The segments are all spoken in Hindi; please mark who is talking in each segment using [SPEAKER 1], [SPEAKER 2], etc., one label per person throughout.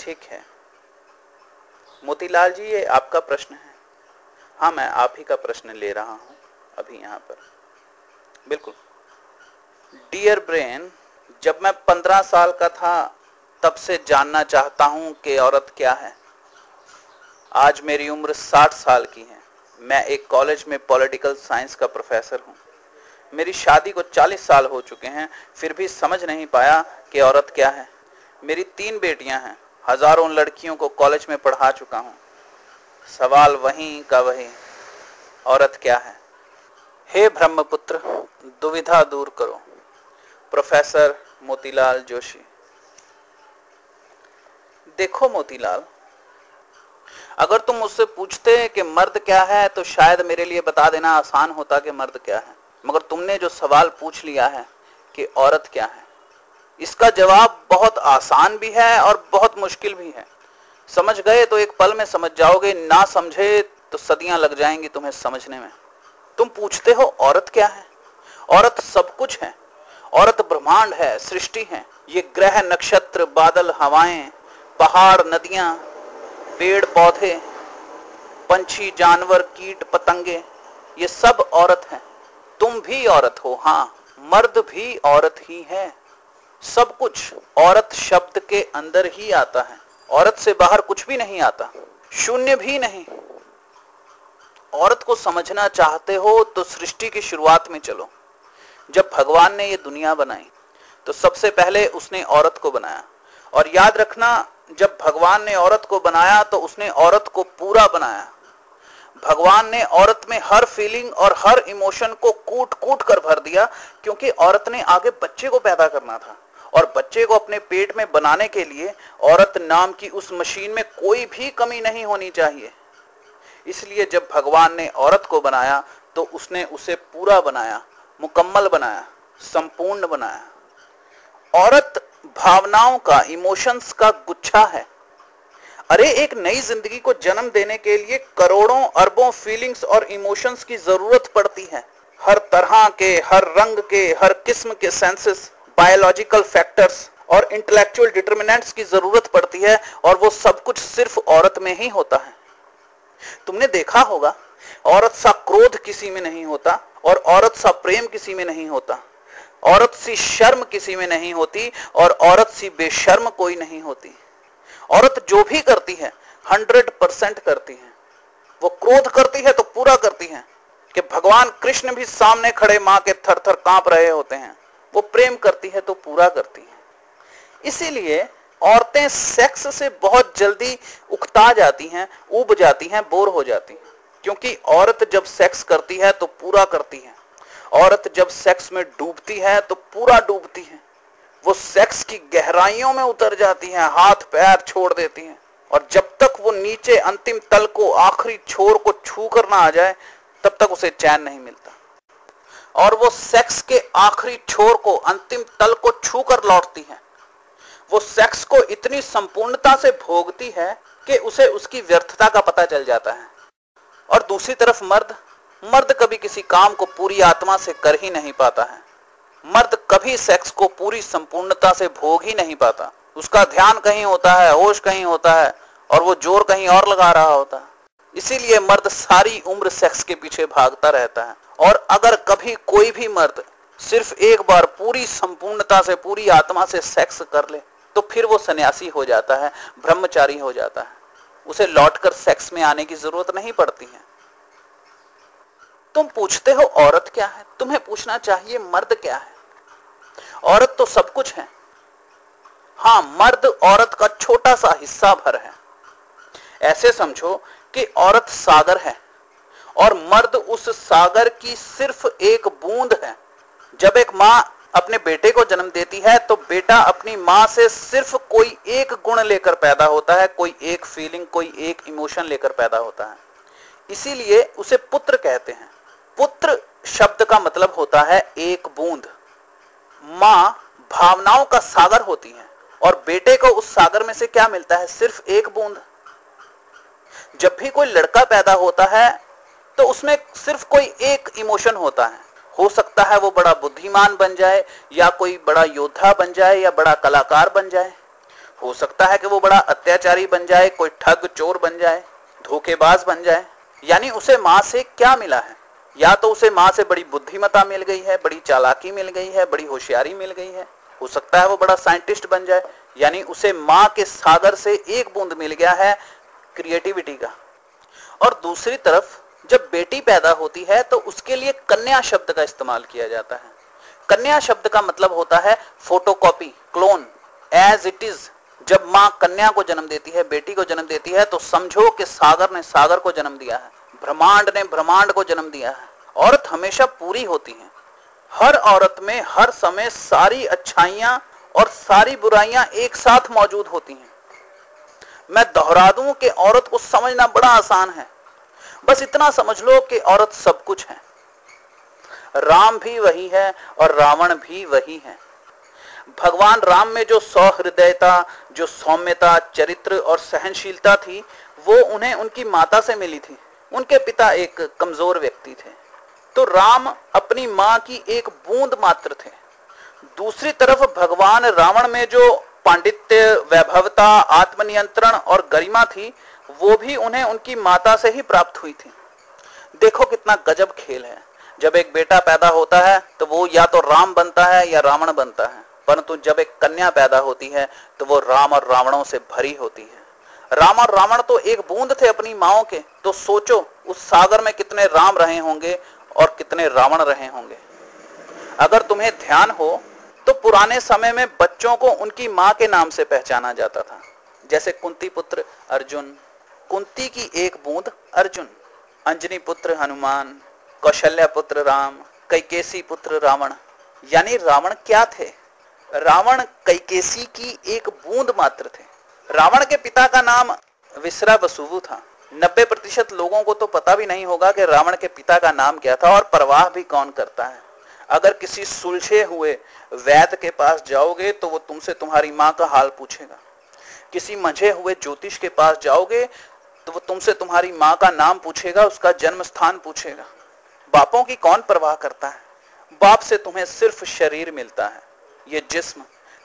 [SPEAKER 1] ठीक है। मोतीलाल जी, ये आपका प्रश्न है। हाँ मैं आप ही का प्रश्न ले रहा हूँ अभी यहाँ पर। बिल्कुल। डियर ब्रेन जब मैं पंद्रह साल का था, तब से जानना चाहता हूँ कि औरत क्या है। आज मेरी उम्र साठ साल की है। मैं एक कॉलेज में पॉलिटिकल साइंस का प्रोफेसर हूँ। मेरी शादी को 40 साल हो चुके हैं, फिर भी समझ नहीं पाया कि औरत क्या है। मेरी तीन बेटियाँ हैं। हज़ारों लड़कियों को कॉलेज में पढ़ा चुका हूँ। सवाल वहीं का वही। औरत क्या है? हे ब्रह्मपुत्र, दुविधा दूर करो। प्रोफेसर मोतीलाल जोशी। देखो मोतीलाल, अगर तुम मुझसे पूछते कि मर्द क्या है तो शायद मेरे लिए बता देना आसान होता कि मर्द क्या है। मगर तुमने जो सवाल पूछ लिया है कि औरत क्या है इसका जवाब बहुत आसान भी है और बहुत मुश्किल भी है। समझ गए तो एक पल में समझ जाओगे, ना समझे तो सदियाँ लग जाएँगी तुम्हें समझने में। तुम पूछते हो, औरत क्या है? औरत सब कुछ है। औरत ब्रह्मांड है, सृष्टि है। ये ग्रह, नक्षत्र, बादल, हवाएँ, पहाड़, नदियाँ, पेड़, पौधे, पंछी, जानवर, कीट, पतंगे, ये सब औरत है। तुम भी औरत हो हाँ मर्द भी औरत ही है। सब कुछ औरत शब्द के अंदर ही आता है। औरत से बाहर कुछ भी नहीं आता। शून्य भी नहीं। औरत को समझना चाहते हो तो सृष्टि की शुरुआत में चलो। जब भगवान ने ये दुनिया बनाई तो सबसे पहले उसने औरत को बनाया। और याद रखना, जब भगवान ने औरत को बनाया तो उसने औरत को पूरा बनाया। भगवान ने औरत में हर फीलिंग और हर इमोशन को कूट कूट कर भर दिया, क्योंकि औरत ने आगे बच्चे को पैदा करना था। और बच्चे को अपने पेट में बनाने के लिए औरत नाम की उस मशीन में कोई भी कमी नहीं होनी चाहिए। इसलिए जब भगवान ने औरत को बनाया तो उसने उसे पूरा बनाया, मुकम्मल बनाया, संपूर्ण बनाया। औरत भावनाओं का इमोशंस का गुच्छा है। अरे, एक नई ज़िंदगी को जन्म देने के लिए करोड़ों अरबों फीलिंग्स और इमोशंस की ज़रूरत पड़ती है। हर तरह के, हर रंग के, हर किस्म के सेंसेस बायोलॉजिकल फैक्टर्स और इंटेलेक्चुअल डिटर्मिनेंट्स की ज़रूरत पड़ती है और वो सब कुछ सिर्फ़ औरत में ही होता है। तुमने देखा होगा, औरत सा क्रोध किसी में नहीं होता और औरत सा प्रेम किसी में नहीं होता। औरत सी शर्म किसी में नहीं होती और औरत सी बेशर्म कोई नहीं होती। औरत जो भी करती है हंड्रेड परसेंट करती है। वो क्रोध करती है तो पूरा करती है कि भगवान कृष्ण भी सामने खड़े माँ के थर थर काँप रहे होते हैं। वो प्रेम करती है तो पूरा करती है। इसीलिए औरतें सेक्स से बहुत जल्दी उकता जाती हैं उब जाती हैं, बोर हो जाती हैं। क्योंकि औरत जब सेक्स करती है तो पूरा करती है। औरत जब सेक्स में डूबती है तो पूरा डूबती है। वो सेक्स की गहराइयों में उतर जाती है, हाथ पैर छोड़ देती है। और जब तक वो नीचे अंतिम तल को, आखिरी छोर को छू कर ना आ जाए, तब तक उसे चैन नहीं मिलता। और वो सेक्स के आखिरी छोर को, अंतिम तल को छू कर लौटती है। वो सेक्स को इतनी संपूर्णता से भोगती है कि उसे उसकी व्यर्थता का पता चल जाता है। और दूसरी तरफ़ मर्द मर्द कभी किसी काम को पूरी आत्मा से कर ही नहीं पाता है। मर्द कभी सेक्स को पूरी संपूर्णता से भोग ही नहीं पाता। उसका ध्यान कहीं होता है, होश कहीं होता है, और वो ज़ोर कहीं और लगा रहा होता है। इसीलिए मर्द सारी उम्र सेक्स के पीछे भागता रहता है। और अगर कभी कोई भी मर्द सिर्फ़ एक बार पूरी संपूर्णता से, पूरी आत्मा से सेक्स कर ले तो फिर वो सन्यासी हो जाता है, ब्रह्मचारी हो जाता है। उसे लौटकर सेक्स में आने की ज़रूरत नहीं पड़ती है। तुम पूछते हो, औरत क्या है? तुम्हें पूछना चाहिए, मर्द क्या है? औरत तो सब कुछ है। हाँ, मर्द औरत का छोटा सा हिस्सा भर है। ऐसे समझो कि औरत सागर है। और मर्द उस सागर की सिर्फ़ एक बूंद है। जब एक माँ अपने बेटे को जन्म देती है तो बेटा अपनी माँ से सिर्फ़ कोई एक गुण लेकर पैदा होता है, कोई एक फीलिंग कोई एक इमोशन लेकर पैदा होता है। इसीलिए उसे पुत्र कहते हैं। पुत्र शब्द का मतलब होता है एक बूंद। माँ भावनाओं का सागर होती है, और बेटे को उस सागर में से क्या मिलता है? सिर्फ़ एक बूंद। जब भी कोई लड़का पैदा होता है तो उसमें सिर्फ़ कोई एक इमोशन होता है। हो सकता है वो बड़ा बुद्धिमान बन जाए, या कोई बड़ा योद्धा बन जाए, या बड़ा कलाकार बन जाए। हो सकता है कि वो बड़ा अत्याचारी बन जाए, कोई ठग चोर बन जाए, धोखेबाज बन जाए। यानी उसे माँ से क्या मिला है? या तो उसे माँ से बड़ी बुद्धिमता मिल गई है, बड़ी चालाकी मिल गई है, बड़ी होशियारी मिल गई है। हो सकता है वो बड़ा साइंटिस्ट बन जाए। यानी उसे माँ के सागर से एक बूंद मिल गया है क्रिएटिविटी का। और दूसरी तरफ़ जब बेटी पैदा होती है तो उसके लिए कन्या शब्द का इस्तेमाल किया जाता है। कन्या शब्द का मतलब होता है photocopy clone as it is जब माँ कन्या को जन्म देती है, बेटी को जन्म देती है तो समझो कि सागर ने सागर को जन्म दिया है, ब्रह्मांड ने ब्रह्मांड को जन्म दिया है। औरत हमेशा पूरी होती है। हर औरत में हर समय सारी अच्छाइयाँ और सारी बुराइयाँ एक साथ मौजूद होती हैं। मैं दोहरा दूँ कि औरत को समझना बड़ा आसान है। बस इतना समझ लो कि औरत सब कुछ है। राम भी वही है और रावण भी वही है। भगवान राम में जो सौहृदयता, जो सौम्यता, चरित्र और सहनशीलता थी, वो उन्हें उनकी माता से मिली थी। उनके पिता एक कमज़ोर व्यक्ति थे। तो राम अपनी माँ की एक बूंद मात्र थे। दूसरी तरफ़ भगवान रावण में जो पांडित्य, वैभवता, आत्मनियंत्रण और गरिमा थी वो भी उन्हें उनकी माता से ही प्राप्त हुई थी। देखो कितना गजब खेल है। जब एक बेटा पैदा होता है तो वो या तो राम बनता है या रावण बनता है। परंतु जब एक कन्या पैदा होती है तो वो राम और रावणों से भरी होती है। राम और रावण तो एक बूंद थे अपनी माओ के। तो सोचो, उस सागर में कितने राम रहे होंगे और कितने रावण रहे होंगे। अगर तुम्हें ध्यान हो तो पुराने समय में बच्चों को उनकी माँ के नाम से पहचाना जाता था। जैसे कुंती पुत्र अर्जुन कुंती की एक बूंद अर्जुन, अंजनी पुत्र हनुमान, कौशल्या पुत्र राम, कैकेसी पुत्र रावण। यानी रावण क्या थे? रावण कैकेसी की एक बूंद मात्र थे। रावण के पिता का नाम विसरा बसुवु था। नब्बे प्रतिशत लोगों को तो पता भी नहीं होगा कि रावण के पिता का नाम क्या था और परवाह भी कौन करता है। अगर किसी सुलझे हुए वैद्य के पास जाओगे तो वो तुमसे तुम्हारी माँ का हाल पूछेगा। किसी मझे हुए ज्योतिष के पास जाओगे तो वो तुमसे तुम्हारी माँ का नाम पूछेगा, उसका जन्म स्थान पूछेगा। बापों की कौन परवाह करता है? बाप से तुम्हें सिर्फ़ शरीर मिलता है। ये जिस्म,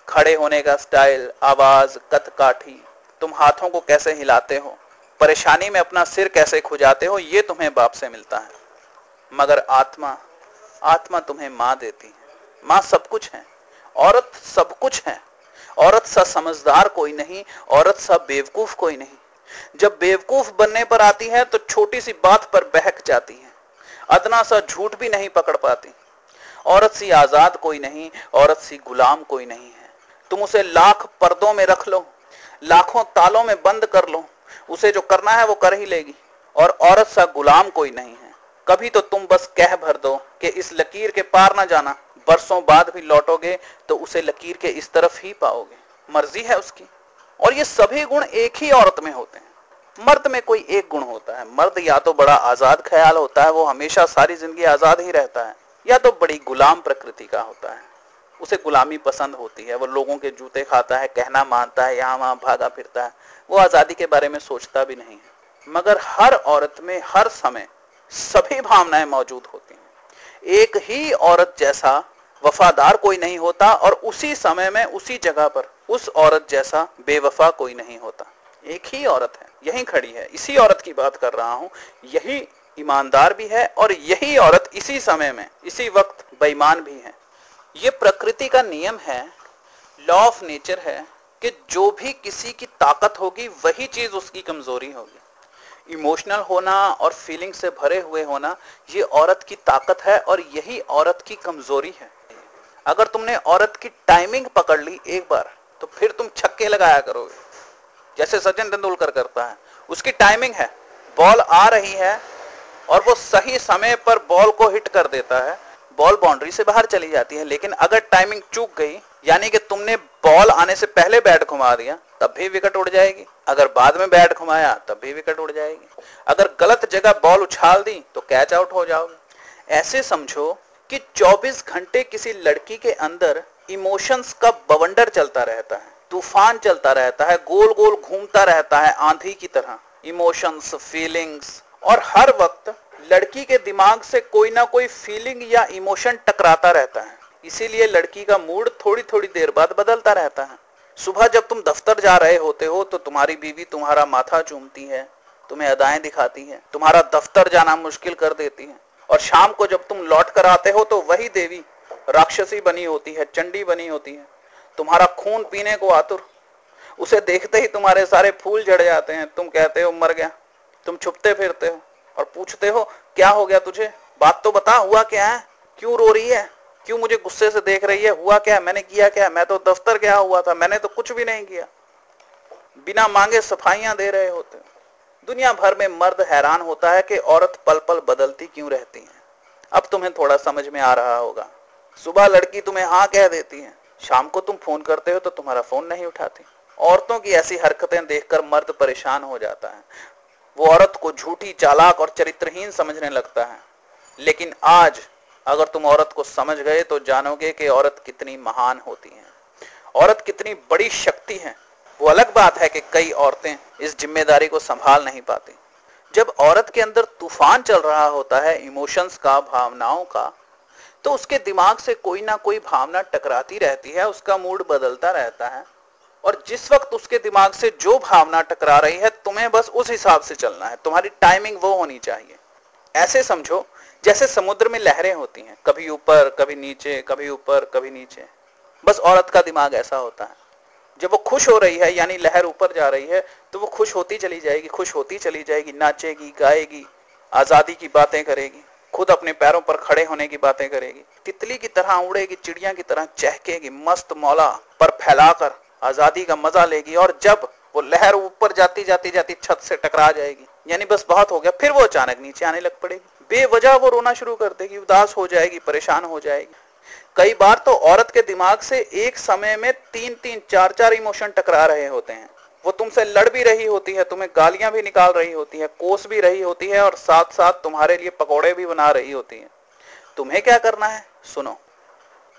[SPEAKER 1] खड़े होने का स्टाइल, आवाज़ कत काठी, तुम हाथों को कैसे हिलाते हो? परेशानी में अपना सिर कैसे खुजाते हो? ये तुम्हें बाप से मिलता है। मगर आत्मा आत्मा तुम्हें माँ देती है। माँ सब कुछ है। औरत सब कुछ है। औरत सा समझदार कोई नहीं, औरत सा बेवकूफ़ कोई नहीं। जब बेवकूफ़ बनने पर आती है तो छोटी सी बात पर बहक जाती है। अदना सा झूठ भी नहीं पकड़ पाती। औरत सी आज़ाद कोई नहीं, औरत सी गुलाम कोई नहीं है। तुम उसे लाख पर्दों में रख लो, लाखों तालों में बंद कर लो। उसे जो करना है, वो कर ही लेगी। और औरत सा गुलाम कोई नहीं है। कभी तो तुम बस कह भर दो कि इस लकीर के पार ना जाना। बरसों बाद भी लौटोगे तो उसे लकीर के इस तरफ़ ही पाओगे। मर्ज़ी है उसकी। और ये सभी गुण एक ही औरत में होते हैं। मर्द में कोई एक गुण होता है। मर्द या तो बड़ा आज़ाद ख्याल होता है, वो हमेशा सारी ज़िंदगी आज़ाद ही रहता है, या तो बड़ी गुलाम प्रकृति का होता है। उसे गुलामी पसंद होती है, वो लोगों के जूते खाता है, कहना मानता है, यहाँ वहाँ भागा फिरता है, वो आज़ादी के बारे में सोचता भी नहीं मगर हर औरत में, हर समय सभी भावनाएँ मौजूद होती हैं। एक ही औरत जैसा वफादार कोई नहीं होता और उसी समय में, उसी जगह पर, उस औरत जैसा बेवफा कोई नहीं होता। एक ही औरत है, यही खड़ी है। इसी औरत की बात कर रहा हूँ। यही ईमानदार भी है और यही औरत इसी समय में, इसी वक्त बेईमान भी है। ये प्रकृति का नियम है लॉ ऑफ़ नेचर है, कि जो भी किसी की ताकत होगी, वही चीज़ उसकी कमज़ोरी होगी। इमोशनल होना और फीलिंग से भरे हुए होना, ये औरत की ताकत है और यही औरत की कमज़ोरी है। अगर तुमने औरत की टाइमिंग पकड़ ली एक बार तो फिर तुम छक्के लगाया करोगे। जैसे सचिन तेंदुलकर करता है। उसकी टाइमिंग है। बॉल आ रही है और वो सही समय पर बॉल को हिट कर देता है। बॉल बाउंड्री से बाहर चली जाती है। लेकिन अगर टाइमिंग चूक गई, यानी कि तुमने बॉल आने से पहले बैट घुमा दिया, तब भी विकेट उड़ जाएगी। अगर बाद में बैट घुमाया, तब भी विकेट उड़ जाएगी। अगर गलत जगह बॉल उछाल दी तो कैच आउट हो जाओगे। ऐसे समझो कि 24 घंटे किसी लड़की के अंदर इमोशंस का बवंडर चलता रहता है, तूफ़ान चलता रहता है गोल गोल घूमता रहता है आंधी की तरह। इमोशंस, फीलिंग्स, और हर वक्त लड़की के दिमाग से कोई ना कोई फीलिंग या इमोशन टकराता रहता है। इसीलिए लड़की का मूड थोड़ी थोड़ी देर बाद बदलता रहता है। सुबह जब तुम दफ्तर जा रहे होते हो तो तुम्हारी बीवी तुम्हारा माथा चूमती है, तुम्हें अदाएँ दिखाती है, तुम्हारा दफ्तर जाना मुश्किल कर देती है। और शाम को जब तुम लौट कर आते हो तो वही देवी राक्षसी बनी होती है, चंडी बनी होती है। तुम्हारा खून पीने को आतुर। उसे देखते ही तुम्हारे सारे फूल झड़ जाते हैं। तुम कहते हो, मर गया। तुम छुपते फिरते हो और पूछते हो, क्या हो गया तुझे? बात तो बता, हुआ क्या है? क्यों रो रही है? क्यों मुझे गुस्से से देख रही है? हुआ क्या मैंने किया क्या मैं तो दफ्तर गया हुआ था, मैंने तो कुछ भी नहीं किया। बिना मांगे सफाइयाँ दे रहे होते दुनिया भर में मर्द हैरान होता है कि औरत पल पल बदलती क्यों रहती है। अब तुम्हें थोड़ा समझ में आ रहा होगा। सुबह लड़की तुम्हें हाँ कह देती है, शाम को तुम फ़ोन करते हो तो तुम्हारा फ़ोन नहीं उठाती। औरतों की ऐसी हरकतें देखकर मर्द परेशान हो जाता है। वो औरत को झूठी, चालाक और चरित्रहीन समझने लगता है। लेकिन आज अगर तुम औरत को समझ गए तो जानोगे कि औरत कितनी महान होती है। औरत कितनी बड़ी शक्ति है। वो अलग बात है कि कई औरतें इस ज़िम्मेदारी को संभाल नहीं पाती। जब औरत के अंदर तूफ़ान चल रहा होता है इमोशंस का, भावनाओं का तो उसके दिमाग से कोई ना कोई भावना टकराती रहती है, उसका मूड बदलता रहता है। और जिस वक्त उसके दिमाग से जो भावना टकरा रही है, तुम्हें बस उस हिसाब से चलना है। तुम्हारी टाइमिंग वो होनी चाहिए। ऐसे समझो, जैसे समुद्र में लहरें होती हैं, कभी ऊपर, कभी नीचे, कभी ऊपर, कभी नीचे। बस औरत का दिमाग ऐसा होता है। जब वो खुश हो रही है, यानी लहर ऊपर जा रही है तो वो खुश होती चली जाएगी, खुश होती चली जाएगी, नाचेगी, गाएगी, आज़ादी की बातें करेगी, खुद अपने पैरों पर खड़े होने की बातें करेगी, तितली की तरह उड़ेगी, चिड़िया की तरह चहकेगी, मस्त मौला पर फैलाकर आज़ादी का मज़ा लेगी और जब वो लहर ऊपर जाती जाती जाती छत से टकरा जाएगी, यानी बस बहुत हो गया, फिर वो अचानक नीचे आने लग पड़ेगी। बेवजह वो रोना शुरू कर देगी, उदास हो जाएगी, परेशान हो जाएगी। कई बार तो औरत के दिमाग से एक समय में तीन तीन, चार चार इमोशन टकरा रहे होते हैं। वो तुमसे लड़ भी रही होती है, तुम्हें गालियाँ भी निकाल रही होती है, कोस भी रही होती है और साथ साथ तुम्हारे लिए पकौड़े भी बना रही होती है। तुम्हें क्या करना है? सुनो।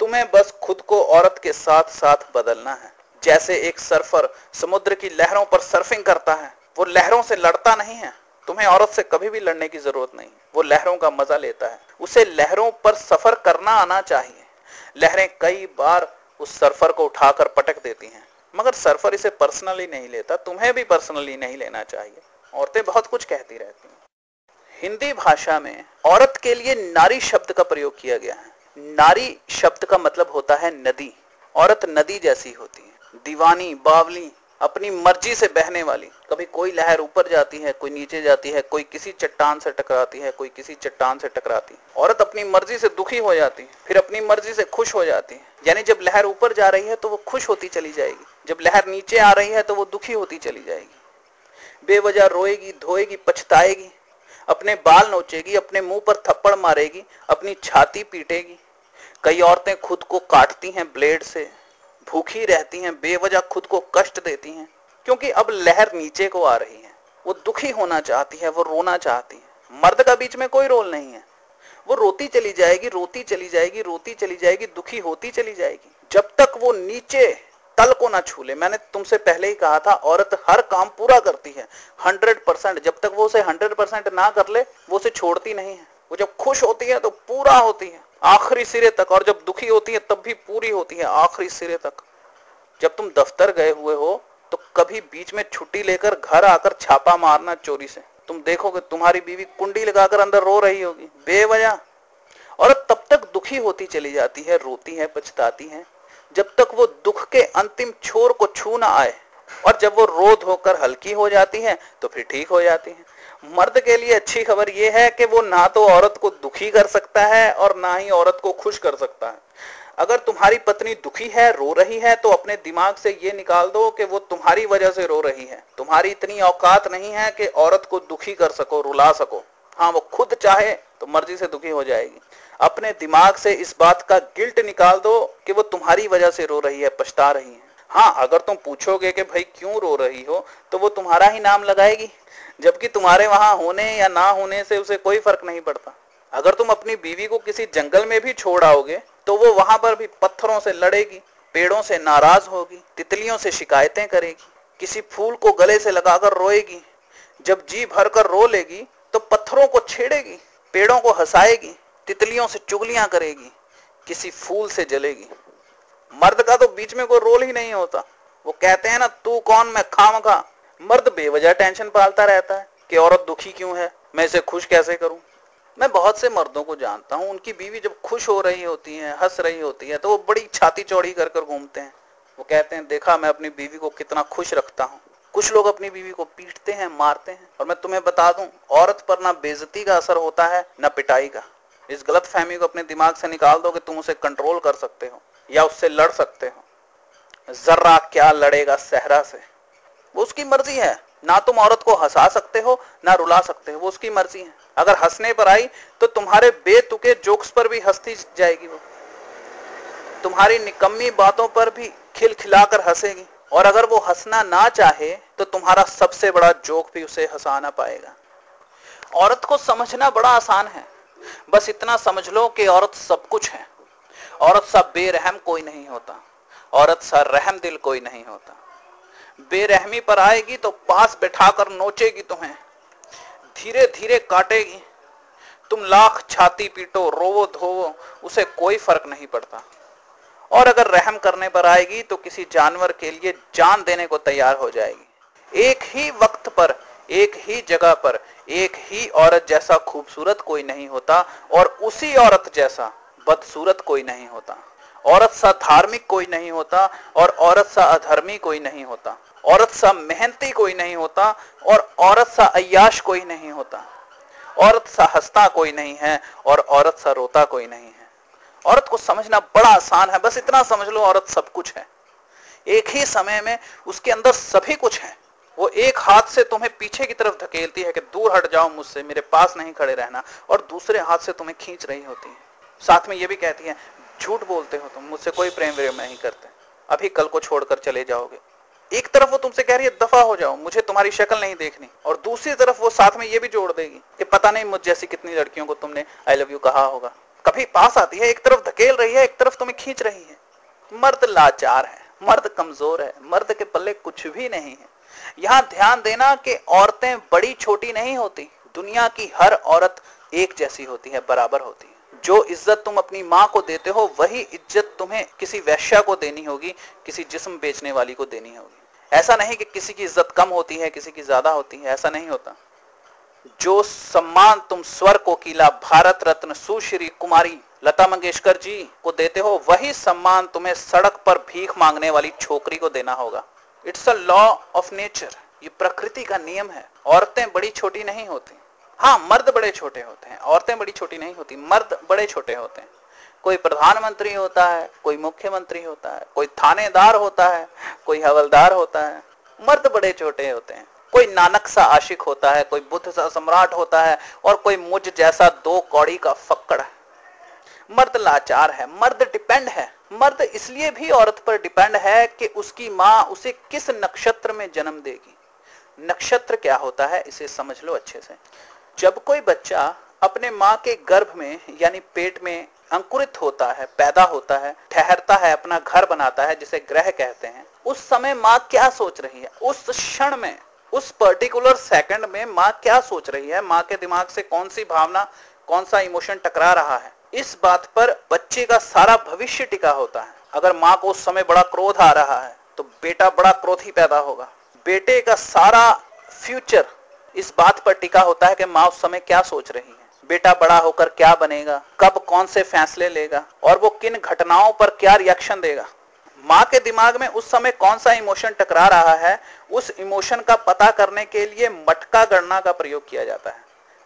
[SPEAKER 1] तुम्हें बस खुद को औरत के साथ साथ बदलना है। जैसे एक सर्फर समुद्र की लहरों पर सर्फिंग करता है, वो लहरों से लड़ता नहीं है। तुम्हें औरत से कभी भी लड़ने की ज़रूरत नहीं। वो लहरों का मज़ा लेता है। उसे लहरों पर सफ़र करना आना चाहिए। लहरें कई बार उस सर्फर को उठाकर पटक देती हैं। मगर सर्फर इसे पर्सनली नहीं लेता, तुम्हें भी पर्सनली नहीं लेना चाहिए। औरतें बहुत कुछ कहती रहती हैं। हिंदी भाषा में औरत के लिए नारी शब्द का प्रयोग किया गया है। नारी शब्द का मतलब होता है नदी। औरत नदी जैसी होती है। दीवानी, बावली अपनी मर्ज़ी से बहने वाली। कभी कोई लहर ऊपर जाती है, कोई नीचे जाती है, कोई किसी चट्टान से टकराती है, कोई किसी चट्टान से टकराती है। औरत अपनी मर्ज़ी से दुखी हो जाती है, फिर अपनी मर्ज़ी से खुश हो जाती है। यानी जब लहर ऊपर जा रही है तो वो खुश होती चली जाएगी। जब लहर नीचे आ रही है तो वो दुखी होती चली जाएगी। बेवजह रोएगी, धोएगी, पछताएगी, अपने बाल नोचेगी, अपने मुँह पर थप्पड़ मारेगी, अपनी छाती पीटेगी। कई औरतें खुद को काटती हैं ब्लेड से। भूखी रहती हैं, बेवजह खुद को कष्ट देती हैं, क्योंकि अब लहर नीचे को आ रही है। वो दुखी होना चाहती है, वो रोना चाहती है। मर्द का बीच में कोई रोल नहीं है। वो रोती चली जाएगी, रोती चली जाएगी, रोती चली जाएगी, दुखी होती चली जाएगी। जब तक वो नीचे तल को ना छूले, मैंने तुमसे पहले ही कहा था, औरत हर काम पूरा करती है हंड्रेड परसेंट जब तक वो उसे हंड्रेड परसेंट ना कर ले, वो उसे छोड़ती नहीं है। वो जब खुश होती है तो पूरा होती है। आखिरी सिरे तक, और जब दुखी होती है, तब भी पूरी होती है आखिरी सिरे तक। जब तुम दफ्तर गए हुए हो तो कभी बीच में छुट्टी लेकर घर आकर छापा मारना चोरी से। तुम देखोगे, तुम्हारी बीवी कुंडी लगाकर अंदर रो रही होगी। बेवजह। और तब तक दुखी होती चली जाती है, रोती है, पछताती है। जब तक वो दुख के अंतिम छोर को छू ना आए, और जब वो रो धोकर हल्की हो जाती है तो फिर ठीक हो जाती है। मर्द के लिए अच्छी खबर यह है कि वो ना तो औरत को दुखी कर सकता है और ना ही औरत को खुश कर सकता है। अगर तुम्हारी पत्नी दुखी है, रो रही है तो अपने दिमाग से ये निकाल दो कि वो तुम्हारी वजह से रो रही है। तुम्हारी इतनी औकात नहीं है कि औरत को दुखी कर सको, रुला सको। हाँ वो खुद चाहे तो मर्ज़ी से दुखी हो जाएगी। अपने दिमाग से इस बात का गिल्ट निकाल दो कि वो तुम्हारी वजह से रो रही है, पछता रही है। हाँ अगर तुम पूछोगे कि भाई क्यों रो रही हो तो वो तुम्हारा ही नाम लगाएगी। जबकि तुम्हारे वहाँ होने या ना होने से उसे कोई फ़र्क नहीं पड़ता। अगर तुम अपनी बीवी को किसी जंगल में भी छोड़ आओगे तो वो वहाँ पर भी पत्थरों से लड़ेगी, पेड़ों से नाराज़ होगी, तितलियों से शिकायतें करेगी, किसी फूल को गले से लगाकर रोएगी। जब जी भर कर रो लेगी तो पत्थरों को छेड़ेगी, पेड़ों को हंसाएगी, तितलियों से चुगलियाँ करेगी, किसी फूल से जलेगी। मर्द का तो बीच में कोई रोल ही नहीं होता। वो कहते हैं ना, तू कौन? मैं खाम खा मर्द बेवजह टेंशन पालता रहता है कि औरत दुखी क्यों है? मैं इसे खुश कैसे करूँ? मैं बहुत से मर्दों को जानता हूँ, उनकी बीवी जब खुश हो रही होती है, हंस रही होती है तो वो बड़ी छाती चौड़ी कर कर घूमते हैं। वो कहते हैं, देखा, मैं अपनी बीवी को कितना खुश रखता हूँ। कुछ लोग अपनी बीवी को पीटते हैं, मारते हैं, और मैं तुम्हें बता दूँ, औरत पर ना बेजती का असर होता है, ना पिटाई का। इस गलत फहमी को अपने दिमाग से निकाल दो कि तुम उसे कंट्रोल कर सकते हो, या उससे लड़ सकते हो। जर्रा क्या लड़ेगा सहरा से? वो उसकी मर्ज़ी है। ना तुम औरत को हंसा सकते हो, ना रुला सकते हो, वो उसकी मर्ज़ी है। अगर हंसने पर आई तो तुम्हारे बेतुके जोक्स पर भी हंसती जाएगी वो। तुम्हारी निकम्मी बातों पर भी खिलखिलाकर हंसेगी। और अगर वो हंसना ना चाहे तो तुम्हारा सबसे बड़ा जोक भी उसे हंसा ना पाएगा। औरत को समझना बड़ा आसान है। बस इतना समझ लो कि औरत सब कुछ है। औरत सा बेरहम कोई नहीं होता। औरत सा रहम दिल कोई नहीं होता। बेरहमी पर आएगी तो पास बैठाकर नोचेगी तुम्हें। धीरे धीरे काटेगी। तुम लाख छाती पीटो, रोवो, धोवो, उसे कोई फ़र्क नहीं पड़ता। और अगर रहम करने पर आएगी तो किसी जानवर के लिए जान देने को तैयार हो जाएगी। एक ही वक्त पर, एक ही जगह पर, एक ही औरत जैसा खूबसूरत कोई नहीं होता और उसी औरत जैसा बदसूरत कोई नहीं होता। औरत सा धार्मिक कोई नहीं होता और औरत सा अधर्मी कोई नहीं होता। औरत सा मेहनती कोई नहीं होता और औरत सा अयाश कोई नहीं होता। औरत सा हंसता कोई नहीं है और औरत सा रोता कोई नहीं है। औरत को समझना बड़ा आसान है, बस इतना समझ लो औरत सब कुछ है। एक ही समय में उसके अंदर सभी कुछ है। वो एक हाथ से तुम्हें पीछे की तरफ़ धकेलती है कि दूर हट जाओ मुझसे, मेरे पास नहीं खड़े रहना और दूसरे हाथ से तुम्हें खींच रही होती है। साथ में ये भी कहती है झूठ बोलते हो तुम, मुझसे कोई प्रेम व्रेम नहीं करते। अभी कल को छोड़कर चले जाओगे। एक तरफ़ वो तुमसे कह रही है, दफ़ा हो जाओ, मुझे तुम्हारी शक्ल नहीं देखनी। और दूसरी तरफ़ वो साथ में ये भी जोड़ देगी कि पता नहीं मुझ जैसी कितनी लड़कियों को तुमने आई लव यू कहा होगा। कभी पास आती है, एक तरफ़ धकेल रही है, एक तरफ़ तुम्हें खींच रही है। मर्द लाचार है, मर्द कमज़ोर है, मर्द के पल्ले कुछ भी नहीं है। यहाँ ध्यान देना कि औरतें बड़ी छोटी नहीं होती, दुनिया की हर औरत एक जैसी होती है, बराबर होती है। जो इज़्ज़त तुम अपनी माँ को देते हो, वही इज़्ज़त तुम्हें किसी वैश्या को देनी होगी, किसी जिस्म बेचने वाली को देनी होगी। ऐसा नहीं कि किसी की इज़्ज़त कम होती है, किसी की ज़्यादा होती है, ऐसा नहीं होता। जो सम्मान तुम स्वर कोकिला, भारत रत्न, सुश्री कुमारी, लता मंगेशकर जी को देते हो, वही सम्मान तुम्हें सड़क पर भीख मांगने वाली छोकरी को देना होगा। It's a law of nature. ये प्रकृति का नियम है। औरतें बड़ी छोटी नहीं होती। हाँ मर्द बड़े छोटे होते हैं, औरतें बड़ी छोटी नहीं होती, मर्द बड़े छोटे होते हैं। कोई प्रधानमंत्री होता है, कोई मुख्यमंत्री होता है, कोई थानेदार होता है, कोई हवलदार होता है, मर्द बड़े छोटे होते हैं। कोई नानक सा आशिक होता है, कोई बुद्ध सा सम्राट होता है, और कोई मुझ जैसा दो कौड़ी का फक्कड़ है। मर्द लाचार है, मर्द डिपेंड है, मर्द इसलिए भी औरत पर डिपेंड है कि उसकी माँ उसे किस नक्षत्र में जन्म देगी। नक्षत्र क्या होता है, इसे समझ लो अच्छे से। जब कोई बच्चा अपने माँ के गर्भ में, यानी पेट में अंकुरित होता है, पैदा होता है, ठहरता है, अपना घर बनाता है, जिसे ग्रह कहते हैं, उस समय माँ क्या सोच रही है? उस क्षण में, उस पर्टिकुलर सेकंड में माँ क्या सोच रही है? माँ के दिमाग से कौन सी भावना, कौन सा इमोशन टकरा रहा है? इस बात पर बच्चे का सारा भविष्य टिका होता है। अगर माँ को उस समय बड़ा क्रोध आ रहा है तो बेटा बड़ा क्रोधी पैदा होगा। बेटे का सारा फ्यूचर इस बात पर टिका होता है कि माँ उस समय क्या सोच रही है? बेटा बड़ा होकर क्या बनेगा? कब कौन से फैसले लेगा? और वो किन घटनाओं पर क्या रिएक्शन देगा? माँ के दिमाग में उस समय कौन सा इमोशन टकरा रहा है? उस इमोशन का पता करने के लिए मटका गणना का प्रयोग किया जाता है।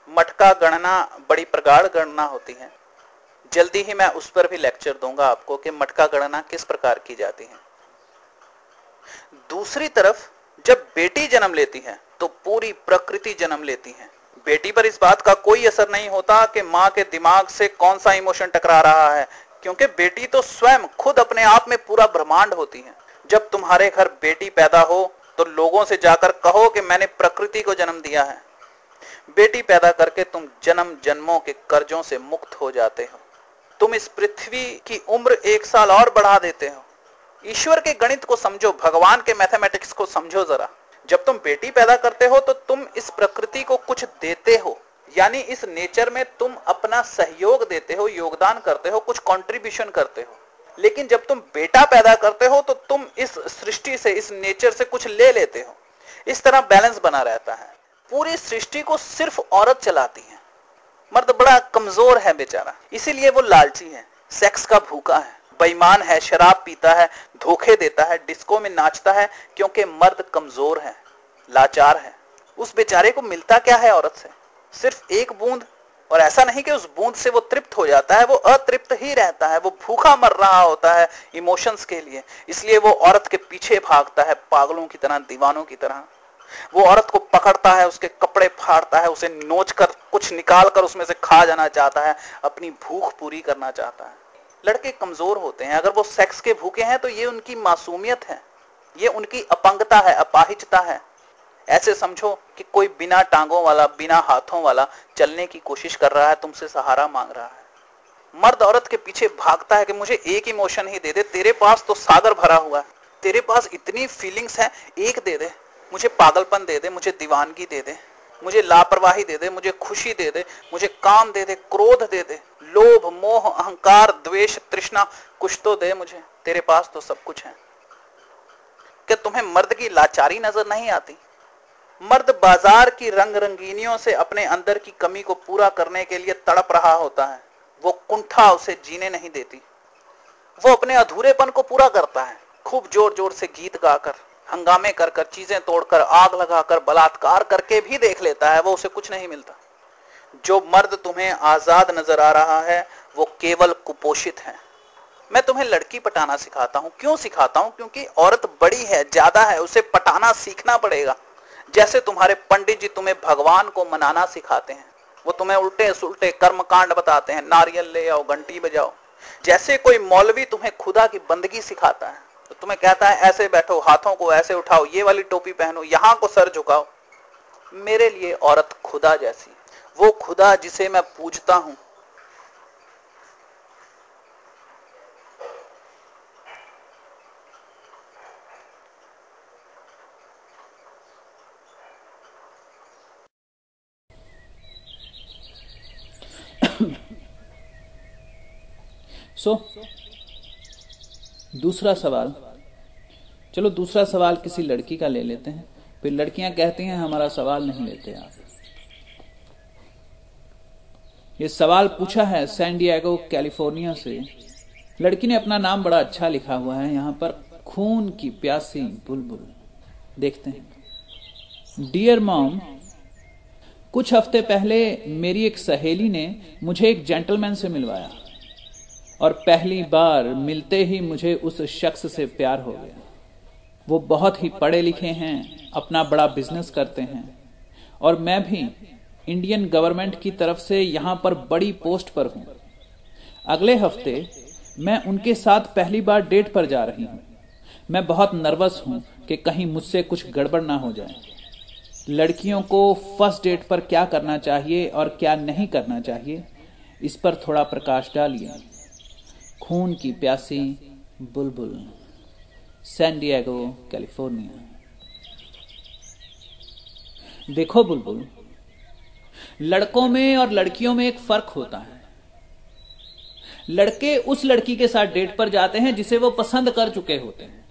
[SPEAKER 1] मटका गणना बड़ी प्रगाढ़ गणना होती है। जल्दी ही मैं उस पर भी लेक्चर दूँगा आपको कि मटका गणना किस प्रकार की जाती है। दूसरी तरफ़ जब बेटी जन्म लेती है तो पूरी प्रकृति जन्म लेती है। बेटी पर इस बात का कोई असर नहीं होता कि माँ के दिमाग से कौन सा इमोशन टकरा रहा है, क्योंकि बेटी तो स्वयं खुद अपने आप में पूरा ब्रह्मांड होती है। जब तुम्हारे घर बेटी पैदा हो तो लोगों से जाकर कहो कि मैंने प्रकृति को जन्म दिया है। बेटी पैदा करके तुम जन्म जन्मों के कर्जों से मुक्त हो जाते हो। तुम इस पृथ्वी की उम्र एक साल और बढ़ा देते हो। ईश्वर के गणित को समझो, भगवान के मैथमेटिक्स को समझो जरा। जब तुम बेटी पैदा करते हो तो तुम इस प्रकृति को कुछ देते हो। यानी इस नेचर में तुम अपना सहयोग देते हो, योगदान करते हो, कुछ कंट्रीब्यूशन करते हो। लेकिन जब तुम बेटा पैदा करते हो तो तुम इस सृष्टि से, इस नेचर से कुछ ले लेते हो। इस तरह बैलेंस बना रहता है। पूरी सृष्टि को सिर्फ़ औरत चलाती है। मर्द बड़ा कमज़ोर है बेचारा। इसीलिए वो लालची है। सेक्स का भूखा है। बेईमान है, शराब पीता है, धोखे देता है, डिस्को में नाचता है, क्योंकि मर्द कमज़ोर है, लाचार है। उस बेचारे को मिलता क्या है, औरत से? सिर्फ़ एक बूंद। और ऐसा नहीं कि उस बूंद से वो तृप्त हो जाता है, वो अतृप्त ही रहता है, वो भूखा मर रहा होता है इमोशंस के लिए। इसलिए वो औरत के पीछे भागता है, पागलों की तरह, दीवानों की तरह। वो औरत को पकड़ता है, उसके कपड़े फाड़ता है, उसे नोच कर कुछ निकाल कर उसमें से खा जाना चाहता है, अपनी भूख पूरी करना चाहता है। लड़के कमज़ोर होते हैं, अगर वो सेक्स के भूखे हैं तो ये उनकी मासूमियत है, ये उनकी अपंगता है, अपाहिजता है। ऐसे समझो कि कोई बिना टांगों वाला, बिना हाथों वाला चलने की कोशिश कर रहा है, तुमसे सहारा मांग रहा है। मर्द औरत के पीछे भागता है कि मुझे एक इमोशन ही दे दे, तेरे पास तो सागर भरा हुआ है, तेरे पास इतनी फीलिंग्स है, एक दे दे, मुझे पागलपन दे दे, मुझे दीवानगी दे दे। मुझे लापरवाही दे दे, मुझे खुशी दे दे, मुझे काम दे दे, क्रोध दे दे, लोभ, मोह, अहंकार, द्वेष, तृष्णा, कुछ तो दे मुझे। तेरे पास तो सब कुछ है। क्या तुम्हें मर्द की लाचारी नज़र नहीं आती? मर्द बाज़ार की रंग रंगीनियों से अपने अंदर की कमी को पूरा करने के लिए तड़प रहा होता है। वो कुंठा उसे जीने नहीं देती। वो अपने अधूरेपन को पूरा करता है। खूब ज़ोर ज़ोर से गीत गाकर। हंगामे कर कर चीज़ें तोड़कर, आग लगाकर, बलात्कार करके भी देख लेता है, वो उसे कुछ नहीं मिलता। जो मर्द तुम्हें आज़ाद नज़र आ रहा है, वो केवल कुपोषित है। मैं तुम्हें लड़की पटाना सिखाता हूँ। क्यों सिखाता हूँ? क्योंकि औरत बड़ी है, ज़्यादा है, उसे पटाना सीखना पड़ेगा। जैसे तुम्हारे पंडित जी तुम्हें भगवान को मनाना सिखाते हैं, वो तुम्हें उल्टे सुलटे कर्म कांड बताते हैं, नारियल ले आओ, घंटी बजाओ। जैसे कोई मौलवी तुम्हें खुदा की बंदगी सिखाता है तो तुम्हें कहता है ऐसे बैठो हाथों को ऐसे उठाओ ये वाली टोपी पहनो यहाँ को सर झुकाओ। मेरे लिए औरत खुदा जैसी वो खुदा जिसे मैं पूजता हूँ।
[SPEAKER 2] सो so, दूसरा सवाल। चलो दूसरा सवाल किसी लड़की का ले लेते हैं। फिर लड़कियाँ कहती हैं, हमारा सवाल नहीं लेते आप। ये सवाल पूछा है सैन डिएगो कैलिफ़ोर्निया से। लड़की ने अपना नाम बड़ा अच्छा लिखा हुआ है। यहाँ पर खून की प्यासी बुलबुल। देखते हैं। डियर मॉम कुछ हफ़्ते पहले मेरी एक सहेली ने मुझे एक जेंटलमैन से मिलवाया। और पहली बार मिलते ही मुझे उस शख्स से प्यार हो गया। वो बहुत ही पढ़े लिखे हैं, अपना बड़ा बिज़नेस करते हैं। और मैं भी इंडियन गवर्नमेंट की तरफ़ से यहाँ पर बड़ी पोस्ट पर हूँ। अगले हफ़्ते मैं उनके साथ पहली बार डेट पर जा रही हूँ। मैं बहुत नर्वस हूँ कि कहीं मुझसे कुछ गड़बड़ ना हो जाए। लड़कियों को फ़र्स्ट डेट पर क्या करना चाहिए और क्या नहीं करना चाहिए, इस पर थोड़ा प्रकाश डालिए। खून की प्यासी बुलबुल सैन डिएगो कैलिफ़ोर्निया देखो बुलबुल, लड़कों में और लड़कियों में एक फ़र्क होता है। लड़के उस लड़की के साथ डेट पर जाते हैं जिसे वो पसंद कर चुके होते हैं।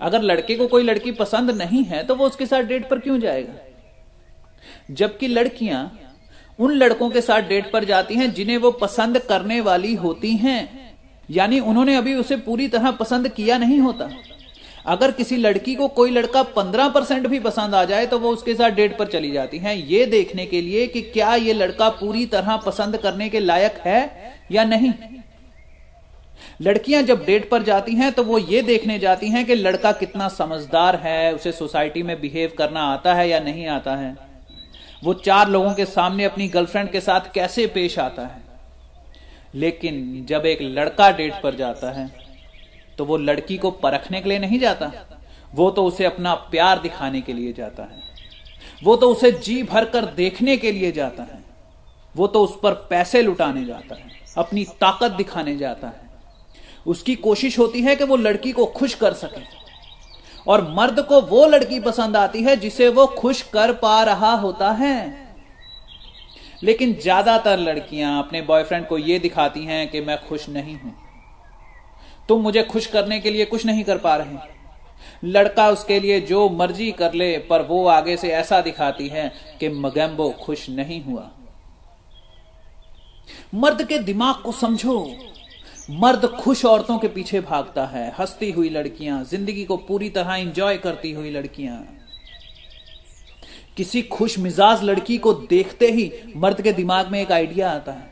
[SPEAKER 2] अगर लड़के को कोई लड़की पसंद नहीं है तो वो उसके साथ डेट पर क्यों जाएगा? जबकि लड़कियाँ उन लड़कों के साथ डेट पर जाती हैं जिन्हें वो पसंद करने वाली होती हैं। यानी उन्होंने अभी उसे पूरी तरह पसंद किया नहीं होता। अगर किसी लड़की को कोई लड़का पंद्रह परसेंट भी पसंद आ जाए तो वो उसके साथ डेट पर चली जाती है। ये देखने के लिए कि क्या ये लड़का पूरी तरह पसंद करने के लायक है या नहीं? लड़कियाँ जब डेट पर जाती हैं तो वो ये देखने जाती हैं कि लड़का कितना समझदार है, उसे सोसाइटी में बिहेव करना आता है या नहीं आता है। वो चार लोगों के सामने अपनी गर्लफ्रेंड के साथ कैसे पेश आता है? लेकिन जब एक लड़का डेट पर जाता है तो वो लड़की को परखने के लिए नहीं जाता। वो तो उसे अपना प्यार दिखाने के लिए जाता है। वो तो उसे जी भर कर देखने के लिए जाता है। वो तो उस पर पैसे लुटाने जाता है, अपनी ताकत दिखाने जाता है। उसकी कोशिश होती है कि वो लड़की को खुश कर सके। और मर्द को वो लड़की पसंद आती है जिसे वो खुश कर पा रहा होता है। लेकिन ज़्यादातर लड़कियाँ अपने बॉयफ्रेंड को यह दिखाती हैं कि मैं खुश नहीं हूँ। तुम मुझे खुश करने के लिए कुछ नहीं कर पा रहे लड़का उसके लिए जो मर्ज़ी कर ले, पर वो आगे से ऐसा दिखाती है कि मगैम्बो खुश नहीं हुआ। मर्द के दिमाग को समझो। मर्द खुश औरतों के पीछे भागता है। हंसती हुई लड़कियाँ, ज़िंदगी को पूरी तरह इंजॉय करती हुई लड़कियाँ। किसी खुश मिजाज लड़की को देखते ही मर्द के दिमाग में एक आइडिया आता है।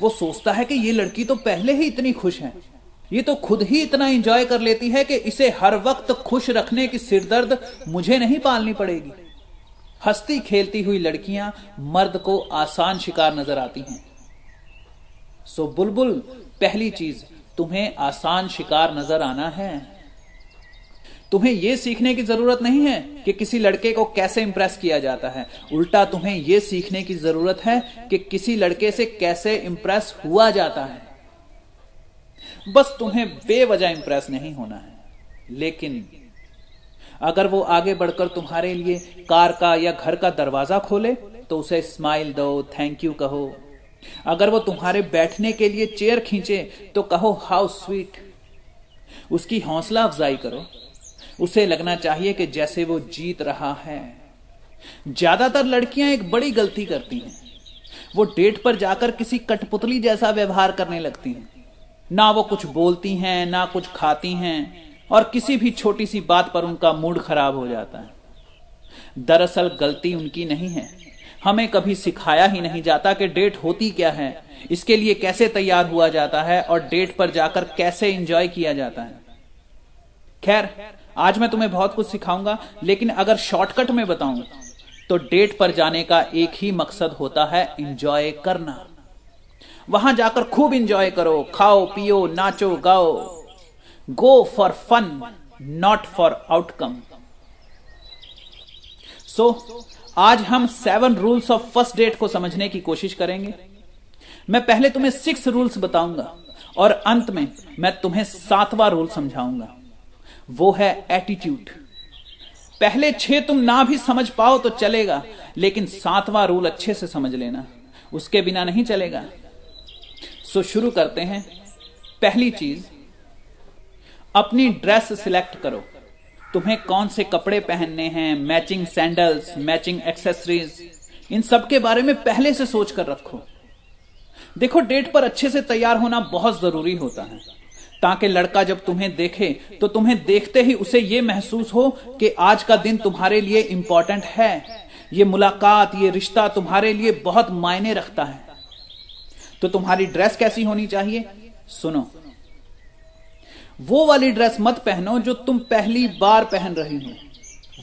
[SPEAKER 2] वो सोचता है कि ये लड़की तो पहले ही इतनी खुश है। ये तो खुद ही इतना एंजॉय कर लेती है कि इसे हर वक्त खुश रखने की सिरदर्द मुझे नहीं पालनी पड़ेगी। हस्ती खेलती हुई लड़कियाँ मर्द को आसान शिकार नज़र आती हैं। सो बुलबुल, पहली चीज़, तुम्हें आसान शिकार नज़र आना है। तुम्हें यह सीखने की ज़रूरत नहीं है कि किसी लड़के को कैसे इंप्रेस किया जाता है। उल्टा तुम्हें यह सीखने की ज़रूरत है कि किसी लड़के से कैसे इंप्रेस हुआ जाता है। बस तुम्हें बेवजह इंप्रेस नहीं होना है। लेकिन अगर वो आगे बढ़कर तुम्हारे लिए कार का या घर का दरवाज़ा खोले तो उसे स्माइल दो थैंक यू कहो। अगर वो तुम्हारे बैठने के लिए चेयर खींचे तो कहो हाउ स्वीट उसकी हौसला अफजाई करो। उसे लगना चाहिए कि जैसे वो जीत रहा है। ज़्यादातर लड़कियाँ एक बड़ी गलती करती हैं। वो डेट पर जाकर किसी कठपुतली जैसा व्यवहार करने लगती हैं। ना वो कुछ बोलती हैं, ना कुछ खाती हैं, और किसी भी छोटी सी बात पर उनका मूड खराब हो जाता है। दरअसल गलती उनकी नहीं है। हमें कभी सिखाया ही नहीं जाता कि डेट होती क्या है। इसके लिए कैसे तैयार हुआ जाता है और डेट पर जाकर कैसे एंजॉय किया जाता है। खैर, आज मैं तुम्हें बहुत कुछ सिखाऊँगा, लेकिन अगर शॉर्टकट में बताऊँ तो डेट पर जाने का एक ही मकसद होता है इंजॉय करना। वहाँ जाकर खूब इंजॉय करो, खाओ, पियो, नाचो, गाओ। Go for fun not for outcome so आज हम seven rules of first date को समझने की कोशिश करेंगे। मैं पहले तुम्हें सिक्स रूल्स बताऊँगा, और अंत में मैं तुम्हें सातवां रूल समझाऊँगा। वो है एटीट्यूड पहले छह तुम ना भी समझ पाओ तो चलेगा, लेकिन सातवां रूल अच्छे से समझ लेना। उसके बिना नहीं चलेगा। सो शुरू करते हैं। पहली चीज़, अपनी ड्रेस सिलेक्ट करो। तुम्हें कौन से कपड़े पहनने हैं मैचिंग सैंडल्स मैचिंग एक्सेसरीज इन सब के बारे में पहले से सोच कर रखो। देखो डेट पर अच्छे से तैयार होना बहुत ज़रूरी होता है। ताकि लड़का जब तुम्हें देखे तो तुम्हें देखते ही उसे यह महसूस हो कि आज का दिन तुम्हारे लिए इंपॉर्टेंट है। ये मुलाकात, ये रिश्ता तुम्हारे लिए बहुत मायने रखता है। तो तुम्हारी ड्रेस कैसी होनी चाहिए? सुनो। वो वाली ड्रेस मत पहनो जो तुम पहली बार पहन रही हो।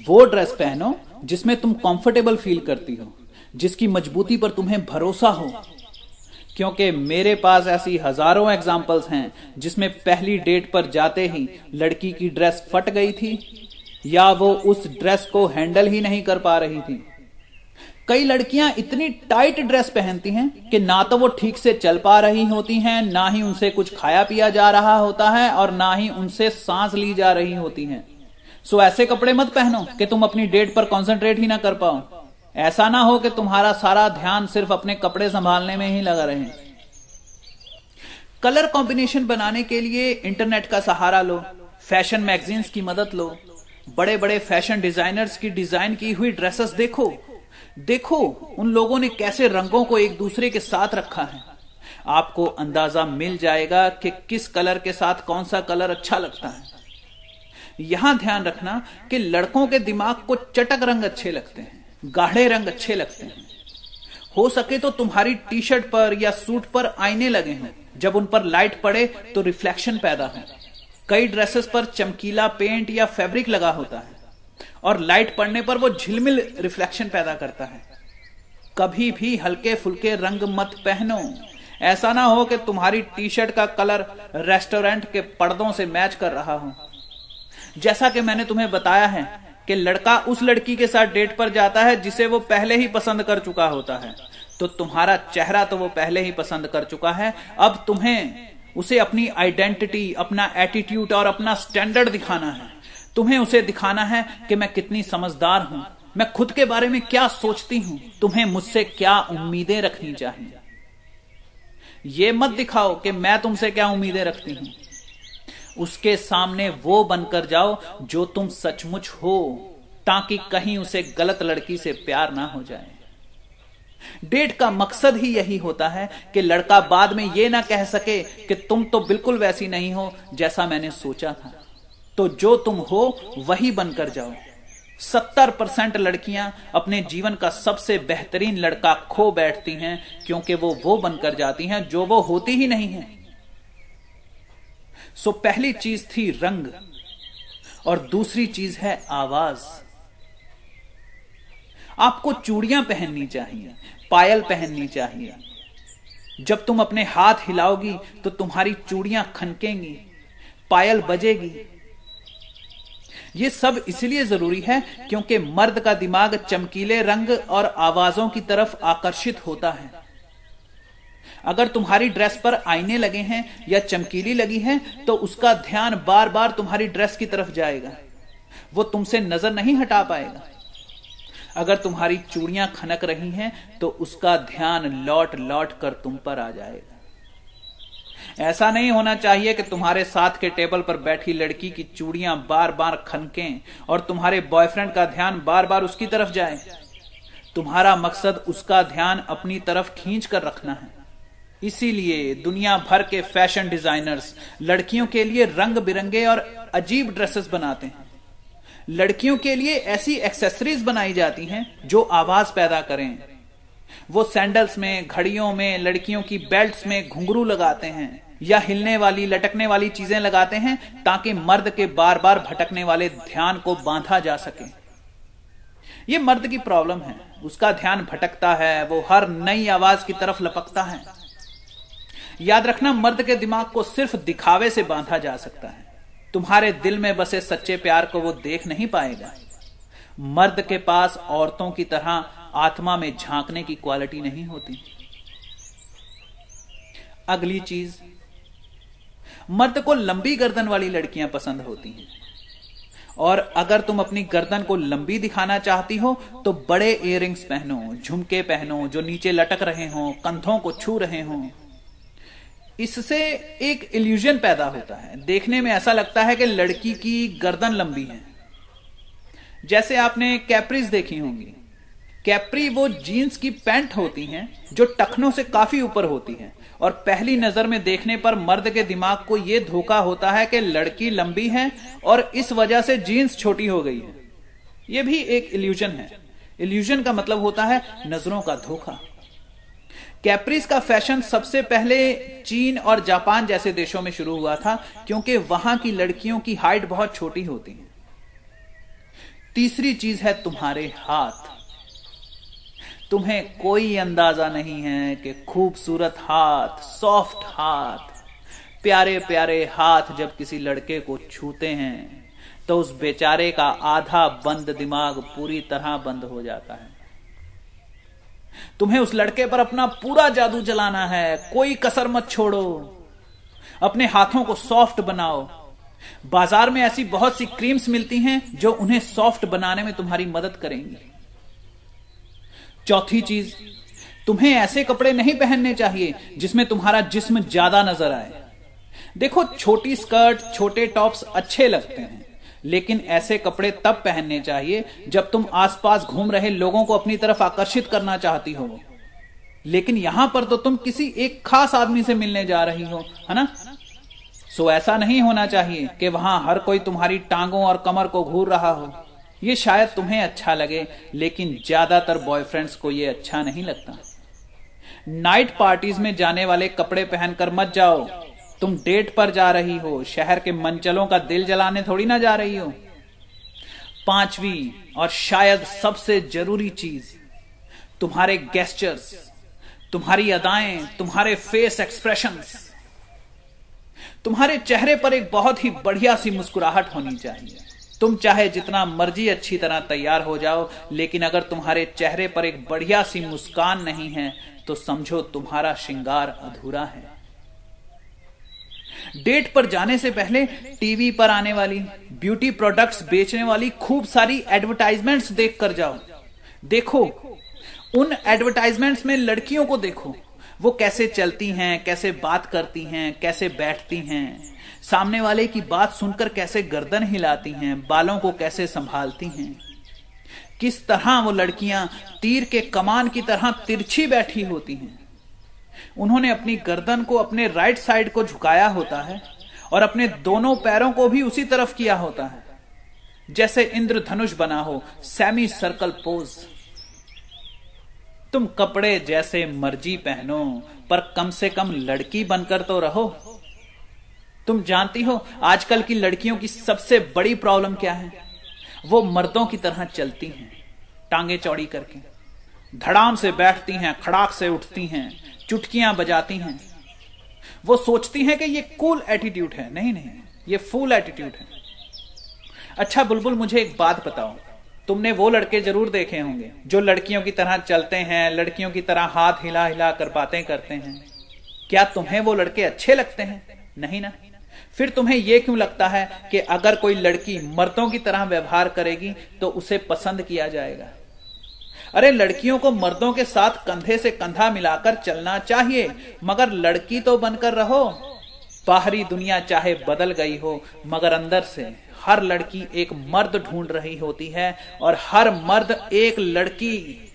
[SPEAKER 2] वो ड्रेस पहनो जिसमें तुम कंफर्टेबल फील करती हो, जिसकी मजबूती पर तुम्हें भरोसा हो। क्योंकि मेरे पास ऐसी हज़ारों एग्जाम्पल्स हैं जिसमें पहली डेट पर जाते ही लड़की की ड्रेस फट गई थी, या वो उस ड्रेस को हैंडल ही नहीं कर पा रही थी। कई लड़कियाँ इतनी टाइट ड्रेस पहनती हैं कि ना तो वो ठीक से चल पा रही होती हैं, ना ही उनसे कुछ खाया पिया जा रहा होता है और ना ही उनसे सांस ली जा रही होती हैं। सो ऐसे कपड़े मत पहनो कि तुम अपनी डेट पर कंसंट्रेट ही ना कर पाओ। ऐसा ना हो कि तुम्हारा सारा ध्यान सिर्फ़ अपने कपड़े संभालने में ही लगा रहे। कलर कॉम्बिनेशन बनाने के लिए इंटरनेट का सहारा लो, फ़ैशन मैगजीन्स की मदद लो बड़े बड़े फ़ैशन डिजाइनर्स की डिज़ाइन की हुई ड्रेसेस देखो। देखो उन लोगों ने कैसे रंगों को एक दूसरे के साथ रखा है। आपको अंदाज़ा मिल जाएगा कि किस कलर के साथ कौन सा कलर अच्छा लगता है। यहाँ ध्यान रखना कि लड़कों के दिमाग को चटक रंग अच्छे लगते हैं। गाढ़े रंग अच्छे लगते हैं। हो सके तो तुम्हारी टी शर्ट पर या सूट पर आईने लगे हैं। जब उन पर लाइट पड़े तो रिफ्लेक्शन पैदा हो। कई ड्रेसेस पर चमकीला पेंट या फैब्रिक लगा होता है। और लाइट पड़ने पर वो झिलमिल रिफ्लेक्शन पैदा करता है। कभी भी हल्के फुल्के रंग मत पहनो। ऐसा ना हो कि तुम्हारी टी शर्ट का कलर रेस्टोरेंट के पर्दों से मैच कर रहा हो। जैसा कि मैंने तुम्हें बताया है कि लड़का उस लड़की के साथ डेट पर जाता है जिसे वो पहले ही पसंद कर चुका होता है। तो तुम्हारा चेहरा तो वो पहले ही पसंद कर चुका है। अब तुम्हें उसे अपनी आइडेंटिटी अपना एटीट्यूड और अपना स्टैंडर्ड दिखाना है। तुम्हें उसे दिखाना है कि मैं कितनी समझदार हूँ। मैं खुद के बारे में क्या सोचती हूँ? तुम्हें मुझसे क्या उम्मीदें रखनी चाहिए? ये मत दिखाओ कि मैं तुमसे क्या उम्मीदें रखती हूँ। उसके सामने वो बनकर जाओ जो तुम सचमुच हो, ताकि कहीं उसे गलत लड़की से प्यार ना हो जाए। डेट का मकसद ही यही होता है कि लड़का बाद में यह ना कह सके कि तुम तो बिल्कुल वैसी नहीं हो जैसा मैंने सोचा था। तो जो तुम हो, वही बनकर जाओ। सत्तर परसेंट लड़कियाँ अपने जीवन का सबसे बेहतरीन लड़का खो बैठती हैं, क्योंकि वो वो बनकर जाती हैं जो वो होती ही नहीं है। सो पहली चीज़ थी रंग और दूसरी चीज़ है आवाज़। आपको चूड़ियाँ पहननी चाहिए, पायल पहननी चाहिए। जब तुम अपने हाथ हिलाओगी तो तुम्हारी चूड़ियाँ खनकेंगी, पायल बजेगी। ये सब इसलिए ज़रूरी है क्योंकि मर्द का दिमाग चमकीले रंग और आवाजों की तरफ़ आकर्षित होता है। अगर तुम्हारी ड्रेस पर आईने लगे हैं या चमकीली लगी है तो उसका ध्यान बार बार तुम्हारी ड्रेस की तरफ़ जाएगा। वो तुमसे नज़र नहीं हटा पाएगा। अगर तुम्हारी चूड़ियाँ खनक रही हैं तो उसका ध्यान लौट लौट कर तुम पर आ जाएगा। ऐसा नहीं होना चाहिए कि तुम्हारे साथ के टेबल पर बैठी लड़की की चूड़ियाँ बार बार खनकें और तुम्हारे बॉयफ्रेंड का ध्यान बार बार उसकी तरफ़ जाए। तुम्हारा मकसद उसका ध्यान अपनी तरफ़ खींच कर रखना है। इसीलिए दुनिया भर के फ़ैशन डिजाइनर्स लड़कियों के लिए रंग बिरंगे और अजीब ड्रेसेस बनाते हैं। लड़कियों के लिए ऐसी एक्सेसरीज बनाई जाती हैं जो आवाज़ पैदा करें। वो सैंडल्स में, घड़ियों में, लड़कियों की बेल्ट्स में घुंघरू लगाते हैं या हिलने वाली, लटकने वाली चीज़ें लगाते हैं ताकि मर्द के बार बार भटकने वाले ध्यान को बांधा जा सके। ये मर्द की प्रॉब्लम है। उसका ध्यान भटकता है, वो हर नई आवाज़ की तरफ़ लपकता है। याद रखना, मर्द के दिमाग को सिर्फ़ दिखावे से बांधा जा सकता है। तुम्हारे दिल में बसे सच्चे प्यार को वो देख नहीं पाएगा। मर्द के पास औरतों की तरह आत्मा में झांकने की क्वालिटी नहीं होती। अगली चीज़, मर्द को लंबी गर्दन वाली लड़कियाँ पसंद होती हैं। और अगर तुम अपनी गर्दन को लंबी दिखाना चाहती हो तो बड़े इयरिंग्स पहनो, झुमके पहनो, जो नीचे लटक रहे हो, कंधों को छू रहे हो। इससे एक इल्यूजन पैदा होता है। देखने में ऐसा लगता है कि लड़की की गर्दन लंबी है। जैसे आपने कैप्रीज देखी होंगी। कैप्री वो जीन्स की पैंट होती हैं, जो टखनों से काफ़ी ऊपर होती हैं। और पहली नज़र में देखने पर मर्द के दिमाग को यह धोखा होता है कि लड़की लंबी है और इस वजह से जीन्स छोटी हो गई है। यह भी एक इल्यूजन है। इल्यूजन का मतलब होता है नज़रों का धोखा। कैप्रीज का फ़ैशन सबसे पहले चीन और जापान जैसे देशों में शुरू हुआ था, क्योंकि वहाँ की लड़कियों की हाइट बहुत छोटी होती है। तीसरी चीज़ है तुम्हारे हाथ। तुम्हें कोई अंदाज़ा नहीं है कि खूबसूरत हाथ सॉफ्ट हाथ, प्यारे प्यारे हाथ जब किसी लड़के को छूते हैं तो उस बेचारे का आधा बंद दिमाग पूरी तरह बंद हो जाता है। तुम्हें उस लड़के पर अपना पूरा जादू चलाना है। कोई कसर मत छोड़ो। अपने हाथों को सॉफ्ट बनाओ। बाज़ार में ऐसी बहुत सी क्रीम्स मिलती हैं जो उन्हें सॉफ्ट बनाने में तुम्हारी मदद करेंगी। चौथी चीज़, तुम्हें ऐसे कपड़े नहीं पहनने चाहिए जिसमें तुम्हारा जिस्म ज़्यादा नज़र आए। देखो, छोटी स्कर्ट, छोटे टॉप्स अच्छे लगते हैं। लेकिन ऐसे कपड़े तब पहनने चाहिए जब तुम आसपास घूम रहे लोगों को अपनी तरफ़ आकर्षित करना चाहती हो। लेकिन यहाँ पर तो तुम किसी एक खास आदमी से मिलने जा रही हो, है ना? सो ऐसा नहीं होना चाहिए कि वहाँ हर कोई तुम्हारी टांगों और कमर को घूर रहा हो। ये शायद तुम्हें अच्छा लगे, लेकिन ज़्यादातर बॉयफ्रेंड्स को ये अच्छा नहीं लगता। नाइट पार्टीज़ में जाने वाले कपड़े पहनकर मत जाओ। तुम डेट पर जा रही हो, शहर के मंचलों का दिल जलाने थोड़ी ना जा रही हो। पांचवी और शायद सबसे ज़रूरी चीज़, तुम्हारे गेस्टर्स तुम्हारी अदाएँ, तुम्हारे फेस एक्सप्रेशंस तुम्हारे चेहरे पर एक बहुत ही बढ़िया सी मुस्कुराहट होनी चाहिए। तुम चाहे जितना मर्ज़ी अच्छी तरह तैयार हो जाओ, लेकिन अगर तुम्हारे चेहरे पर एक बढ़िया सी मुस्कान नहीं है तो समझो तुम्हारा श्रृंगार अधूरा है। डेट पर जाने से पहले टीवी पर आने वाली ब्यूटी प्रोडक्ट्स बेचने वाली खूब सारी एडवर्टाइजमेंट्स देख कर जाओ। देखो, उन एडवर्टाइजमेंट्स में लड़कियों को देखो। वो कैसे चलती हैं, कैसे बात करती हैं, कैसे बैठती हैं। सामने वाले की बात सुनकर कैसे गर्दन हिलाती हैं, बालों को कैसे संभालती हैं। किस तरह वो लड़कियाँ तीर के कमान की तरह तिरछी बैठी होती हैं। उन्होंने अपनी गर्दन को अपने राइट साइड को झुकाया होता है और अपने दोनों पैरों को भी उसी तरफ़ किया होता है। जैसे इंद्रधनुष बना हो सेमी सर्कल पोज तुम कपड़े जैसे मर्ज़ी पहनो, पर कम से कम लड़की बनकर तो रहो। तुम जानती हो, आजकल की लड़कियों की सबसे बड़ी प्रॉब्लम क्या है? वो मर्दों की तरह चलती हैं, टांगे चौड़ी करके। धड़ाम से बैठती हैं, खड़ाक से उठती हैं चुटकियाँ बजाती हैं। वो सोचती हैं कि ये कूल एटीट्यूड है। नहीं नहीं, ये फूल एटीट्यूड है। अच्छा बुलबुल, मुझे एक बात बताओ। तुमने वो लड़के ज़रूर देखे होंगे, जो लड़कियों की तरह चलते हैं, लड़कियों की तरह हाथ हिला हिला कर बातें करते हैं। क्या तुम्हें वो लड़के अच्छे लगते हैं? नहीं ना? फिर तुम्हें यह क्यों लगता है कि अगर कोई लड़की मर्दों की तरह व्यवहार करेगी तो उसे पसंद किया जाएगा? अरे, लड़कियों को मर्दों के साथ कंधे से कंधा मिलाकर चलना चाहिए, मगर लड़की तो बनकर रहो। बाहरी दुनिया चाहे बदल गई हो, मगर अंदर से हर लड़की एक मर्द ढूंढ रही होती है, और हर मर्द एक लड़की।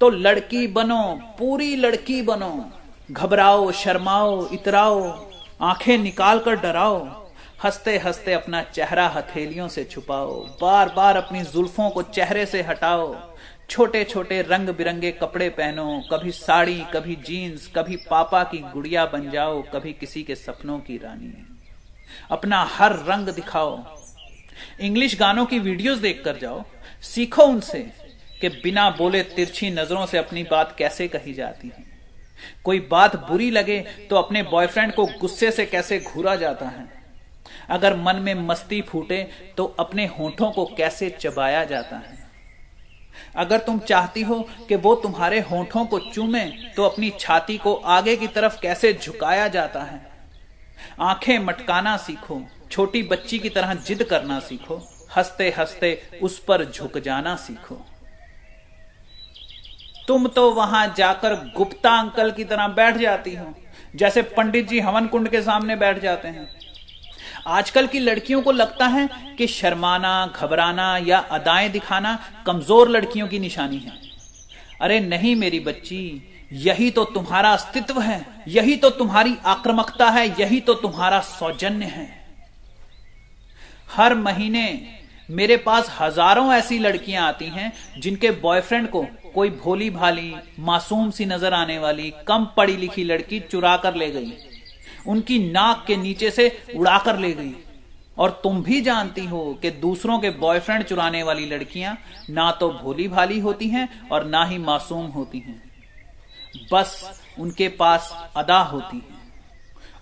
[SPEAKER 2] तो लड़की बनो, पूरी लड़की बनो। घबराओ, शर्माओ, इतराओ, आँखें निकाल कर डराओ। हँसते हँसते अपना चेहरा हथेलियों से छुपाओ बार बार अपनी जुल्फों को चेहरे से हटाओ। छोटे छोटे रंग बिरंगे कपड़े पहनो, कभी साड़ी, कभी जीन्स, कभी पापा की गुड़िया बन जाओ, कभी किसी के सपनों की रानी। अपना हर रंग दिखाओ। इंग्लिश गानों की वीडियोस देखकर जाओ। सीखो उनसे कि बिना बोले तिरछी नज़रों से अपनी बात कैसे कही जाती है। कोई बात बुरी लगे तो अपने बॉयफ्रेंड को गुस्से से कैसे घूरा जाता है। अगर मन में मस्ती फूटे तो अपने होठों को कैसे चबाया जाता है। अगर तुम चाहती हो कि वो तुम्हारे होठों को चूमे तो अपनी छाती को आगे की तरफ़ कैसे झुकाया जाता है? आँखें मटकाना सीखो, छोटी बच्ची की तरह जिद करना सीखो हँसते हँसते उस पर झुक जाना सीखो। तुम तो वहाँ जाकर गुप्ता अंकल की तरह बैठ जाती हो, जैसे पंडित जी हवन कुंड के सामने बैठ जाते हैं। आजकल की लड़कियों को लगता है कि शर्माना, घबराना या अदाएँ दिखाना कमज़ोर लड़कियों की निशानी है। अरे नहीं मेरी बच्ची, यही तो तुम्हारा अस्तित्व है, यही तो तुम्हारी आक्रमकता है, यही तो तुम्हारा सौजन्य है। हर महीने मेरे पास हज़ारों ऐसी लड़कियाँ आती हैं जिनके बॉयफ्रेंड को कोई भोली भाली मासूम सी नज़र आने वाली, कम पढ़ी लिखी लड़की चुरा कर ले गई। उनकी नाक के नीचे से उड़ाकर ले गई। और तुम भी जानती हो कि दूसरों के बॉयफ्रेंड चुराने वाली लड़कियाँ ना तो भोली भाली होती हैं और ना ही मासूम होती हैं। बस उनके पास अदा होती है।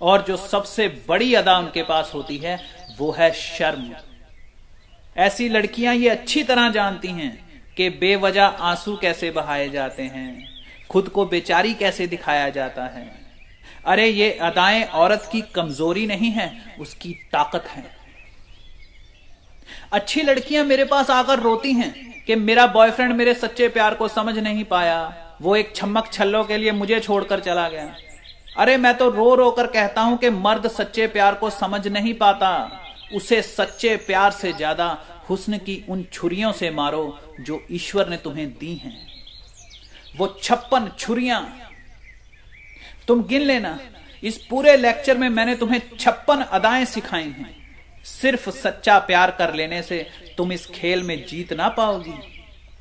[SPEAKER 2] और जो सबसे बड़ी अदा उनके पास होती है, वो है शर्म। ऐसी लड़कियाँ ये अच्छी तरह जानती हैं कि बेवजह आँसू कैसे बहाए जाते हैं, खुद को बेचारी कैसे दिखाया जाता है। अरे ये अदाएँ औरत की कमज़ोरी नहीं है, उसकी ताकत है। अच्छी लड़कियाँ मेरे पास आकर रोती हैं कि मेरा बॉयफ्रेंड मेरे सच्चे प्यार को समझ नहीं पाया। वो एक छमक छल्लों के लिए मुझे छोड़कर चला गया। अरे मैं तो रो रो कर कहता हूँ कि मर्द सच्चे प्यार को समझ नहीं पाता। उसे सच्चे प्यार से ज़्यादा हुस्न की उन छुरियों से मारो जो ईश्वर ने तुम्हें दी हैं। वो छप्पन छुरियाँ तुम गिन लेना। इस पूरे लेक्चर में मैंने तुम्हें छप्पन अदाएँ सिखाई हैं। सिर्फ़ सच्चा प्यार कर लेने से तुम इस खेल में जीत ना पाओगी।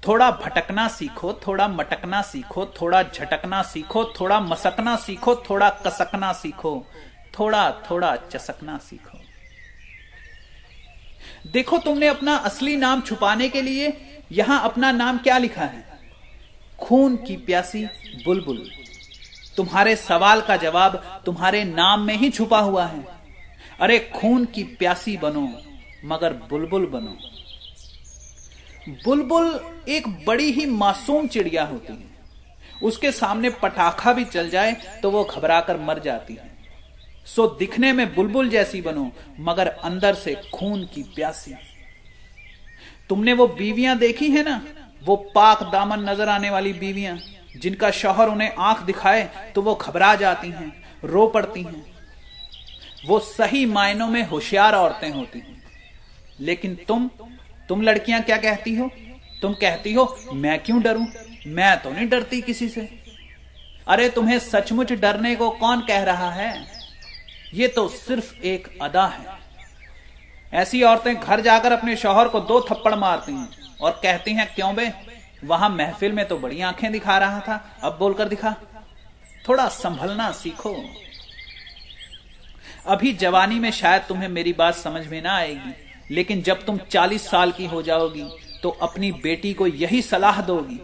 [SPEAKER 2] थोड़ा भटकना सीखो, थोड़ा मटकना सीखो, थोड़ा झटकना सीखो, थोड़ा मसकना सीखो, थोड़ा कसकना सीखो, थोड़ा थोड़ा चसकना सीखो। देखो तुमने अपना असली नाम छुपाने के लिए यहाँ अपना नाम क्या लिखा है? खून की प्यासी बुलबुल। तुम्हारे सवाल का जवाब तुम्हारे नाम में ही छुपा हुआ है। अरे खून की प्यासी बनो, मगर बुलबुल बनो। बुलबुल एक बड़ी ही मासूम चिड़िया होती है। उसके सामने पटाखा भी चल जाए तो वो घबरा कर मर जाती है। सो दिखने में बुलबुल जैसी बनो, मगर अंदर से खून की प्यासी। तुमने वो बीवियाँ देखी है ना? वो पाक दामन नज़र आने वाली बीवियाँ। जिनका शौहर उन्हें आँख दिखाए तो वो घबरा जाती हैं, रो पड़ती हैं। वो सही मायनों में होशियार औरतें होती हैं। लेकिन तुम तुम लड़कियाँ क्या कहती हो? तुम कहती हो, मैं क्यों डरूं? मैं तो नहीं डरती किसी से। अरे, तुम्हें सचमुच डरने को कौन कह रहा है? ये तो सिर्फ़ एक अदा है। ऐसी औरतें घर जाकर अपने शौहर को दो थप्पड़ मारती हैं और कहती हैं, क्यों बे? वहाँ महफिल में तो बड़ी आँखें दिखा रहा था। अब बोलकर दिखा, थोड़ा संभलना सीखो। अभी जवानी में शायद तुम्हें मेरी बात समझ में ना आएगी, लेकिन जब तुम 40 साल की हो जाओगी तो अपनी बेटी को यही सलाह दोगी।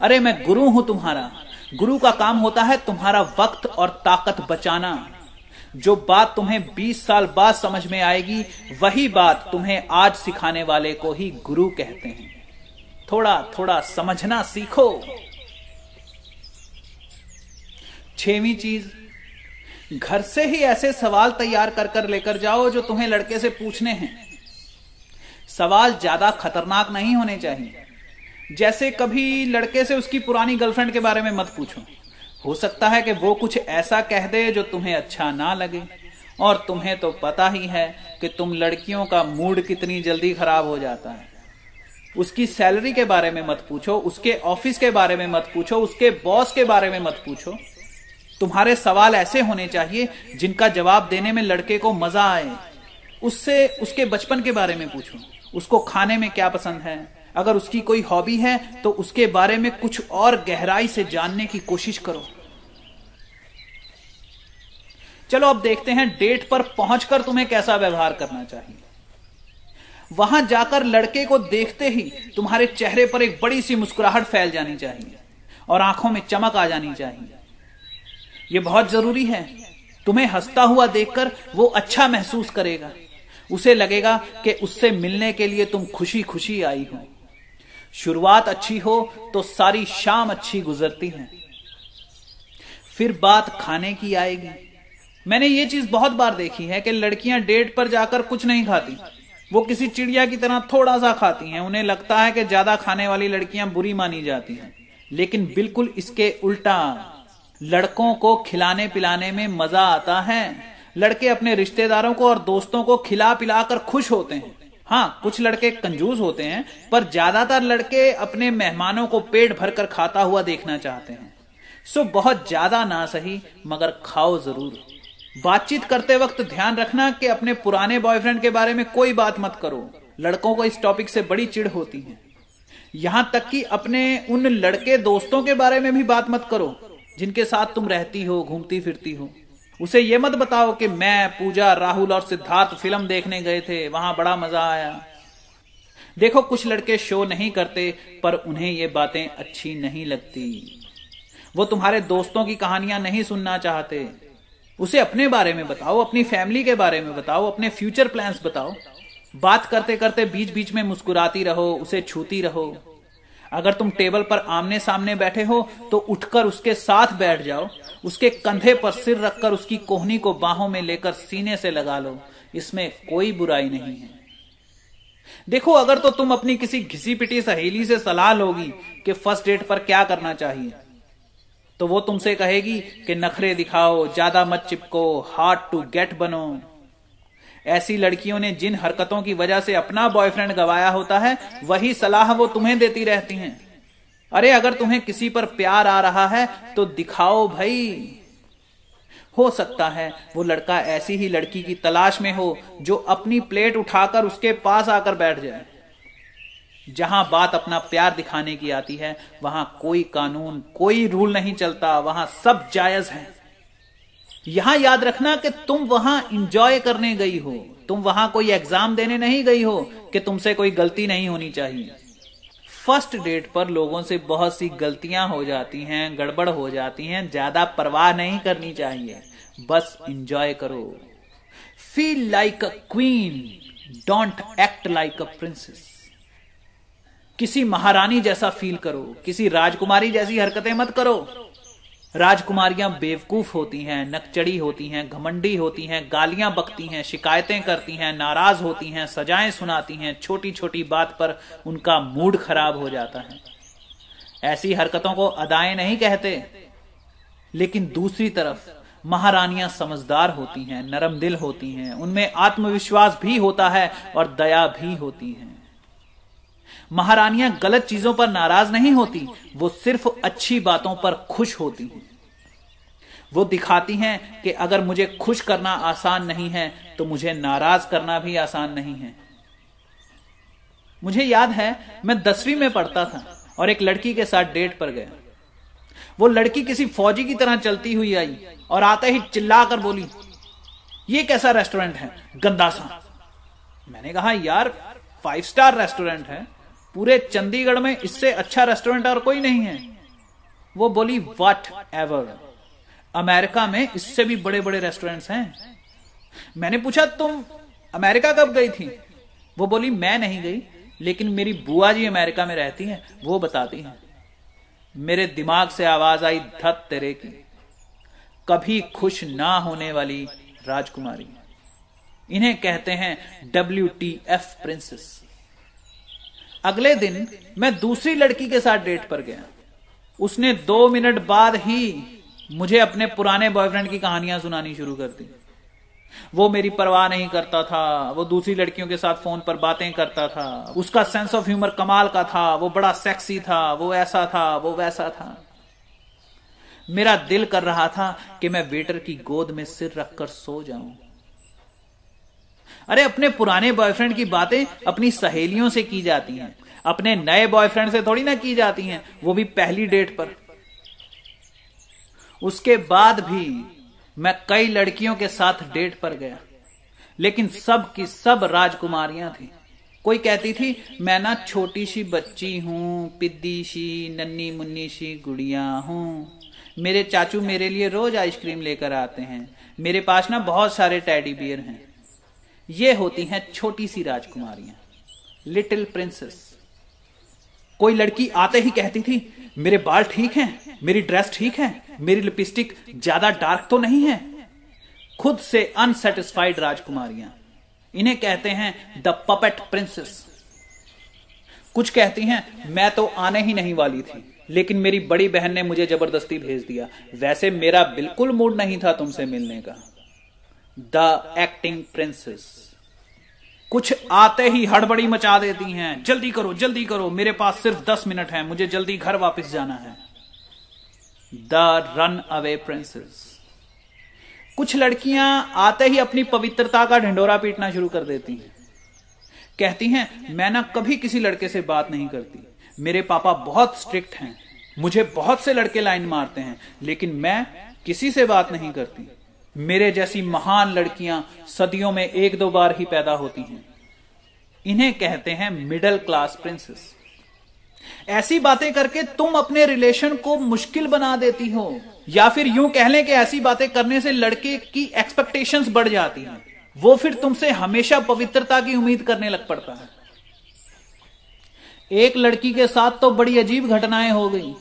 [SPEAKER 2] अरे, मैं गुरु हूँ तुम्हारा। गुरु का काम होता है तुम्हारा वक्त और ताकत बचाना। जो बात तुम्हें 20 साल बाद समझ में आएगी, वही बात तुम्हें आज सिखाने वाले को ही गुरु कहते हैं। थोड़ा थोड़ा समझना सीखो। छेवीं चीज़, घर से ही ऐसे सवाल तैयार कर कर लेकर जाओ जो तुम्हें लड़के से पूछने हैं। सवाल ज़्यादा खतरनाक नहीं होने चाहिए। जैसे कभी लड़के से उसकी पुरानी गर्लफ्रेंड के बारे में मत पूछो। हो सकता है कि वो कुछ ऐसा कह दे जो तुम्हें अच्छा ना लगे। और तुम्हें तो पता ही है कि तुम लड़कियों का मूड कितनी जल्दी खराब हो जाता है। उसकी सैलरी के बारे में मत पूछो, उसके ऑफ़िस के बारे में मत पूछो, उसके बॉस के बारे में मत पूछो। तुम्हारे सवाल ऐसे होने चाहिए जिनका जवाब देने में लड़के को मज़ा आए। उससे, उसके बचपन के बारे में पूछो। उसको खाने में क्या पसंद है? अगर उसकी कोई हॉबी है तो उसके बारे में कुछ और गहराई से जानने की कोशिश करो। चलो, अब देखते हैं डेट पर पहुंचकर तुम्हें कैसा व्यवहार करना चाहिए। वहाँ जाकर लड़के को देखते ही तुम्हारे चेहरे पर एक बड़ी सी मुस्कुराहट फैल जानी चाहिए और आँखों में चमक आ जानी चाहिए। यह बहुत ज़रूरी है। तुम्हें हंसता हुआ देखकर वो अच्छा महसूस करेगा। उसे लगेगा कि उससे मिलने के लिए तुम खुशी खुशी आई हो। शुरुआत अच्छी हो तो सारी शाम अच्छी गुजरती है। फिर बात खाने की आएगी। मैंने ये चीज़ बहुत बार देखी है कि लड़कियाँ डेट पर जाकर कुछ नहीं खाती। वो किसी चिड़िया की तरह थोड़ा सा खाती हैं। उन्हें लगता है कि ज़्यादा खाने वाली लड़कियाँ बुरी मानी जाती हैं। लेकिन बिल्कुल इसके उल्टा, लड़कों को खिलाने पिलाने में मज़ा आता है। लड़के अपने रिश्तेदारों को और दोस्तों को खिला पिला कर खुश होते हैं। हाँ कुछ लड़के कंजूस होते हैं, पर ज़्यादातर लड़के अपने मेहमानों को पेट भरकर खाता हुआ देखना चाहते हैं। सो बहुत ज़्यादा ना सही, मगर खाओ ज़रूर। बातचीत करते वक्त ध्यान रखना कि अपने पुराने बॉयफ्रेंड के बारे में कोई बात मत करो। लड़कों को इस टॉपिक से बड़ी चिढ़ होती है। यहाँ तक कि अपने उन लड़के दोस्तों के बारे में भी बात मत करो, जिनके साथ तुम रहती हो, घूमती फिरती हो। उसे ये मत बताओ कि मैं, पूजा, राहुल और सिद्धार्थ फ़िल्म देखने गए थे, वहाँ बड़ा मज़ा आया। देखो, कुछ लड़के शो नहीं करते, पर उन्हें ये बातें अच्छी नहीं लगती। वो तुम्हारे दोस्तों की कहानियाँ नहीं सुनना चाहते। उसे अपने बारे में बताओ, अपनी फैमिली के बारे में बताओ, अपने फ्यूचर प्लान्स बताओ। बात करते करते बीच बीच में मुस्कुराती रहो, उसे छूती रहो। अगर तुम टेबल पर आमने सामने बैठे हो तो उठकर उसके साथ बैठ जाओ। उसके कंधे पर सिर रखकर उसकी कोहनी को बाहों में लेकर सीने से लगा लो। इसमें कोई बुराई नहीं है। देखो, अगर तो तुम अपनी किसी घिसी पिटी सहेली से सलाह लोगी कि फ़र्स्ट डेट पर क्या करना चाहिए। तो वो तुमसे कहेगी कि नखरे दिखाओ, ज़्यादा मत चिपको हार्ड टू गेट बनो। ऐसी लड़कियों ने जिन हरकतों की वजह से अपना बॉयफ्रेंड गवाया होता है, वही सलाह वो तुम्हें देती रहती हैं। अरे, अगर तुम्हें किसी पर प्यार आ रहा है तो दिखाओ भाई। हो सकता है वो लड़का ऐसी ही लड़की की तलाश में हो, जो अपनी प्लेट उठाकर उसके पास आकर बैठ जाए। जहाँ बात अपना प्यार दिखाने की आती है, वहाँ कोई कानून, कोई रूल नहीं चलता, वहाँ सब जायज़ है। यहाँ याद रखना कि तुम वहाँ इंजॉय करने गई हो, तुम वहाँ कोई एग्ज़ाम देने नहीं गई हो कि तुमसे कोई गलती नहीं होनी चाहिए। फ़र्स्ट डेट पर लोगों से बहुत सी गलतियाँ हो जाती हैं, गड़बड़ हो जाती हैं, ज़्यादा परवाह नहीं करनी चाहिए। बस इंजॉय करो। Feel like a queen don't act like a princess किसी महारानी जैसा फील करो, किसी राजकुमारी जैसी हरकतें मत करो। राजकुमारियाँ बेवकूफ़ होती हैं, नकचड़ी होती हैं, घमंडी होती हैं, गालियाँ बकती हैं, शिकायतें करती हैं, नाराज़ होती हैं, सजाएँ सुनाती हैं छोटी छोटी बात पर उनका मूड खराब हो जाता है। ऐसी हरकतों को अदाएँ नहीं कहते। लेकिन दूसरी तरफ़, महारानियाँ समझदार होती हैं, नरम दिल होती हैं, उनमें आत्मविश्वास भी होता है और दया भी होती है। महारानियाँ गलत चीज़ों पर नाराज़ नहीं होती, वो सिर्फ़ अच्छी बातों पर खुश होती हैं। वो दिखाती हैं कि अगर मुझे खुश करना आसान नहीं है तो मुझे नाराज़ करना भी आसान नहीं है। मुझे याद है, मैं दसवीं में पढ़ता था और एक लड़की के साथ डेट पर गया। वो लड़की किसी फौजी की तरह चलती हुई आई और आते ही चिल्ला कर बोली, ये कैसा रेस्टोरेंट है? गंदा सा। मैंने कहा, यार फाइव स्टार रेस्टोरेंट है। पूरे चंडीगढ़ में इससे अच्छा रेस्टोरेंट और कोई नहीं है। वो बोली वट एवर अमेरिका में इससे भी बड़े बड़े रेस्टोरेंट्स हैं। मैंने पूछा, तुम अमेरिका कब गई थी? वो बोली, मैं नहीं गई, लेकिन मेरी बुआ जी अमेरिका में रहती हैं, वो बताती हैं। मेरे दिमाग से आवाज़ आई, धत तेरे की। कभी खुश ना होने वाली राजकुमारी। इन्हें कहते हैं डब्ल्यू टी एफ़ प्रिंसेस अगले दिन मैं दूसरी लड़की के साथ डेट पर गया। उसने दो मिनट बाद ही मुझे अपने पुराने बॉयफ्रेंड की कहानियाँ सुनानी शुरू कर दी। वो मेरी परवाह नहीं करता था, वो दूसरी लड़कियों के साथ फ़ोन पर बातें करता था। उसका सेंस ऑफ़ ह्यूमर कमाल का था, वो बड़ा सेक्सी था, वो ऐसा था, वो वैसा था। मेरा दिल कर रहा था कि मैं वेटर की गोद में सिर रखकर सो जाऊँ। अरे, अपने पुराने बॉयफ्रेंड की बातें अपनी सहेलियों से की जाती हैं। अपने नए बॉयफ्रेंड से थोड़ी ना की जाती हैं। वो भी पहली डेट पर। उसके बाद भी मैं कई लड़कियों के साथ डेट पर गया। लेकिन सब की सब राजकुमारियाँ थी। कोई कहती थी, मैं ना छोटी सी बच्ची हूँ पिद्दी सी नन्नी मुन्नी सी गुड़िया हूँ। मेरे चाचू मेरे लिए रोज आइसक्रीम लेकर आते हैं। मेरे पास ना बहुत सारे टैडी बियर हैं। ये होती हैं छोटी सी राजकुमारियाँ, लिटिल प्रिंसेस। कोई लड़की आते ही कहती थी, मेरे बाल ठीक हैं, मेरी ड्रेस ठीक है, मेरी लिपस्टिक ज़्यादा डार्क तो नहीं है। खुद से अनसेटिस्फाइड राजकुमारियाँ, इन्हें कहते हैं द पपेट प्रिंसेस। कुछ कहती हैं, मैं तो आने ही नहीं वाली थी, लेकिन मेरी बड़ी बहन ने मुझे ज़बरदस्ती भेज दिया। वैसे मेरा बिल्कुल मूड नहीं था तुमसे मिलने का। The acting princess. कुछ आते ही हड़बड़ी मचा देती हैं। जल्दी करो जल्दी करो। मेरे पास सिर्फ़ दस मिनट है। मुझे जल्दी घर वापस जाना है। द रन अवे प्रिंसेस कुछ लड़कियाँ आते ही अपनी पवित्रता का ढिंडोरा पीटना शुरू कर देती हैं। कहती हैं, मैं ना कभी किसी लड़के से बात नहीं करती। मेरे पापा बहुत स्ट्रिक्ट हैं। मुझे बहुत से लड़के लाइन मारते हैं, लेकिन मैं किसी से बात नहीं करती। मेरे जैसी महान लड़कियाँ सदियों में एक दो बार ही पैदा होती हैं। इन्हें कहते हैं मिडिल क्लास प्रिंसेस ऐसी बातें करके तुम अपने रिलेशन को मुश्किल बना देती हो, या फिर यूँ कह लें कि ऐसी बातें करने से लड़के की एक्सपेक्टेशंस बढ़ जाती हैं। वो फिर तुमसे हमेशा पवित्रता की उम्मीद करने लग पड़ता है। एक लड़की के साथ तो बड़ी अजीब घटनाएँ हो गई।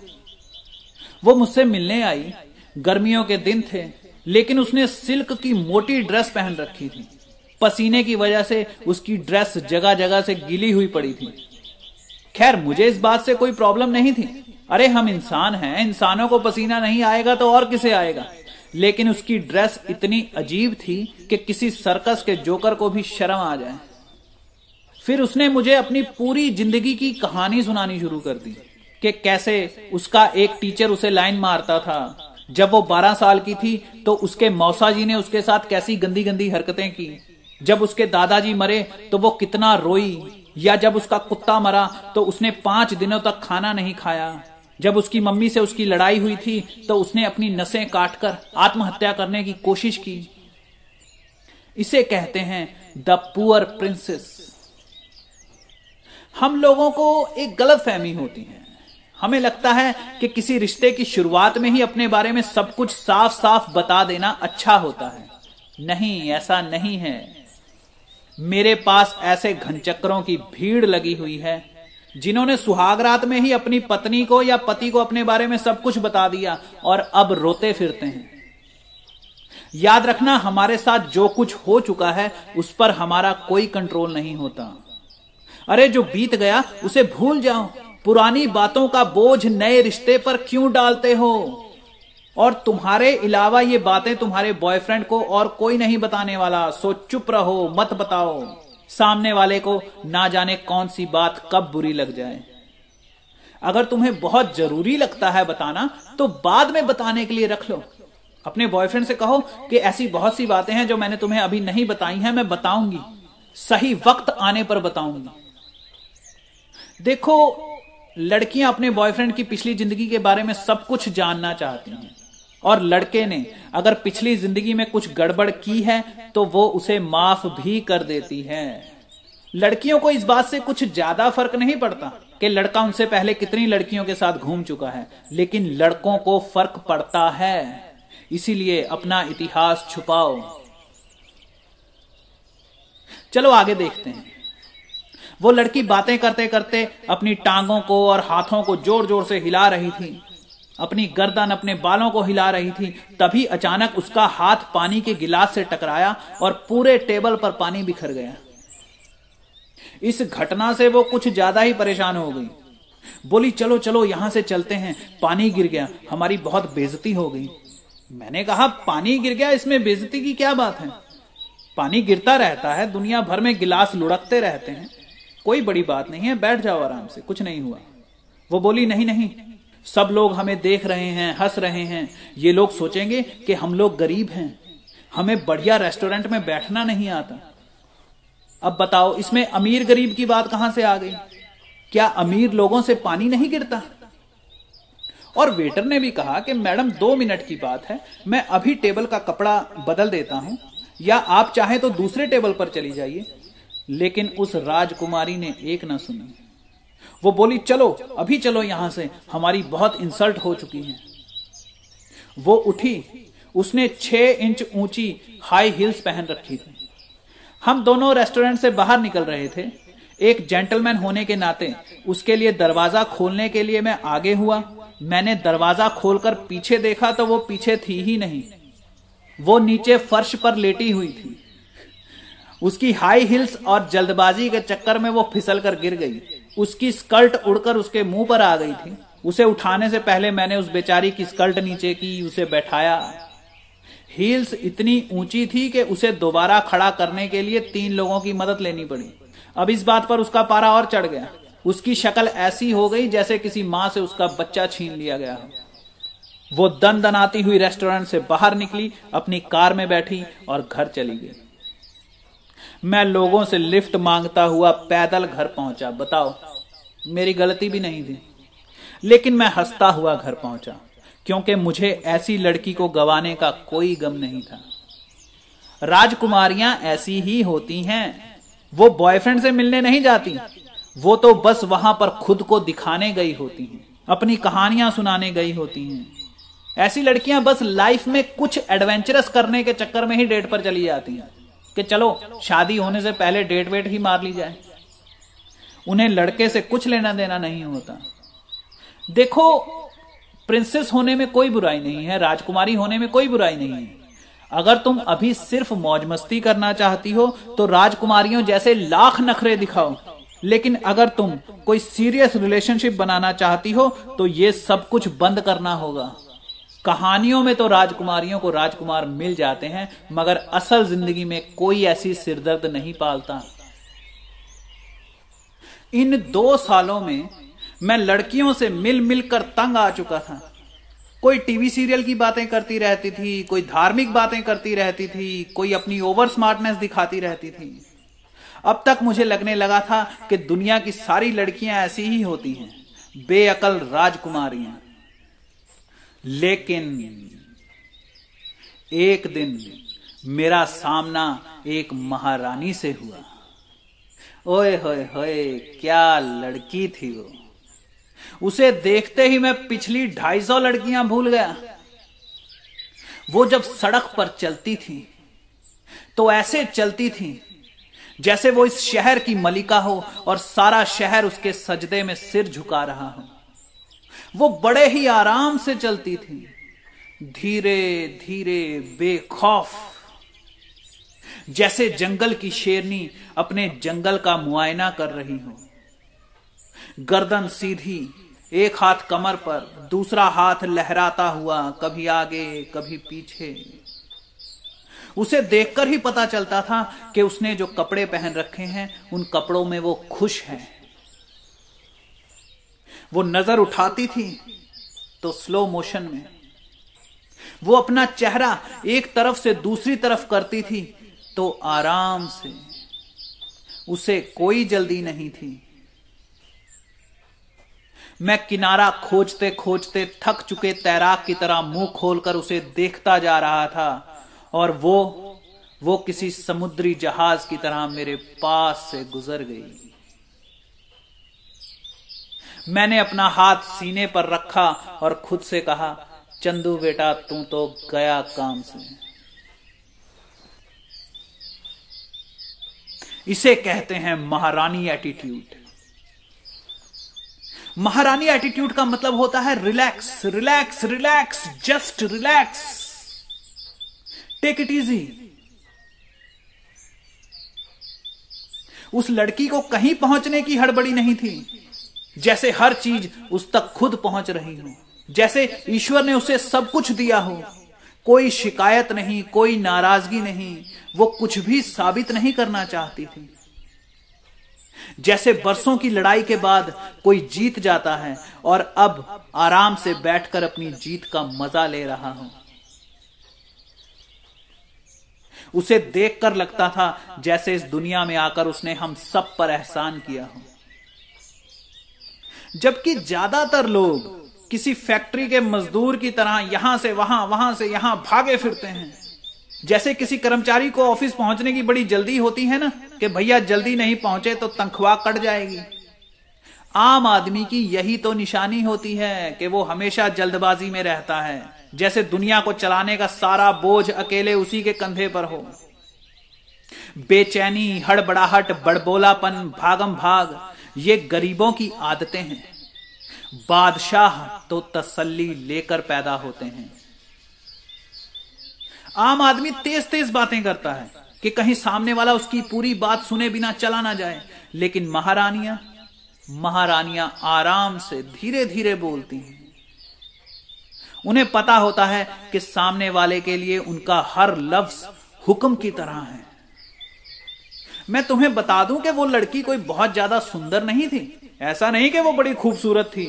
[SPEAKER 2] वो मुझसे मिलने आई। गर्मियों के दिन थे। लेकिन उसने सिल्क की मोटी ड्रेस पहन रखी थी। पसीने की वजह से उसकी ड्रेस जगह जगह से गिली हुई पड़ी थी। खैर, मुझे इस बात से कोई प्रॉब्लम नहीं थी। अरे, हम इंसान हैं, इंसानों को पसीना नहीं आएगा तो और किसे आएगा? लेकिन उसकी ड्रेस इतनी अजीब थी कि किसी सर्कस के जोकर को भी शर्म आ जाए। फिर उसने मुझे अपनी पूरी ज़िंदगी की कहानी सुनानी शुरू कर दी कि कैसे उसका एक टीचर उसे लाइन मारता था। जब वो 12 साल की थी तो उसके मौसा जी ने उसके साथ कैसी गंदी गंदी हरकतें की? जब उसके दादाजी मरे तो वो कितना रोई? या जब उसका कुत्ता मरा तो उसने पाँच दिनों तक खाना नहीं खाया? जब उसकी मम्मी से उसकी लड़ाई हुई थी तो उसने अपनी नसें काटकर आत्महत्या करने की कोशिश की। इसे कहते हैं, द पुअर प्रिंसेस. हम लोगों को एक गलत फहमी होती है। हमें लगता है कि किसी रिश्ते की शुरुआत में ही अपने बारे में सब कुछ साफ़ साफ़ बता देना अच्छा होता है। नहीं, ऐसा नहीं है। मेरे पास ऐसे घनचक्रों की भीड़ लगी हुई है, जिन्होंने सुहागरात में ही अपनी पत्नी को या पति को अपने बारे में सब कुछ बता दिया और अब रोते फिरते हैं। याद रखना, हमारे साथ जो कुछ हो चुका है, उस पर हमारा कोई कंट्रोल नहीं होता। अरे, जो बीत गया, उसे भूल जाओ। पुरानी बातों का बोझ नए रिश्ते पर क्यों डालते हो? और तुम्हारे अलावा ये बातें तुम्हारे बॉयफ्रेंड को और कोई नहीं बताने वाला। सो चुप रहो, मत बताओ। सामने वाले को ना जाने कौन सी बात कब बुरी लग जाए। अगर तुम्हें बहुत ज़रूरी लगता है बताना तो बाद में बताने के लिए रख लो। अपने बॉयफ्रेंड से कहो कि ऐसी बहुत सी बातें हैं जो मैंने तुम्हें अभी नहीं बताई हैं, मैं बताऊँगी। सही वक्त आने पर बताऊँगी। देखो लड़कियाँ अपने बॉयफ्रेंड की पिछली ज़िंदगी के बारे में सब कुछ जानना चाहती हैं। और लड़के ने अगर पिछली ज़िंदगी में कुछ गड़बड़ की है तो वो उसे माफ़ भी कर देती है। लड़कियों को इस बात से कुछ ज़्यादा फ़र्क नहीं पड़ता कि लड़का उनसे पहले कितनी लड़कियों के साथ घूम चुका है, लेकिन लड़कों को फ़र्क पड़ता है। इसीलिए अपना इतिहास छुपाओ। चलो आगे देखते हैं। वो लड़की बातें करते करते अपनी टांगों को और हाथों को ज़ोर ज़ोर से हिला रही थी। अपनी गर्दन अपने बालों को हिला रही थी। तभी अचानक उसका हाथ पानी के गिलास से टकराया और पूरे टेबल पर पानी बिखर गया। इस घटना से वो कुछ ज़्यादा ही परेशान हो गई। बोली, चलो चलो, यहाँ से चलते हैं। पानी गिर गया। हमारी बहुत बेजती हो गई। मैंने कहा, पानी गिर गया? इसमें बेजती की क्या बात है? पानी गिरता रहता है। दुनिया भर में गिलास लुढ़कते रहते हैं। कोई बड़ी बात नहीं है, बैठ जाओ आराम से, कुछ नहीं हुआ। वो बोली, नहीं नहीं, सब लोग हमें देख रहे हैं, हंस रहे हैं। ये लोग सोचेंगे कि हम लोग गरीब हैं। हमें बढ़िया रेस्टोरेंट में बैठना नहीं आता। अब बताओ, इसमें अमीर गरीब की बात कहाँ से आ गई? क्या अमीर लोगों से पानी नहीं गिरता? और वेटर ने भी कहा कि, मैडम, दो मिनट की बात है। मैं अभी टेबल का कपड़ा बदल देता हूँ, या आप चाहें तो दूसरे टेबल पर चली जाइए। लेकिन उस राजकुमारी ने एक ना सुनी। वो बोली, चलो, अभी चलो यहाँ से, हमारी बहुत इंसल्ट हो चुकी है। वो उठी, उसने छह इंच ऊँची हाई हील्स पहन रखी थी। हम दोनों रेस्टोरेंट से बाहर निकल रहे थे। एक जेंटलमैन होने के नाते, उसके लिए दरवाज़ा खोलने के लिए मैं आगे हुआ। मैंने दरवाज़ा खोलकर पीछे देखा तो वो पीछे थी ही नहीं। वो नीचे फर्श पर लेटी हुई थी। उसकी हाई हिल्स और जल्दबाजी के चक्कर में वो फिसल कर गिर गई। उसकी स्कर्ट उड़कर उसके मुँह पर आ गई थी। उसे उठाने से पहले मैंने उस बेचारी की स्कर्ट नीचे की, उसे बैठाया। हील्स इतनी ऊँची थी कि उसे दोबारा खड़ा करने के लिए तीन लोगों की मदद लेनी पड़ी। अब इस बात पर उसका पारा और चढ़ गया। उसकी शक्ल ऐसी हो गई जैसे किसी माँ से उसका बच्चा छीन लिया गया वो दन दनाती हुई रेस्टोरेंट से बाहर निकली, अपनी कार में बैठी और घर चली गई। मैं लोगों से लिफ्ट माँगता हुआ पैदल घर पहुँचा। बताओ, मेरी गलती भी नहीं थी लेकिन मैं हंसता हुआ घर पहुँचा, क्योंकि मुझे ऐसी लड़की को गवाने का कोई गम नहीं था। राजकुमारियाँ ऐसी ही होती हैं। वो बॉयफ्रेंड से मिलने नहीं जाती। वो तो बस वहाँ पर खुद को दिखाने गई होती हैं, अपनी कहानियाँ सुनाने गई होती हैं। ऐसी लड़कियाँ बस लाइफ में कुछ एडवेंचरस करने के चक्कर में ही डेट पर चली जाती हैं। कि चलो, शादी होने से पहले डेट वेट ही मार ली जाए। उन्हें लड़के से कुछ लेना देना नहीं होता। देखो प्रिंसेस होने में कोई बुराई नहीं है, राजकुमारी होने में कोई बुराई नहीं है। अगर तुम अभी सिर्फ़ मौज मस्ती करना चाहती हो तो राजकुमारियों जैसे लाख नखरे दिखाओ। लेकिन अगर तुम कोई सीरियस रिलेशनशिप बनाना चाहती हो तो ये सब कुछ बंद करना होगा। कहानियों में तो राजकुमारियों को राजकुमार मिल जाते हैं, मगर असल ज़िंदगी में कोई ऐसी सिरदर्द नहीं पालता। इन दो सालों में मैं लड़कियों से मिल मिलकर तंग आ चुका था। कोई टीवी सीरियल की बातें करती रहती थी, कोई धार्मिक बातें करती रहती थी, कोई अपनी ओवर स्मार्टनेस दिखाती रहती थी। अब तक मुझे लगने लगा था कि दुनिया की सारी लड़कियाँ ऐसी ही होती हैं, बेअकल राजकुमारियाँ लेकिन एक दिन मेरा सामना एक महारानी से हुआ। ओए होए होए, क्या लड़की थी वो? उसे देखते ही मैं पिछली ढाई सौ लड़कियाँ भूल गया। वो जब सड़क पर चलती थी तो ऐसे चलती थी, जैसे वो इस शहर की मलिका हो और सारा शहर उसके सजदे में सिर झुका रहा हो। वो बड़े ही आराम से चलती थी। धीरे धीरे, बेखौफ। जैसे जंगल की शेरनी अपने जंगल का मुआयना कर रही हो। गर्दन सीधी, एक हाथ कमर पर, दूसरा हाथ लहराता हुआ, कभी आगे, कभी पीछे। उसे देखकर ही पता चलता था कि उसने जो कपड़े पहन रखे हैं, उन कपड़ों में वो खुश है। वो नज़र उठाती थी तो स्लो मोशन में। वो अपना चेहरा एक तरफ़ से दूसरी तरफ़ करती थी तो आराम से उसे कोई जल्दी नहीं थी। मैं किनारा खोजते खोजते थक चुके तैराक की तरह मुँह खोलकर उसे देखता जा रहा था और वो वो किसी समुद्री जहाज़ की तरह मेरे पास से गुजर गई। मैंने अपना हाथ सीने पर रखा और खुद से कहा, चंदू बेटा, तू तो गया काम से। इसे कहते हैं महारानी एटीट्यूड महारानी एटीट्यूड का मतलब होता है relax relax relax just relax take it easy उस लड़की को कहीं पहुँचने की हड़बड़ी नहीं थी। जैसे हर चीज़ उस तक खुद पहुँच रही हो, जैसे ईश्वर ने उसे सब कुछ दिया हो। कोई शिकायत नहीं, कोई नाराज़गी नहीं, वो कुछ भी साबित नहीं करना चाहती थी। जैसे बरसों की लड़ाई के बाद कोई जीत जाता है और अब आराम से बैठकर अपनी जीत का मज़ा ले रहा हो। उसे देखकर लगता था जैसे इस दुनिया में आकर उसने हम सब पर एहसान किया हो। जबकि ज़्यादातर लोग किसी फैक्ट्री के मजदूर की तरह यहाँ से वहाँ वहाँ से यहाँ भागे फिरते हैं। जैसे किसी कर्मचारी को ऑफ़िस पहुँचने की बड़ी जल्दी होती है ना, कि भैया जल्दी नहीं पहुँचे तो तनख्वाह कट जाएगी। आम आदमी की यही तो निशानी होती है कि वो हमेशा जल्दबाजी में रहता है, जैसे दुनिया को चलाने का सारा बोझ अकेले उसी के कंधे पर हो। बेचैनी, हड़बड़ाहट, बड़बोलापन, भागम भाग ये गरीबों की आदतें हैं। बादशाह तो तसल्ली लेकर पैदा होते हैं। आम आदमी तेज तेज बातें करता है कि कहीं सामने वाला उसकी पूरी बात सुने बिना चला ना जाए। लेकिन महारानियाँ महारानियाँ आराम से धीरे धीरे बोलती हैं। उन्हें पता होता है कि सामने वाले के लिए उनका हर लफ्ज हुक्म की तरह है। मैं तुम्हें बता दूँ कि वो लड़की कोई बहुत ज़्यादा सुंदर नहीं थी। ऐसा नहीं कि वो बड़ी खूबसूरत थी।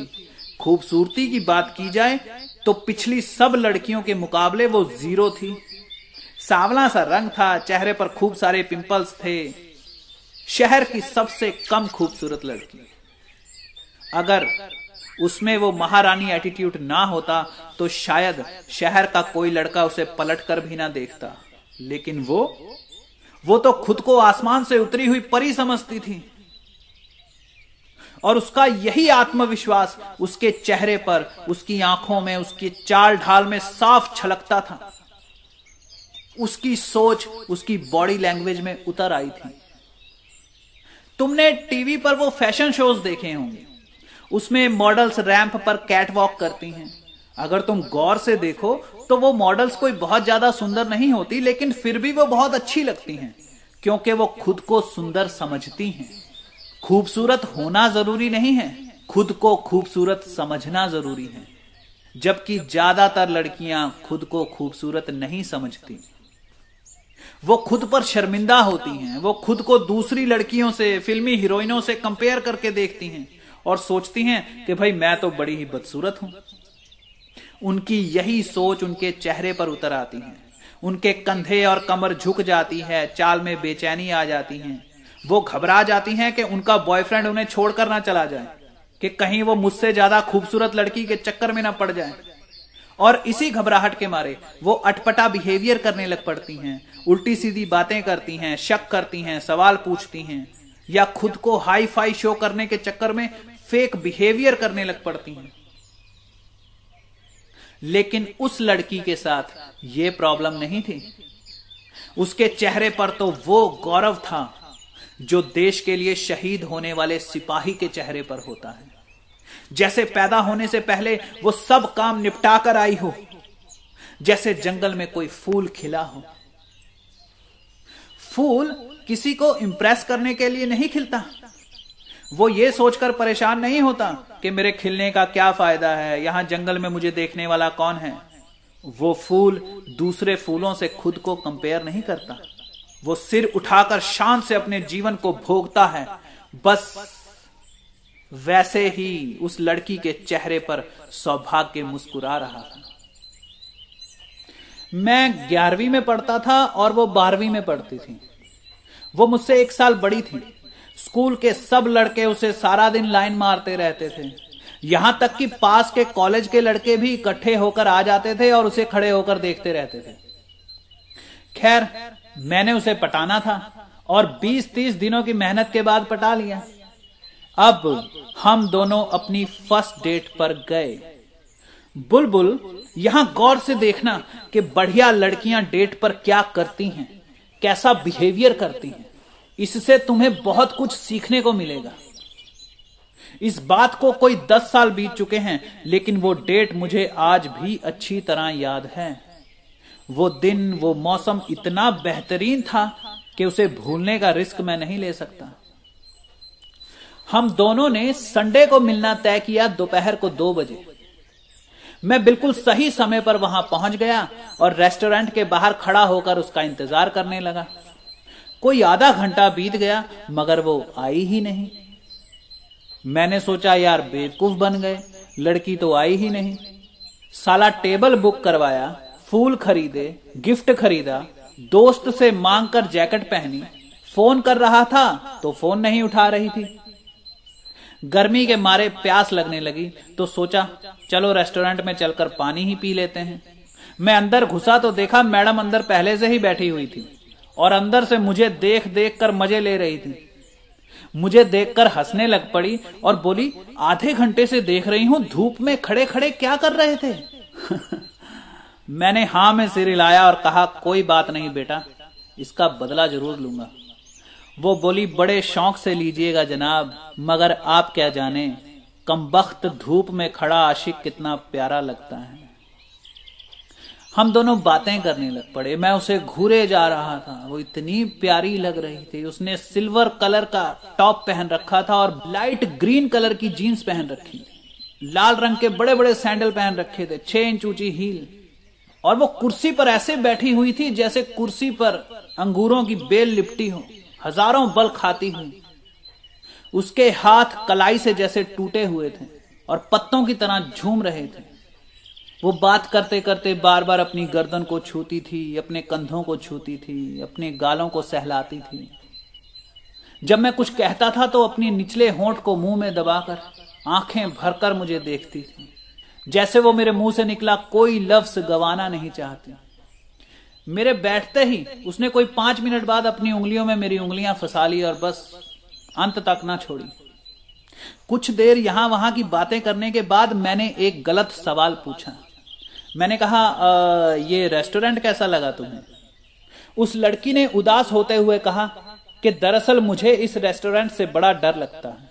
[SPEAKER 2] खूबसूरती की बात की जाए तो पिछली सब लड़कियों के मुकाबले वो ज़ीरो थी। सावला सा रंग था, चेहरे पर खूब सारे पिंपल्स थे। शहर की सबसे कम खूबसूरत लड़की। अगर उसमें वो महारानी एटीट्यूड ना होता तो शायद शहर का कोई लड़का उसे पलट कर भी ना देखता। लेकिन वो वो तो खुद को आसमान से उतरी हुई परी समझती थी। और उसका यही आत्मविश्वास उसके चेहरे पर, उसकी आँखों में, उसकी चाल ढाल में साफ़ छलकता था। उसकी सोच, उसकी बॉडी लैंग्वेज में उतर आई थी। तुमने टीवी पर वो फ़ैशन शोज़ देखे होंगे। उसमें मॉडल्स रैंप पर कैट वॉक करती हैं। अगर तुम गौर से देखो तो वो मॉडल्स कोई बहुत ज़्यादा सुंदर नहीं होती, लेकिन फिर भी वो बहुत अच्छी लगती हैं, क्योंकि वो खुद को सुंदर समझती हैं। खूबसूरत होना ज़रूरी नहीं है, खुद को खूबसूरत समझना ज़रूरी है। जबकि ज़्यादातर लड़कियाँ खुद को खूबसूरत नहीं समझती। वो खुद पर शर्मिंदा होती हैं, वो खुद को दूसरी लड़कियों से, फिल्मी हीरोइनों से कंपेयर करके देखती हैं और सोचती हैं कि भाई मैं तो बड़ी ही बदसूरत हूँ। उनकी यही सोच उनके चेहरे पर उतर आती है। उनके कंधे और कमर झुक जाती है, चाल में बेचैनी आ जाती है। वो घबरा जाती हैं कि उनका बॉयफ्रेंड उन्हें छोड़कर ना चला जाए, कि कहीं वो मुझसे ज़्यादा खूबसूरत लड़की के चक्कर में ना पड़ जाए। और इसी घबराहट के मारे वो अटपटा बिहेवियर करने लग पड़ती हैं उल्टी सीधी बातें करती हैं, शक करती हैं, सवाल पूछती हैं, या खुद को हाई फाई शो करने के चक्कर में फेक बिहेवियर करने लग पड़ती हैं। लेकिन उस लड़की के साथ यह प्रॉब्लम नहीं थी। उसके चेहरे पर तो वो गौरव था जो देश के लिए शहीद होने वाले सिपाही के चेहरे पर होता है। जैसे पैदा होने से पहले वो सब काम निपटा कर आई हो, जैसे जंगल में कोई फूल खिला हो। फूल किसी को इंप्रेस करने के लिए नहीं खिलता। वो ये सोचकर परेशान नहीं होता कि मेरे खिलने का क्या फ़ायदा है, यहाँ जंगल में मुझे देखने वाला कौन है? वो फूल दूसरे फूलों से खुद को कंपेयर नहीं करता। वो सिर उठाकर शान से अपने जीवन को भोगता है। बस वैसे ही उस लड़की के चेहरे पर सौभाग्य मुस्कुरा रहा था। मैं ग्यारहवीं में पढ़ता था और वो बारहवीं में पढ़ती थी। वो मुझसे एक साल बड़ी थी। स्कूल के सब लड़के उसे सारा दिन लाइन मारते रहते थे। यहाँ तक कि पास के कॉलेज के लड़के भी इकट्ठे होकर आ जाते थे और उसे खड़े होकर देखते रहते थे। खैर, मैंने उसे पटाना था और 20-30 दिनों की मेहनत के बाद पटा लिया। अब हम दोनों अपनी फ़र्स्ट डेट पर गए। बुलबुल, यहाँ गौर से देखना कि बढ़िया लड़कियाँ डेट पर क्या करती हैं, कैसा बिहेवियर करती हैं। इससे तुम्हें बहुत कुछ सीखने को मिलेगा। इस बात को कोई दस साल बीत चुके हैं, लेकिन वो डेट मुझे आज भी अच्छी तरह याद है। वो दिन, वो मौसम इतना बेहतरीन था कि उसे भूलने का रिस्क मैं नहीं ले सकता। हम दोनों ने संडे को मिलना तय किया दोपहर को दो बजे। मैं बिल्कुल सही समय पर वहाँ पहुँच गया और रेस्टोरेंट के बाहर खड़ा होकर उसका इंतज़ार करने लगा। कोई आधा घंटा बीत गया, मगर वो आई ही नहीं। मैंने सोचा, यार, बेवकूफ़ बन गए, लड़की तो आई ही नहीं। साला टेबल बुक करवाया, फूल खरीदे, गिफ्ट खरीदा, दोस्त से मांग कर जैकेट पहनी, फ़ोन कर रहा था तो फ़ोन नहीं उठा रही थी। गर्मी के मारे प्यास लगने लगी तो सोचा, चलो रेस्टोरेंट में चलकर पानी ही पी लेते हैं। मैं अंदर घुसा तो देखा मैडम अंदर पहले से ही बैठी हुई थी। और अंदर से मुझे देख देख कर मज़े ले रही थी। मुझे देखकर हंसने लग पड़ी और बोली, आधे घंटे से देख रही हूँ, धूप में खड़े खड़े क्या कर रहे थे? मैंने हाँ में सिर हिलाया और कहा, कोई बात नहीं बेटा, इसका बदला ज़रूर लूँगा। वो बोली, बड़े शौक से लीजिएगा जनाब, मगर आप क्या जाने कम वक्त धूप में खड़ा आशिक कितना प्यारा लगता है। हम दोनों बातें करने लग पड़े। मैं उसे घूरे जा रहा था। वो इतनी प्यारी लग रही थी। उसने सिल्वर कलर का टॉप पहन रखा था और लाइट ग्रीन कलर की जीन्स पहन रखी। थी लाल रंग के बड़े बड़े सैंडल पहन रखे थे। छह इंच ऊँची हील। और वो कुर्सी पर ऐसे बैठी हुई थी जैसे कुर्सी पर अंगूरों की बेल लिपटी हो। हज़ारों बल खाती हुई। उसके हाथ कलाई से जैसे टूटे हुए थे और पत्तों की तरह झूम रहे थे। वो बात करते करते बार बार अपनी गर्दन को छूती थी, अपने कंधों को छूती थी, अपने गालों को सहलाती थी। जब मैं कुछ कहता था तो अपनी निचले होंठ को मुँह में दबाकर आँखें भरकर मुझे देखती थी। जैसे वो मेरे मुँह से निकला, कोई लफ्ज गवाना नहीं चाहती। मेरे बैठते ही उसने कोई पाँच मिनट बाद अपनी उंगलियों में मेरी उंगलियाँ फंसा ली और बस अंत तक ना छोड़ी। कुछ देर यहाँ वहाँ की बातें करने के बाद मैंने एक गलत सवाल पूछा। मैंने कहा आ, ये रेस्टोरेंट कैसा लगा तुम्हें? उस लड़की ने उदास होते हुए कहा कि दरअसल मुझे इस रेस्टोरेंट से बड़ा डर लगता है।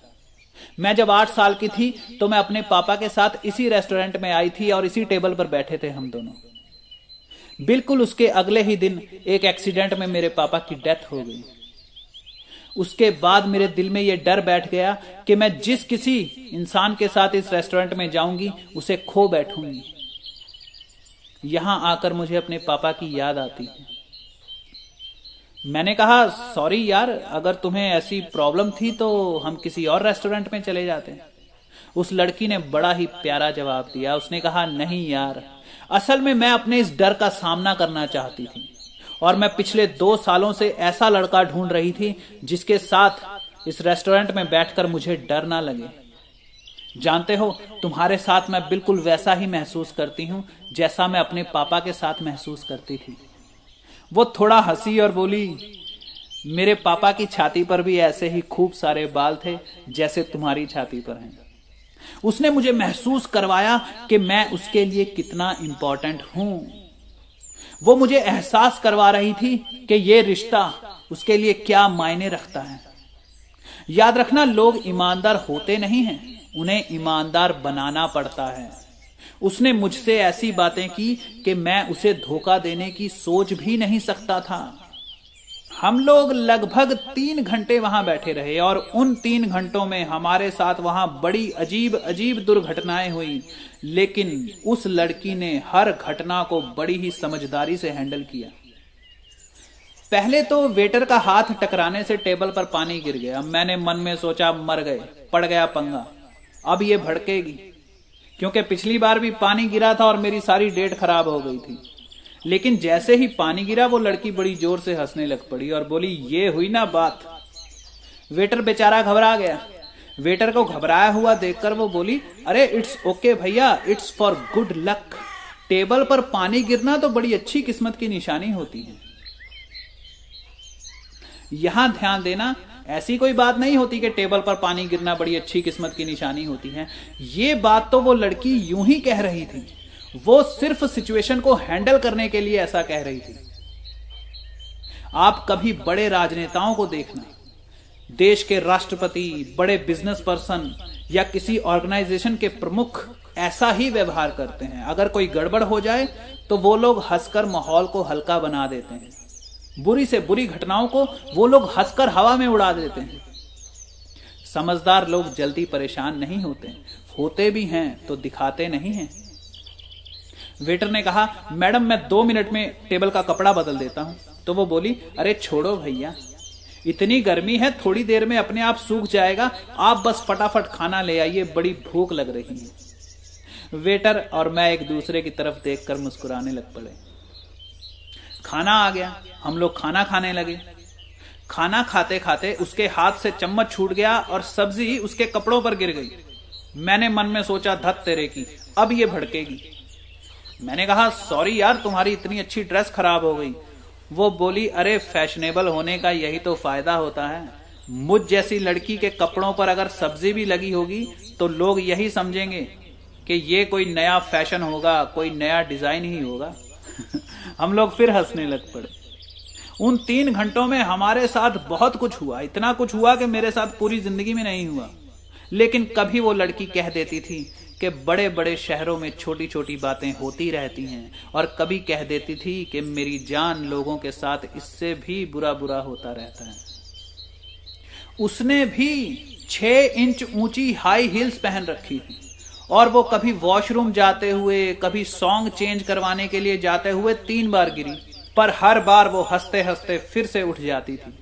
[SPEAKER 2] मैं जब आठ साल की थी तो मैं अपने पापा के साथ इसी रेस्टोरेंट में आई थी और इसी टेबल पर बैठे थे हम दोनों। बिल्कुल उसके अगले ही दिन एक एक्सीडेंट में मेरे पापा की डेथ हो गई। उसके बाद मेरे दिल में यह डर बैठ गया कि मैं जिस किसी इंसान के साथ इस रेस्टोरेंट में जाऊँगी उसे खो बैठूँगी। यहाँ आकर मुझे अपने पापा की याद आती है। मैंने कहा, सॉरी यार, अगर तुम्हें ऐसी प्रॉब्लम थी तो हम किसी और रेस्टोरेंट में चले जाते। उस लड़की ने बड़ा ही प्यारा जवाब दिया। उसने कहा, नहीं यार, असल में मैं अपने इस डर का सामना करना चाहती थी और मैं पिछले दो सालों से ऐसा लड़का ढूंढ रही थी जिसके साथ इस रेस्टोरेंट में बैठकर मुझे डर ना लगे। जानते हो, तुम्हारे साथ मैं बिल्कुल वैसा ही महसूस करती हूँ, जैसा मैं अपने पापा के साथ महसूस करती थी। वो थोड़ा हँसी और बोली, मेरे पापा की छाती पर भी ऐसे ही खूब सारे बाल थे, जैसे तुम्हारी छाती पर हैं। उसने मुझे महसूस करवाया कि मैं उसके लिए कितना इंपॉर्टेंट हूँ। वो मुझे एहसास करवा रही थी कि ये रिश्ता उसके लिए क्या मायने रखता है। याद रखना, लोग ईमानदार होते नहीं हैं। उन्हें ईमानदार बनाना पड़ता है। उसने मुझसे ऐसी बातें की कि मैं उसे धोखा देने की सोच भी नहीं सकता था। हम लोग लगभग तीन घंटे वहाँ बैठे रहे और उन तीन घंटों में हमारे साथ वहाँ बड़ी अजीब अजीब दुर्घटनाएँ हुई, लेकिन उस लड़की ने हर घटना को बड़ी ही समझदारी से हैंडल किया। पहले तो वेटर का हाथ टकराने से टेबल पर पानी गिर गया। मैंने मन में सोचा, मर गए, पड़ गया पंगा। अब ये भड़केगी। क्योंकि पिछली बार भी पानी गिरा था और मेरी सारी डेट खराब हो गई थी। लेकिन जैसे ही पानी गिरा, वो लड़की बड़ी ज़ोर से हंसने लग पड़ी और बोली, ये हुई ना बात। वेटर बेचारा घबरा गया। वेटर को घबराया हुआ देखकर वो बोली, अरे, इट्स ओके भैया, it's for good luck. Table पर पानी गिरना तो बड़ी अच्छी किस्मत की निशानी होती है। यहाँ ध्यान देना ऐसी कोई बात नहीं होती कि टेबल पर पानी गिरना बड़ी अच्छी किस्मत की निशानी होती है। ये बात तो वो लड़की यूँ ही कह रही थी। वो सिर्फ़ सिचुएशन को हैंडल करने के लिए ऐसा कह रही थी। आप कभी बड़े राजनेताओं को देखना। देश के राष्ट्रपति, बड़े बिज़नेस पर्सन या किसी ऑर्गेनाइजेशन के प्रमुख ऐसा ही व्यवहार करते हैं। अगर कोई गड़बड़ हो जाए तो वो लोग हंसकर माहौल को हल्का बना देते हैं। बुरी से बुरी घटनाओं को वो लोग हंसकर हवा में उड़ा देते हैं। समझदार लोग जल्दी परेशान नहीं होते। होते भी हैं तो दिखाते नहीं हैं। वेटर ने कहा, मैडम, मैं दो मिनट में टेबल का कपड़ा बदल देता हूँ। तो वो बोली, अरे छोड़ो भैया, इतनी गर्मी है, थोड़ी देर में अपने आप सूख जाएगा। आप बस फटाफट खाना ले आइए, बड़ी भूख लग रही है। वेटर और मैं एक दूसरे की तरफ़ देखकर मुस्कुराने लग पड़े। खाना आ गया। हम लोग खाना खाने लगे। खाना खाते खाते उसके हाथ से चम्मच छूट गया और सब्ज़ी उसके कपड़ों पर गिर गई। मैंने मन में सोचा, धत तेरे की, अब ये भड़केगी। मैंने कहा, सॉरी यार, तुम्हारी इतनी अच्छी ड्रेस खराब हो गई। वो बोली, अरे, फैशनेबल होने का यही तो फ़ायदा होता है। मुझ जैसी लड़की के कपड़ों पर अगर सब्ज़ी भी लगी होगी तो लोग यही समझेंगे कि ये कोई नया फ़ैशन होगा, कोई नया डिज़ाइन ही होगा। हम लोग फिर हंसने लग पड़े। उन तीन घंटों में हमारे साथ बहुत कुछ हुआ। इतना कुछ हुआ कि मेरे साथ पूरी ज़िंदगी में नहीं हुआ। लेकिन कभी वो लड़की कह देती थी कि बड़े बड़े शहरों में छोटी छोटी बातें होती रहती हैं और कभी कह देती थी कि मेरी जान लोगों के साथ इससे भी बुरा बुरा होता रहता है। उसने भी छह इंच ऊँची हाई हील्स पहन रखी थी। और वो कभी वॉशरूम जाते हुए, कभी सॉन्ग चेंज करवाने के लिए जाते हुए तीन बार गिरी, पर हर बार वो हँसते हँसते फिर से उठ जाती थी।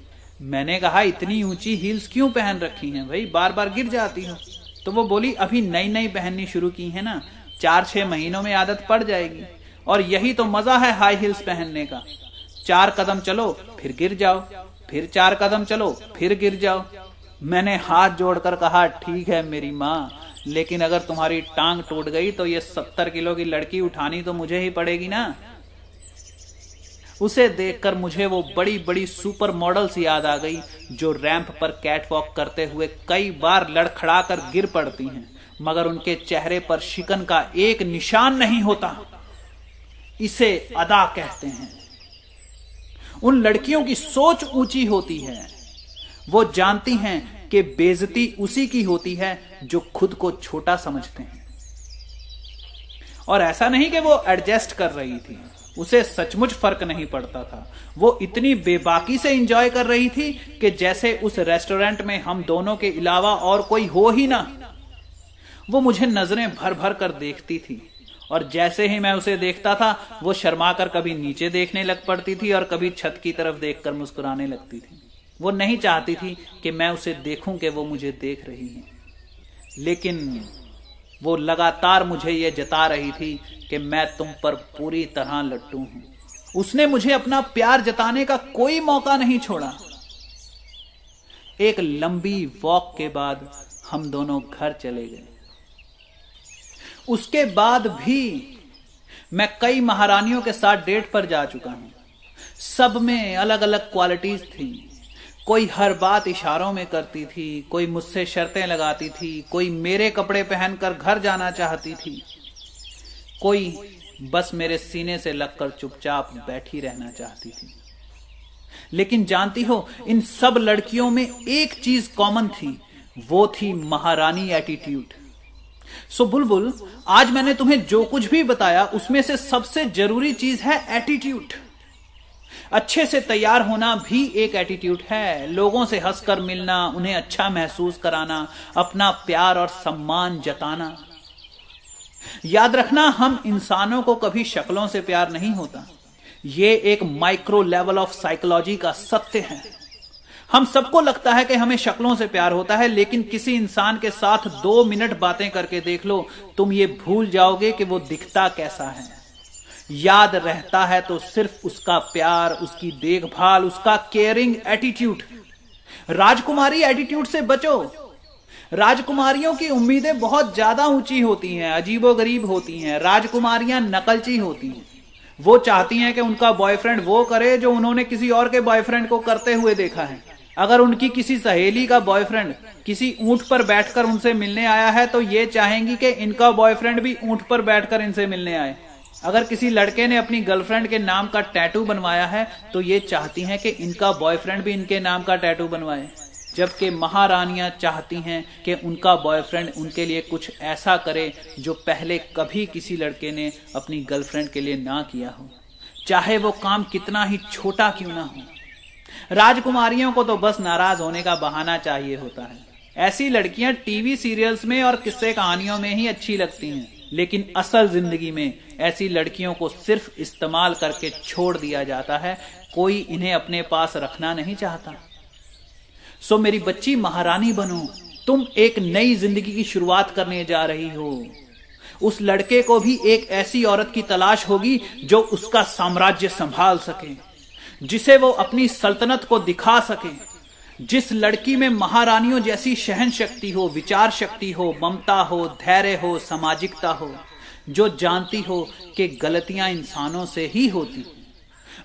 [SPEAKER 2] मैंने कहा, इतनी ऊँची हील्स क्यों पहन रखी हैं भाई? बार बार गिर जाती हूँ। तो वो बोली, अभी नई नई पहननी शुरू की है ना चार छह महीनों में आदत पड़ जाएगी, और यही तो मज़ा है हाई हील्स पहनने का। चार कदम चलो, फिर गिर जाओ, फिर चार कदम चलो, फिर गिर जाओ। मैंने हाथ जोड़कर कहा, ठीक है मेरी माँ लेकिन अगर तुम्हारी टांग टूट गई तो ये सत्तर किलो की लड़की उठानी तो मुझे ही पड़ेगी ना? उसे देखकर मुझे वो बड़ी बड़ी सुपर मॉडल्स याद आ गई, जो रैंप पर कैटवॉक करते हुए कई बार लड़खड़ा कर गिर पड़ती हैं, मगर उनके चेहरे पर शिकन का एक निशान नहीं होता। इसे अदा कहते हैं। उन लड़कियों की सोच ऊँची होती है। वो जानती हैं कि बेजती उसी की होती है जो खुद को छोटा समझते हैं। और ऐसा नहीं कि वो एडजस्ट कर रही थी। उसे सचमुच फ़र्क नहीं पड़ता था। वो इतनी बेबाकी से एंजॉय कर रही थी कि जैसे उस रेस्टोरेंट में हम दोनों के अलावा और कोई हो ही ना। वो मुझे नज़रें भर भर कर देखती थी। और जैसे ही मैं उसे देखता था, वो शर्मा कर कभी नीचे देखने लग पड़ती थी और कभी छत की तरफ़ देखकर मुस्कुराने लगती थी। वो नहीं चाहती थी कि मैं उसे देखूँ कि वो मुझे देख रही है। लेकिन वो लगातार मुझे ये जता रही थी कि मैं तुम पर पूरी तरह लट्टू हूँ। उसने मुझे अपना प्यार जताने का कोई मौका नहीं छोड़ा। एक लंबी वॉक के बाद हम दोनों घर चले गए। उसके बाद भी मैं कई महारानियों के साथ डेट पर जा चुका हूँ। सब में अलग अलग क्वालिटीज थी। कोई हर बात इशारों में करती थी, कोई मुझसे शर्तें लगाती थी, कोई मेरे कपड़े पहनकर घर जाना चाहती थी। कोई बस मेरे सीने से लगकर चुपचाप बैठी रहना चाहती थी। लेकिन जानती हो, इन सब लड़कियों में एक चीज़ कॉमन थी, वो थी महारानी एटीट्यूड सो बुलबुल, आज मैंने तुम्हें जो कुछ भी बताया, उसमें से सबसे ज़रूरी चीज़ है एटीट्यूड अच्छे से तैयार होना भी एक एटीट्यूड है। लोगों से हंसकर मिलना, उन्हें अच्छा महसूस कराना, अपना प्यार और सम्मान जताना। याद रखना, हम इंसानों को कभी शक्लों से प्यार नहीं होता। ये एक माइक्रो लेवल ऑफ़ साइकोलॉजी का सत्य है। हम सबको लगता है कि हमें शक्लों से प्यार होता है, लेकिन किसी इंसान के साथ दो मिनट बातें करके देख लो, तुम ये भूल जाओगे कि वो दिखता कैसा है। याद रहता है तो सिर्फ़ उसका प्यार, उसकी देखभाल, उसका केयरिंग एटीट्यूड राजकुमारी एटीट्यूड से बचो। राजकुमारियों की उम्मीदें बहुत ज़्यादा ऊँची होती हैं अजीबो गरीब होती हैं, राजकुमारियाँ नकलची होती हैं। वो चाहती हैं कि उनका बॉयफ्रेंड वो करे जो उन्होंने किसी और के बॉयफ्रेंड को करते हुए देखा है। अगर उनकी किसी सहेली का बॉयफ्रेंड किसी ऊँट पर बैठकर उनसे मिलने आया है तो ये चाहेंगी कि इनका बॉयफ्रेंड भी ऊँट पर बैठकर इनसे मिलने आए। अगर किसी लड़के ने अपनी गर्लफ्रेंड के नाम का टैटू बनवाया है तो ये चाहती हैं कि इनका बॉयफ्रेंड भी इनके नाम का टैटू बनवाए। जबकि महारानियाँ चाहती हैं कि उनका बॉयफ्रेंड उनके लिए कुछ ऐसा करे, जो पहले कभी किसी लड़के ने अपनी गर्लफ्रेंड के लिए ना किया हो। चाहे वो काम कितना ही छोटा क्यों ना हो। राजकुमारियों को तो बस नाराज़ होने का बहाना चाहिए होता है। ऐसी लड़कियाँ टीवी सीरियल्स में और किस्से कहानियों में ही अच्छी लगती हैं। लेकिन असल ज़िंदगी में ऐसी लड़कियों को सिर्फ़ इस्तेमाल करके छोड़ दिया जाता है, कोई इन्हें अपने पास रखना नहीं चाहता। सो मेरी बच्ची महारानी बनो, तुम एक नई ज़िंदगी की शुरुआत करने जा रही हो। उस लड़के को भी एक ऐसी औरत की तलाश होगी जो उसका साम्राज्य संभाल सके, जिसे वो अपनी सल्तनत को दिखा सके। जिस लड़की में महारानियों जैसी सहन शक्ति हो, विचार शक्ति हो, ममता हो, धैर्य हो, सामाजिकता हो, जो जानती हो कि गलतियाँ इंसानों से ही होती।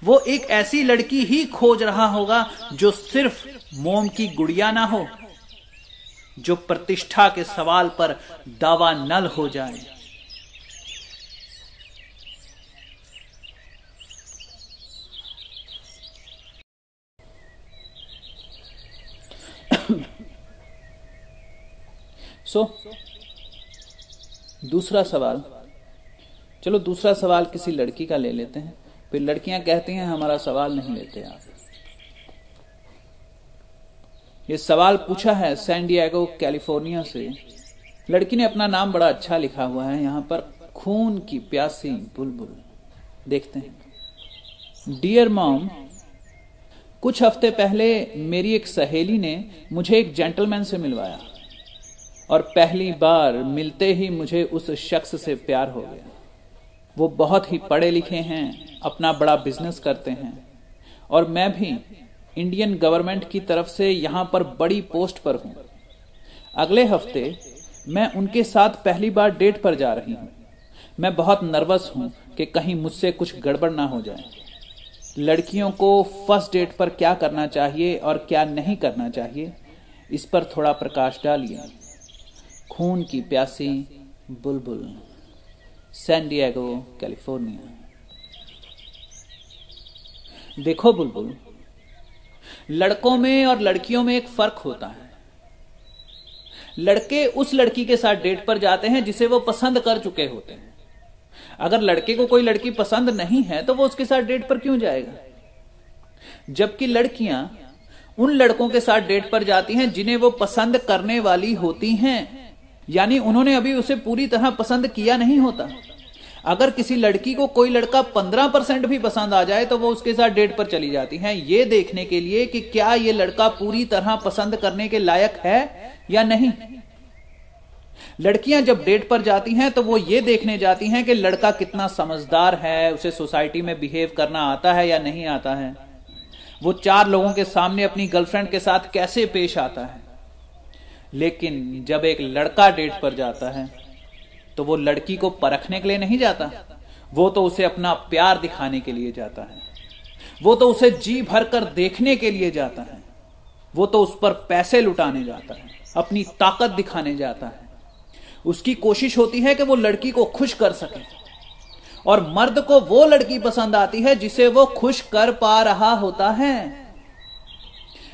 [SPEAKER 2] वो एक ऐसी लड़की ही खोज रहा होगा जो सिर्फ़ मोम की गुड़िया ना हो, जो प्रतिष्ठा के सवाल पर दावा नल हो जाए। सो so, दूसरा सवाल। चलो दूसरा सवाल किसी लड़की का ले लेते हैं। फिर लड़कियाँ कहती हैं हमारा सवाल नहीं लेते आप। ये सवाल पूछा है सैंडियागो कैलिफ़ोर्निया से। लड़की ने अपना नाम बड़ा अच्छा लिखा हुआ है। यहाँ पर खून की प्यासी बुलबुल। देखते हैं। डियर मॉम कुछ हफ़्ते पहले मेरी एक सहेली ने मुझे एक जेंटलमैन से मिलवाया और पहली बार मिलते ही मुझे उस शख्स से प्यार हो गया। वो बहुत ही पढ़े लिखे हैं, अपना बड़ा बिज़नेस करते हैं और मैं भी इंडियन गवर्नमेंट की तरफ़ से यहाँ पर बड़ी पोस्ट पर हूँ। अगले हफ़्ते मैं उनके साथ पहली बार डेट पर जा रही हूँ। मैं बहुत नर्वस हूँ कि कहीं मुझसे कुछ गड़बड़ ना हो जाए। लड़कियों को फ़र्स्ट डेट पर क्या करना चाहिए और क्या नहीं करना चाहिए, इस पर थोड़ा प्रकाश डालिए। खून की प्यासी बुलबुल सैंडियागो कैलिफ़ोर्निया देखो बुलबुल, लड़कों में और लड़कियों में एक फ़र्क होता है। लड़के उस लड़की के साथ डेट पर जाते हैं जिसे वो पसंद कर चुके होते हैं। अगर लड़के को कोई लड़की पसंद नहीं है तो वो उसके साथ डेट पर क्यों जाएगा? जबकि लड़कियाँ उन लड़कों के साथ डेट पर जाती हैं जिन्हें वो पसंद करने वाली होती हैं। यानी उन्होंने अभी उसे पूरी तरह पसंद किया नहीं होता। अगर किसी लड़की को कोई लड़का पंद्रह परसेंट भी पसंद आ जाए तो वो उसके साथ डेट पर चली जाती है। ये देखने के लिए कि क्या ये लड़का पूरी तरह पसंद करने के लायक है या नहीं? लड़कियाँ जब डेट पर जाती हैं तो वो ये देखने जाती हैं कि लड़का कितना समझदार है, उसे सोसाइटी में बिहेव करना आता है या नहीं आता है। वो चार लोगों के सामने अपनी गर्लफ्रेंड के साथ कैसे पेश आता है? लेकिन जब एक लड़का डेट पर जाता है तो वो लड़की को परखने के लिए नहीं जाता। वो तो उसे अपना प्यार दिखाने के लिए जाता है। वो तो उसे जी भर कर देखने के लिए जाता है। वो तो उस पर पैसे लुटाने जाता है, अपनी ताकत दिखाने जाता है। उसकी कोशिश होती है कि वो लड़की को खुश कर सके। और मर्द को वो लड़की पसंद आती है जिसे वो खुश कर पा रहा होता है।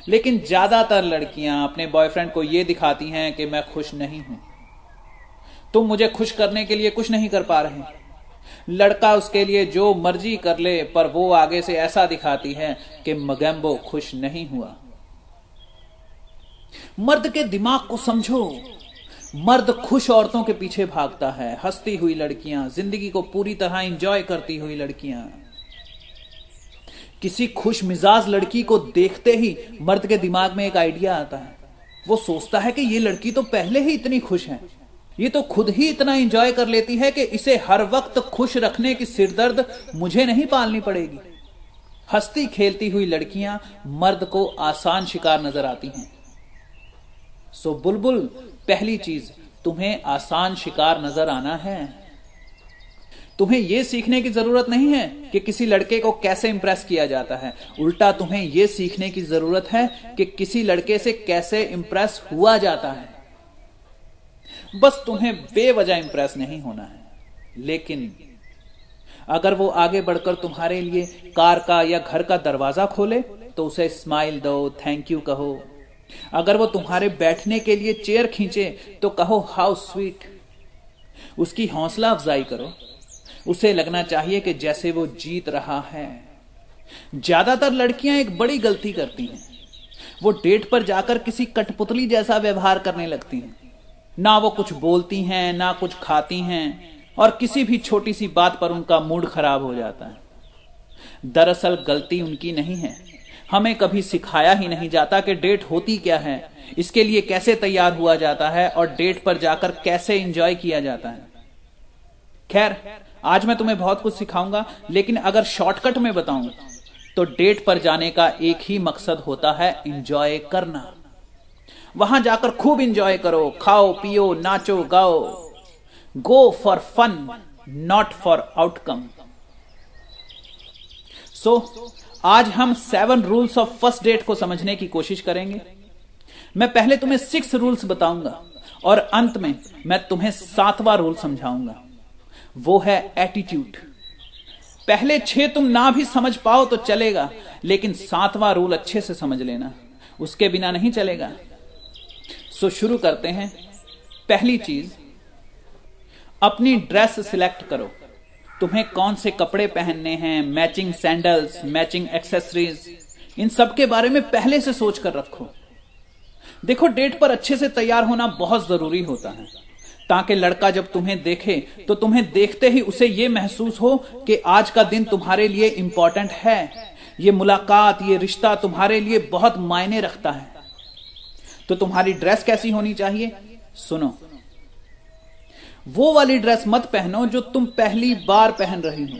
[SPEAKER 2] लेकिन ज़्यादातर लड़कियाँ अपने बॉयफ्रेंड को यह दिखाती हैं कि मैं खुश नहीं हूँ। तुम मुझे खुश करने के लिए कुछ नहीं कर पा रहे। लड़का उसके लिए जो मर्ज़ी कर ले, पर वो आगे से ऐसा दिखाती है कि मगैम्बो खुश नहीं हुआ। मर्द के दिमाग को समझो। मर्द खुश औरतों के पीछे भागता है, हंसती हुई लड़कियाँ, ज़िंदगी को पूरी तरह इंजॉय करती हुई लड़कियाँ। किसी खुश मिजाज लड़की को देखते ही मर्द के दिमाग में एक आइडिया आता है। वो सोचता है कि ये लड़की तो पहले ही इतनी खुश है। ये तो खुद ही इतना एंजॉय कर लेती है कि इसे हर वक्त खुश रखने की सिरदर्द मुझे नहीं पालनी पड़ेगी। हंसती खेलती हुई लड़कियाँ मर्द को आसान शिकार नज़र आती हैं। सो बुलबुल पहली चीज़, तुम्हें आसान शिकार नज़र आना है। तुम्हें यह सीखने की ज़रूरत नहीं है कि किसी लड़के को कैसे इंप्रेस किया जाता है। उल्टा तुम्हें यह सीखने की ज़रूरत है कि किसी लड़के से कैसे इंप्रेस हुआ जाता है। बस तुम्हें बेवजह इंप्रेस नहीं होना है। लेकिन अगर वो आगे बढ़कर तुम्हारे लिए कार का या घर का दरवाज़ा खोले तो उसे स्माइल दो थैंक यू कहो। अगर वो तुम्हारे बैठने के लिए चेयर खींचे तो कहो, हाउ स्वीट। उसकी हौसला अफजाई करो। उसे लगना चाहिए कि जैसे वो जीत रहा है। ज़्यादातर लड़कियाँ एक बड़ी गलती करती हैं। वो डेट पर जाकर किसी कठपुतली जैसा व्यवहार करने लगती हैं। ना वो कुछ बोलती हैं, ना कुछ खाती हैं, और किसी भी छोटी सी बात पर उनका मूड खराब हो जाता है। दरअसल गलती उनकी नहीं है। हमें कभी सिखाया ही नहीं जाता कि डेट होती क्या है। इसके लिए कैसे तैयार हुआ जाता है और डेट पर जाकर कैसे इंजॉय किया जाता है। खैर, आज मैं तुम्हें बहुत कुछ सिखाऊँगा, लेकिन अगर शॉर्टकट में बताऊँ तो डेट पर जाने का एक ही मकसद होता है इंजॉय करना। वहाँ जाकर खूब इंजॉय करो, खाओ, पियो, नाचो, गाओ। Go for fun not for outcome so आज हम seven rules of first date को समझने की कोशिश करेंगे। मैं पहले तुम्हें सिक्स रूल्स बताऊँगा और अंत में मैं तुम्हें सातवां रूल समझाऊँगा। वो है एटीट्यूड पहले छह तुम ना भी समझ पाओ तो चलेगा, लेकिन सातवां रूल अच्छे से समझ लेना। उसके बिना नहीं चलेगा। सो शुरू करते हैं। पहली चीज़, अपनी ड्रेस सिलेक्ट करो। तुम्हें कौन से कपड़े पहनने हैं? मैचिंग सैंडल्स मैचिंग एक्सेसरीज इन सब के बारे में पहले से सोच कर रखो। देखो, डेट पर अच्छे से तैयार होना बहुत ज़रूरी होता है। ताकि लड़का जब तुम्हें देखे तो तुम्हें देखते ही उसे यह महसूस हो कि आज का दिन तुम्हारे लिए इंपॉर्टेंट है। ये मुलाकात, ये रिश्ता तुम्हारे लिए बहुत मायने रखता है। तो तुम्हारी ड्रेस कैसी होनी चाहिए? सुनो वो वाली ड्रेस मत पहनो जो तुम पहली बार पहन रही हो।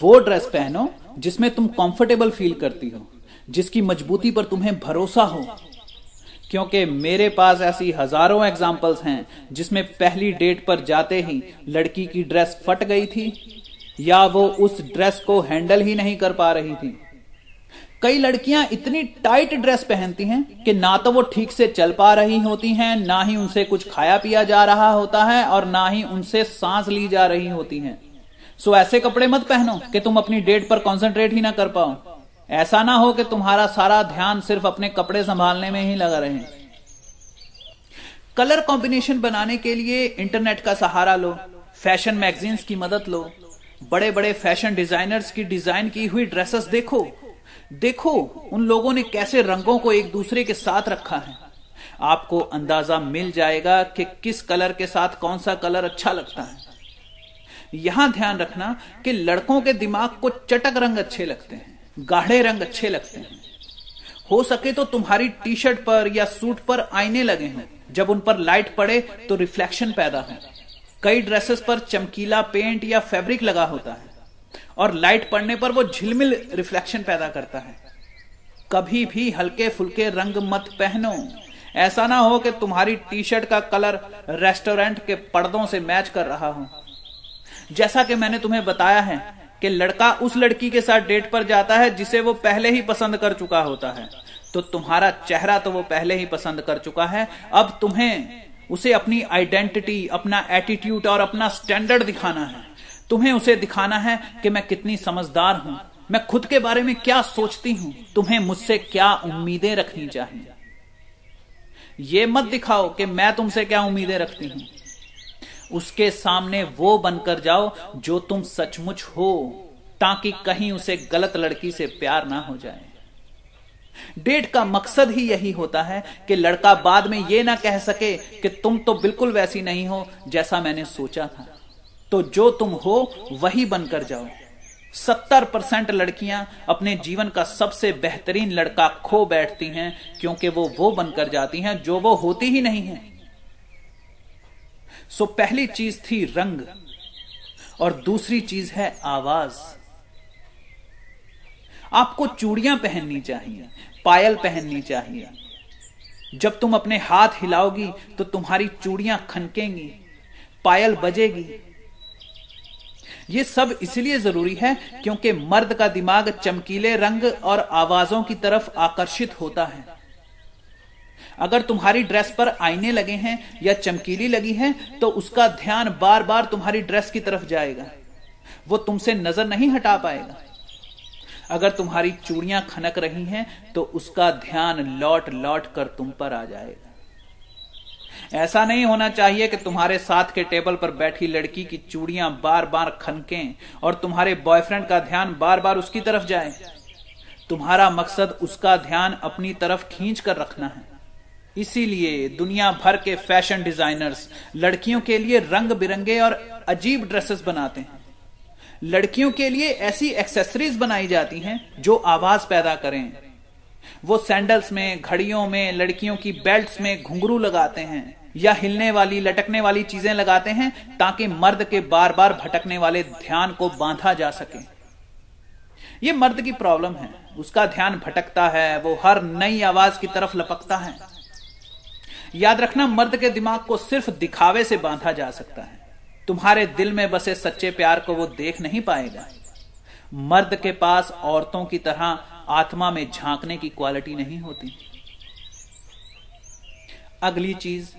[SPEAKER 2] वो ड्रेस पहनो जिसमें तुम कंफर्टेबल फील करती हो, जिसकी मजबूती पर तुम्हें भरोसा हो। क्योंकि मेरे पास ऐसी हज़ारों एग्जाम्पल्स हैं जिसमें पहली डेट पर जाते ही लड़की की ड्रेस फट गई थी या वो उस ड्रेस को हैंडल ही नहीं कर पा रही थी। कई लड़कियाँ इतनी टाइट ड्रेस पहनती हैं कि ना तो वो ठीक से चल पा रही होती हैं, ना ही उनसे कुछ खाया पिया जा रहा होता है और ना ही उनसे सांस ली जा रही होती हैं। सो ऐसे कपड़े मत पहनो कि तुम अपनी डेट पर कॉन्सेंट्रेट ही ना कर पाओ। ऐसा ना हो कि तुम्हारा सारा ध्यान सिर्फ़ अपने कपड़े संभालने में ही लगा रहे कलर कॉम्बिनेशन बनाने के लिए इंटरनेट का सहारा लो फ़ैशन मैगजीन्स की मदद लो बड़े बड़े फ़ैशन डिजाइनर्स की डिज़ाइन की हुई ड्रेसेस देखो। देखो, उन लोगों ने कैसे रंगों को एक दूसरे के साथ रखा है। आपको अंदाज़ा मिल जाएगा कि किस कलर के साथ कौन सा कलर अच्छा लगता है। यहाँ ध्यान रखना कि लड़कों के दिमाग को चटक रंग अच्छे लगते हैं, गाढ़े रंग अच्छे लगते हैं। हो सके तो तुम्हारी टी शर्ट पर या सूट पर आईने लगे हैं। जब उन पर लाइट पड़े तो रिफ्लेक्शन पैदा हो। कई ड्रेसेस पर चमकीला पेंट या फैब्रिक लगा होता है। और लाइट पड़ने पर वो झिलमिल रिफ्लेक्शन पैदा करता है। कभी भी हल्के फुल्के रंग मत पहनो। ऐसा ना हो कि तुम्हारी टी शर्ट का कलर रेस्टोरेंट के पर्दों से मैच कर रहा हो। जैसा कि मैंने तुम्हें बताया है कि लड़का उस लड़की के साथ डेट पर जाता है जिसे वो पहले ही पसंद कर चुका होता है। तो तुम्हारा चेहरा तो वो पहले ही पसंद कर चुका है। अब तुम्हें उसे अपनी आइडेंटिटी, अपना एटीट्यूड और अपना स्टैंडर्ड दिखाना है। तुम्हें उसे दिखाना है कि मैं कितनी समझदार हूँ। मैं खुद के बारे में क्या सोचती हूँ? तुम्हें मुझसे क्या उम्मीदें रखनी चाहिए? ये मत दिखाओ कि मैं तुमसे क्या उम्मीदें रखती हूँ। उसके सामने वो बनकर जाओ जो तुम सचमुच हो, ताकि कहीं उसे गलत लड़की से प्यार ना हो जाए। डेट का मकसद ही यही होता है कि लड़का बाद में यह ना कह सके कि तुम तो बिल्कुल वैसी नहीं हो जैसा मैंने सोचा था। तो जो तुम हो, वही बनकर जाओ। सत्तर परसेंट लड़कियाँ अपने जीवन का सबसे बेहतरीन लड़का खो बैठती हैं, क्योंकि वो वो बनकर जाती हैं जो वो होती ही नहीं है। सो पहली चीज़ थी रंग, और दूसरी चीज़ है आवाज़। आपको चूड़ियाँ पहननी चाहिए, पायल पहननी चाहिए। जब तुम अपने हाथ हिलाओगी तो तुम्हारी चूड़ियाँ खनकेंगी, पायल बजेगी ये सब इसलिए ज़रूरी है क्योंकि मर्द का दिमाग चमकीले रंग और आवाजों की तरफ़ आकर्षित होता है। अगर तुम्हारी ड्रेस पर आईने लगे हैं या चमकीली लगी है तो उसका ध्यान बार बार तुम्हारी ड्रेस की तरफ़ जाएगा। वो तुमसे नज़र नहीं हटा पाएगा। अगर तुम्हारी चूड़ियाँ खनक रही हैं तो उसका ध्यान लौट लौट कर तुम पर आ जाएगा। ऐसा नहीं होना चाहिए कि तुम्हारे साथ के टेबल पर बैठी लड़की की चूड़ियाँ बार बार खनकें और तुम्हारे बॉयफ्रेंड का ध्यान बार बार उसकी तरफ़ जाए। तुम्हारा मकसद उसका ध्यान अपनी तरफ़ खींच कर रखना है। इसीलिए दुनिया भर के फ़ैशन डिजाइनर्स लड़कियों के लिए रंग बिरंगे और अजीब ड्रेसेस बनाते हैं। लड़कियों के लिए ऐसी एक्सेसरीज बनाई जाती हैं जो आवाज़ पैदा करें। वो सैंडल्स में, घड़ियों में, लड़कियों की बेल्ट्स में घुंघरू लगाते हैं। या हिलने वाली, लटकने वाली चीज़ें लगाते हैं ताकि मर्द के बार बार भटकने वाले ध्यान को बांधा जा सके। ये मर्द की प्रॉब्लम है। उसका ध्यान भटकता है, वो हर नई आवाज़ की तरफ़ लपकता है। याद रखना, मर्द के दिमाग को सिर्फ़ दिखावे से बांधा जा सकता है। तुम्हारे दिल में बसे सच्चे प्यार को वो देख नहीं पाएगा। मर्द के पास औरतों की तरह आत्मा में झांकने की क्वालिटी नहीं होती। अगली चीज़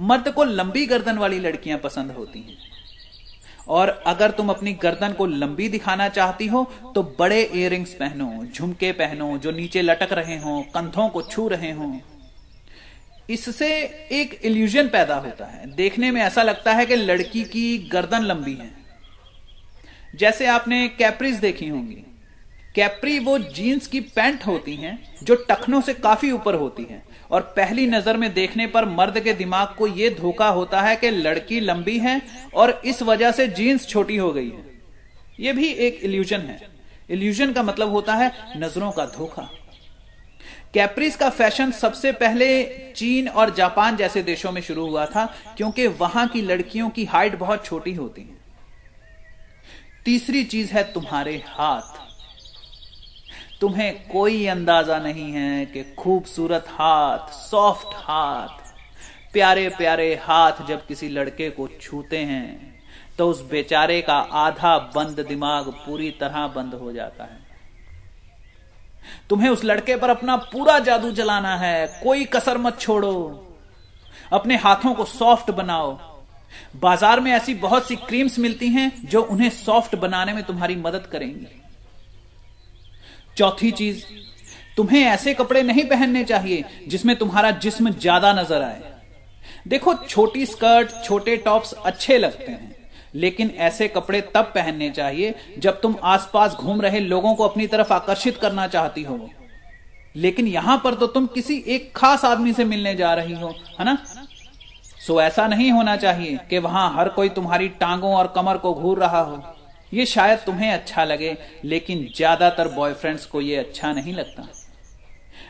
[SPEAKER 2] मर्द को लंबी गर्दन वाली लड़कियाँ पसंद होती हैं। और अगर तुम अपनी गर्दन को लंबी दिखाना चाहती हो तो बड़े इयरिंग्स पहनो, झुमके पहनो, जो नीचे लटक रहे हो, कंधों को छू रहे हो। इससे एक इल्यूजन पैदा होता है। देखने में ऐसा लगता है कि लड़की की गर्दन लंबी है। जैसे आपने कैप्रीज देखी होंगी। कैप्री वो जीन्स की पैंट होती हैं, जो टखनों से काफ़ी ऊपर होती हैं। और पहली नज़र में देखने पर मर्द के दिमाग को यह धोखा होता है कि लड़की लंबी है और इस वजह से जीन्स छोटी हो गई है। यह भी एक इल्यूजन है। इल्यूजन का मतलब होता है नज़रों का धोखा। कैप्रिस का फ़ैशन सबसे पहले चीन और जापान जैसे देशों में शुरू हुआ था, क्योंकि वहाँ की लड़कियों की हाइट बहुत छोटी होती है। तीसरी चीज़ है तुम्हारे हाथ। तुम्हें कोई अंदाज़ा नहीं है कि खूबसूरत हाथ, सॉफ्ट हाथ प्यारे प्यारे हाथ जब किसी लड़के को छूते हैं तो उस बेचारे का आधा बंद दिमाग पूरी तरह बंद हो जाता है। तुम्हें उस लड़के पर अपना पूरा जादू चलाना है, कोई कसर मत छोड़ो। अपने हाथों को सॉफ्ट बनाओ। बाज़ार में ऐसी बहुत सी क्रीम्स मिलती हैं जो उन्हें सॉफ्ट बनाने में तुम्हारी मदद करेंगी। चौथी चीज़, तुम्हें ऐसे कपड़े नहीं पहनने चाहिए जिसमें तुम्हारा जिस्म ज़्यादा नज़र आए। देखो, छोटी स्कर्ट, छोटे टॉप्स अच्छे लगते हैं, लेकिन ऐसे कपड़े तब पहनने चाहिए जब तुम आसपास घूम रहे लोगों को अपनी तरफ़ आकर्षित करना चाहती हो। लेकिन यहाँ पर तो तुम किसी एक खास आदमी से मिलने जा रही हो, है ना? सो ऐसा नहीं होना चाहिए कि वहाँ हर कोई तुम्हारी टांगों और कमर को घूर रहा हो। ये शायद तुम्हें अच्छा लगे, लेकिन ज़्यादातर बॉयफ्रेंड्स को ये अच्छा नहीं लगता।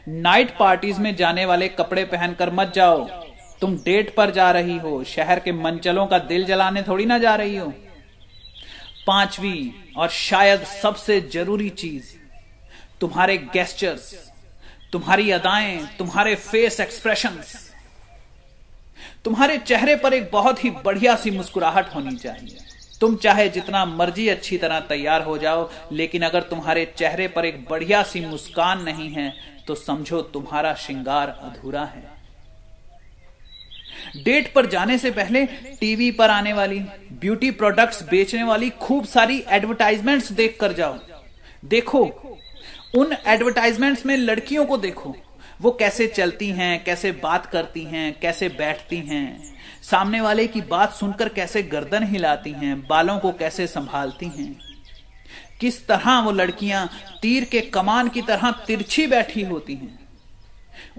[SPEAKER 2] नाइट पार्टीज़ में जाने वाले कपड़े पहनकर मत जाओ। तुम डेट पर जा रही हो, शहर के मंचलों का दिल जलाने थोड़ी ना जा रही हो। पांचवी और शायद सबसे ज़रूरी चीज़, तुम्हारे गेस्टर्स तुम्हारी अदाएँ, तुम्हारे फेस एक्सप्रेशंस तुम्हारे चेहरे पर एक बहुत ही बढ़िया सी मुस्कुराहट होनी चाहिए। तुम चाहे जितना मर्ज़ी अच्छी तरह तैयार हो जाओ, लेकिन अगर तुम्हारे चेहरे पर एक बढ़िया सी मुस्कान नहीं है तो समझो तुम्हारा श्रृंगार अधूरा है। डेट पर जाने से पहले टीवी पर आने वाली, ब्यूटी प्रोडक्ट्स बेचने वाली खूब सारी एडवर्टाइजमेंट्स देख कर जाओ। देखो, उन एडवर्टाइजमेंट्स में लड़कियों को देखो। वो कैसे चलती हैं, कैसे बात करती हैं, कैसे बैठती हैं। सामने वाले की बात सुनकर कैसे गर्दन हिलाती हैं, बालों को कैसे संभालती हैं। किस तरह वो लड़कियाँ तीर के कमान की तरह तिरछी बैठी होती हैं।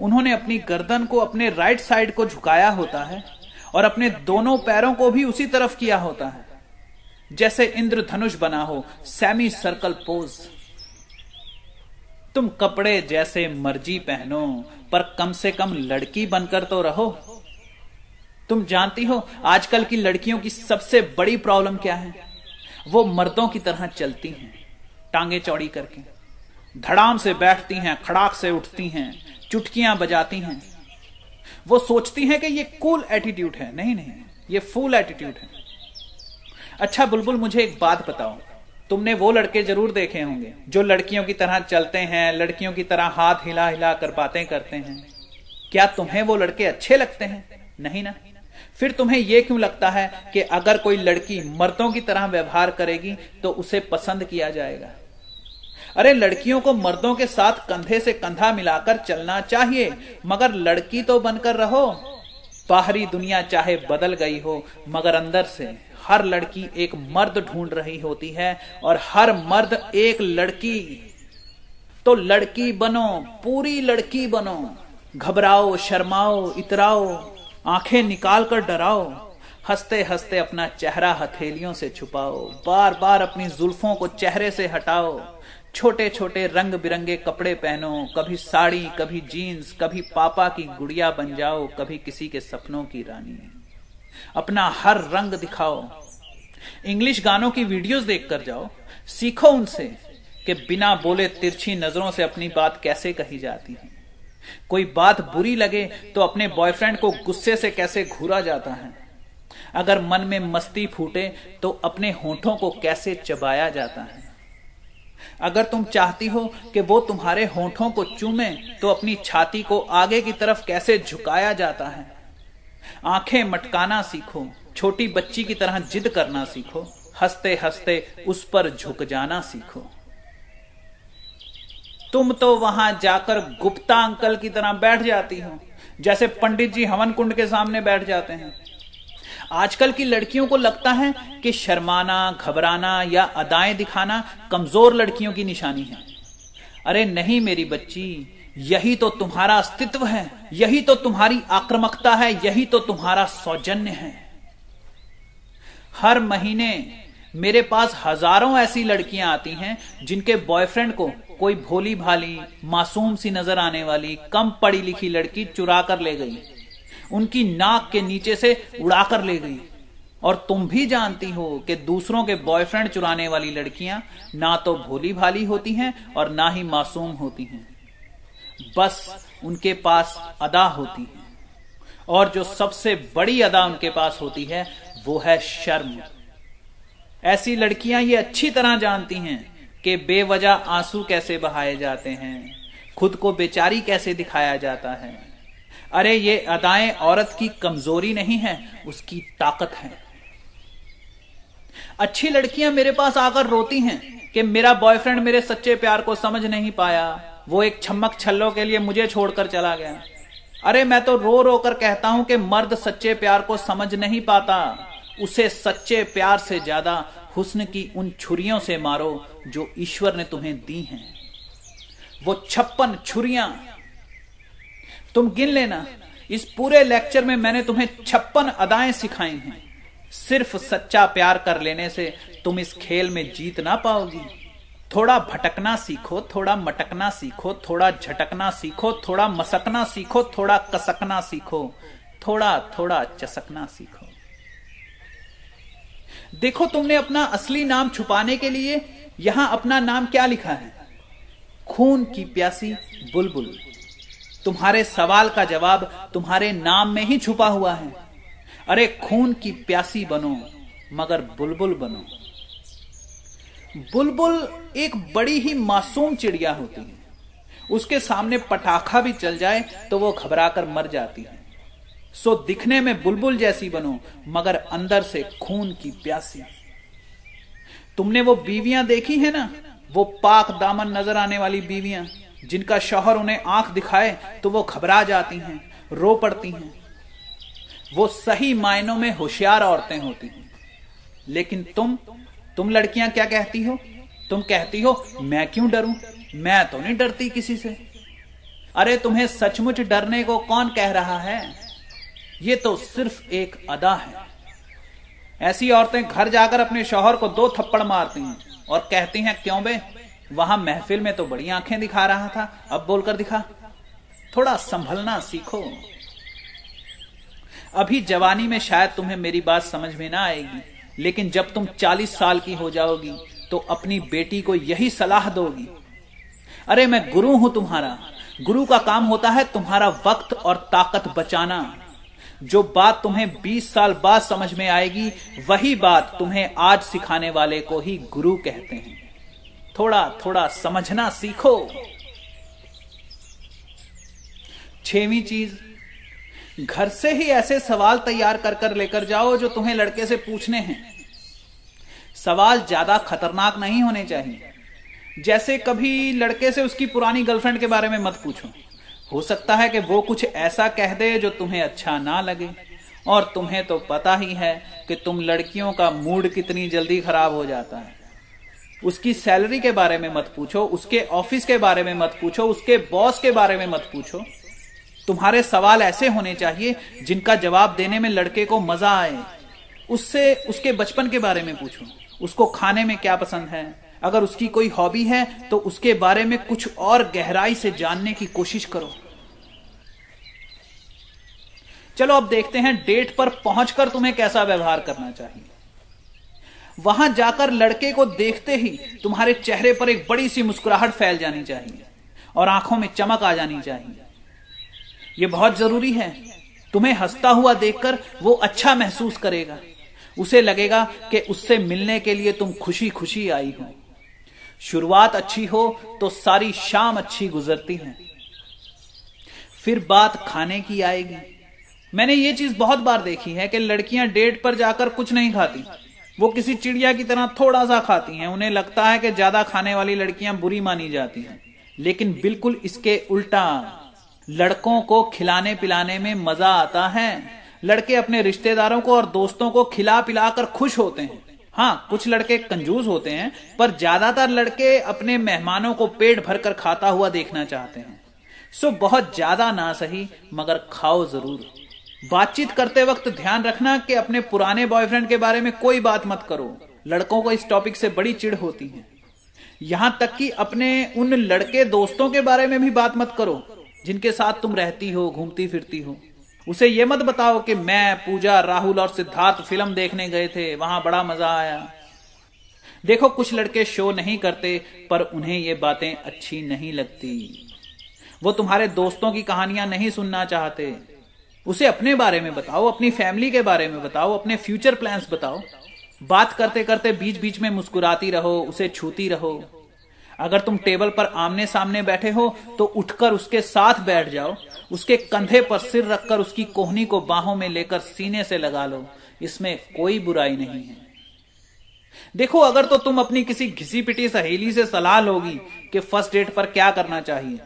[SPEAKER 2] उन्होंने अपनी गर्दन को अपने राइट साइड को झुकाया होता है और अपने दोनों पैरों को भी उसी तरफ़ किया होता है। जैसे इंद्रधनुष बना हो सेमी सर्कल पोज तुम कपड़े जैसे मर्ज़ी पहनो, पर कम से कम लड़की बनकर तो रहो। तुम जानती हो, आजकल की लड़कियों की सबसे बड़ी प्रॉब्लम क्या है? वो मर्दों की तरह चलती हैं, टांगे चौड़ी करके। धड़ाम से बैठती हैं, खड़ाक से उठती हैं, चुटकियाँ बजाती हैं। वो सोचती हैं कि ये कूल एटीट्यूड है। नहीं नहीं, ये फूल एटीट्यूड है। अच्छा बुलबुल, मुझे एक बात बताओ। तुमने वो लड़के ज़रूर देखे होंगे, जो लड़कियों की तरह चलते हैं, लड़कियों की तरह हाथ हिला हिला कर बातें करते हैं। क्या तुम्हें वो लड़के अच्छे लगते हैं? नहीं ना? फिर तुम्हें यह क्यों लगता है कि अगर कोई लड़की मर्दों की तरह व्यवहार करेगी तो उसे पसंद किया जाएगा? अरे, लड़कियों को मर्दों के साथ कंधे से कंधा मिलाकर चलना चाहिए, मगर लड़की तो बनकर रहो। बाहरी दुनिया चाहे बदल गई हो, मगर अंदर से हर लड़की एक मर्द ढूंढ रही होती है, और हर मर्द एक लड़की। तो लड़की बनो, पूरी लड़की बनो। घबराओ, शर्माओ, इतराओ। आँखें निकाल कर डराओ। हँसते हँसते अपना चेहरा हथेलियों से छुपाओ। बार बार अपनी जुल्फों को चेहरे से हटाओ। छोटे छोटे रंग बिरंगे कपड़े पहनो। कभी साड़ी, कभी जीन्स, कभी पापा की गुड़िया बन जाओ। कभी किसी के सपनों की रानी। अपना हर रंग दिखाओ। इंग्लिश गानों की वीडियोस देखकर जाओ। सीखो उनसे कि बिना बोले तिरछी नज़रों से अपनी बात कैसे कही जाती है। कोई बात बुरी लगे तो अपने बॉयफ्रेंड को गुस्से से कैसे घूरा जाता है? अगर मन में मस्ती फूटे तो अपने होठों को कैसे चबाया जाता है? अगर तुम चाहती हो कि वो तुम्हारे होठों को चूमे तो अपनी छाती को आगे की तरफ़ कैसे झुकाया जाता है? आँखें मटकाना सीखो, छोटी बच्ची की तरह जिद करना सीखो हँसते हँसते उस पर झुक जाना सीखो। तुम तो वहाँ जाकर गुप्ता अंकल की तरह बैठ जाती हो, जैसे पंडित जी हवन कुंड के सामने बैठ जाते हैं। आजकल की लड़कियों को लगता है कि शर्माना, घबराना या अदाएँ दिखाना कमज़ोर लड़कियों की निशानी है। अरे नहीं मेरी बच्ची, यही तो तुम्हारा अस्तित्व है, यही तो तुम्हारी आक्रमकता है, यही तो तुम्हारा सौजन्य है। हर महीने मेरे पास हज़ारों ऐसी लड़कियाँ आती हैं जिनके बॉयफ्रेंड को कोई भोली भाली, मासूम सी नज़र आने वाली, कम पढ़ी लिखी लड़की चुरा कर ले गई। उनकी नाक के नीचे से उड़ा कर ले गई। और तुम भी जानती हो कि दूसरों के बॉयफ्रेंड चुराने वाली लड़कियाँ ना तो भोली भाली होती हैं और ना ही मासूम होती हैं। बस उनके पास अदा होती है। और जो सबसे बड़ी अदा उनके पास होती है, वो है शर्म। ऐसी लड़कियाँ ये अच्छी तरह जानती हैं कि बेवजह आँसू कैसे बहाए जाते हैं? खुद को बेचारी कैसे दिखाया जाता है? अरे, ये अदाएँ औरत की कमज़ोरी नहीं है, उसकी ताकत है। अच्छी लड़कियाँ मेरे पास आकर रोती हैं कि मेरा बॉयफ्रेंड मेरे सच्चे प्यार को समझ नहीं पाया। वो एक छमक छल्लों के लिए मुझे छोड़कर चला गया। अरे, मैं तो रो रो कर कहता हूँ कि मर्द सच्चे प्यार को समझ नहीं पाता। उसे सच्चे प्यार से ज़्यादा हुस्न की उन छुरियों से मारो जो ईश्वर ने तुम्हें दी हैं, वो छप्पन छुरियाँ। तुम गिन लेना, इस पूरे लेक्चर में मैंने तुम्हें छप्पन अदाएँ सिखाई हैं। सिर्फ़ सच्चा प्यार कर लेने से तुम इस खेल में जीत ना पाओगी। थोड़ा भटकना सीखो, थोड़ा मटकना सीखो, थोड़ा झटकना सीखो, थोड़ा मसकना सीखो, थोड़ा कसकना सीखो, थोड़ा थोड़ा चसकना सीखो। देखो, तुमने अपना असली नाम छुपाने के लिए यहाँ अपना नाम क्या लिखा है? खून की प्यासी बुलबुल। बुल। तुम्हारे सवाल का जवाब तुम्हारे नाम में ही छुपा हुआ है। अरे खून की प्यासी बनो, मगर बुलबुल बनो। बुलबुल एक बड़ी ही मासूम चिड़िया होती है। उसके सामने पटाखा भी चल जाए तो वो घबरा कर मर जाती है। सो दिखने में बुलबुल जैसी बनो, मगर अंदर से खून की प्यासी। तुमने वो बीवियाँ देखी है ना? वो पाक दामन नज़र आने वाली बीवियाँ, जिनका शौहर उन्हें आँख दिखाए तो वो घबरा जाती हैं, रो पड़ती हैं। वो सही मायनों में होशियार औरतें होती हैं। लेकिन तुम तुम लड़कियाँ क्या कहती हो? तुम कहती हो, मैं क्यों डरूं? मैं तो नहीं डरती किसी से। अरे, तुम्हें सचमुच डरने को कौन कह रहा है? ये तो सिर्फ़ एक अदा है। ऐसी औरतें घर जाकर अपने शौहर को दो थप्पड़ मारती हैं और कहती हैं, क्यों बे? वहाँ महफिल में तो बड़ी आँखें दिखा रहा था। अब बोलकर दिखा। थोड़ा संभलना सीखो। अभी जवानी में शायद तुम्हें मेरी बात समझ में ना आएगी, लेकिन जब तुम चालीस साल की हो जाओगी तो अपनी बेटी को यही सलाह दोगी। अरे, मैं गुरु हूँ तुम्हारा। गुरु का काम होता है तुम्हारा वक्त और ताकत बचाना। जो बात तुम्हें 20 साल बाद समझ में आएगी, वही बात तुम्हें आज सिखाने वाले को ही गुरु कहते हैं। थोड़ा थोड़ा समझना सीखो। छेवीं चीज़, घर से ही ऐसे सवाल तैयार कर कर लेकर जाओ जो तुम्हें लड़के से पूछने हैं। सवाल ज़्यादा खतरनाक नहीं होने चाहिए। जैसे कभी लड़के से उसकी पुरानी गर्लफ्रेंड के बारे में मत पूछो। हो सकता है कि वो कुछ ऐसा कह दे जो तुम्हें अच्छा ना लगे। और तुम्हें तो पता ही है कि तुम लड़कियों का मूड कितनी जल्दी खराब हो जाता है। उसकी सैलरी के बारे में मत पूछो, उसके ऑफ़िस के बारे में मत पूछो, उसके बॉस के बारे में मत पूछो। तुम्हारे सवाल ऐसे होने चाहिए जिनका जवाब देने में लड़के को मज़ा आए। उससे, उसके बचपन के बारे में पूछो। उसको खाने में क्या पसंद है? अगर उसकी कोई हॉबी है तो उसके बारे में कुछ और गहराई से जानने की कोशिश करो। चलो अब देखते हैं डेट पर पहुंचकर तुम्हें कैसा व्यवहार करना चाहिए। वहाँ जाकर लड़के को देखते ही तुम्हारे चेहरे पर एक बड़ी सी मुस्कुराहट फैल जानी चाहिए और आँखों में चमक आ जानी चाहिए। यह बहुत ज़रूरी है। तुम्हें हंसता हुआ देखकर वो अच्छा महसूस करेगा। उसे लगेगा कि उससे मिलने के लिए तुम खुशी खुशी आई हो। शुरुआत अच्छी हो तो सारी शाम अच्छी गुजरती है। फिर बात खाने की आएगी। मैंने ये चीज़ बहुत बार देखी है कि लड़कियाँ डेट पर जाकर कुछ नहीं खाती। वो किसी चिड़िया की तरह थोड़ा सा खाती हैं। उन्हें लगता है कि ज़्यादा खाने वाली लड़कियाँ बुरी मानी जाती हैं। लेकिन बिल्कुल इसके उल्टा, लड़कों को खिलाने पिलाने में मज़ा आता है। लड़के अपने रिश्तेदारों को और दोस्तों को खिला पिलाकर खुश होते हैं। हाँ कुछ लड़के कंजूस होते हैं, पर ज़्यादातर लड़के अपने मेहमानों को पेट भरकर खाता हुआ देखना चाहते हैं। सो बहुत ज़्यादा ना सही, मगर खाओ ज़रूर। बातचीत करते वक्त ध्यान रखना कि अपने पुराने बॉयफ्रेंड के बारे में कोई बात मत करो। लड़कों को इस टॉपिक से बड़ी चिढ़ होती है। यहाँ तक कि अपने उन लड़के दोस्तों के बारे में भी बात मत करो, जिनके साथ तुम रहती हो, घूमती फिरती हो। उसे ये मत बताओ कि मैं, पूजा, राहुल और सिद्धार्थ फ़िल्म देखने गए थे, वहाँ बड़ा मज़ा आया। देखो, कुछ लड़के शो नहीं करते, पर उन्हें ये बातें अच्छी नहीं लगती। वो तुम्हारे दोस्तों की कहानियाँ नहीं सुनना चाहते। उसे अपने बारे में बताओ, अपनी फैमिली के बारे में बताओ, अपने फ्यूचर प्लान्स बताओ। बात करते करते बीच बीच में मुस्कुराती रहो, उसे छूती रहो। अगर तुम टेबल पर आमने सामने बैठे हो तो उठकर उसके साथ बैठ जाओ। उसके कंधे पर सिर रखकर उसकी कोहनी को बाहों में लेकर सीने से लगा लो। इसमें कोई बुराई नहीं है। देखो, अगर तो तुम अपनी किसी घिसी पिटी सहेली से सलाह लोगी कि फ़र्स्ट डेट पर क्या करना चाहिए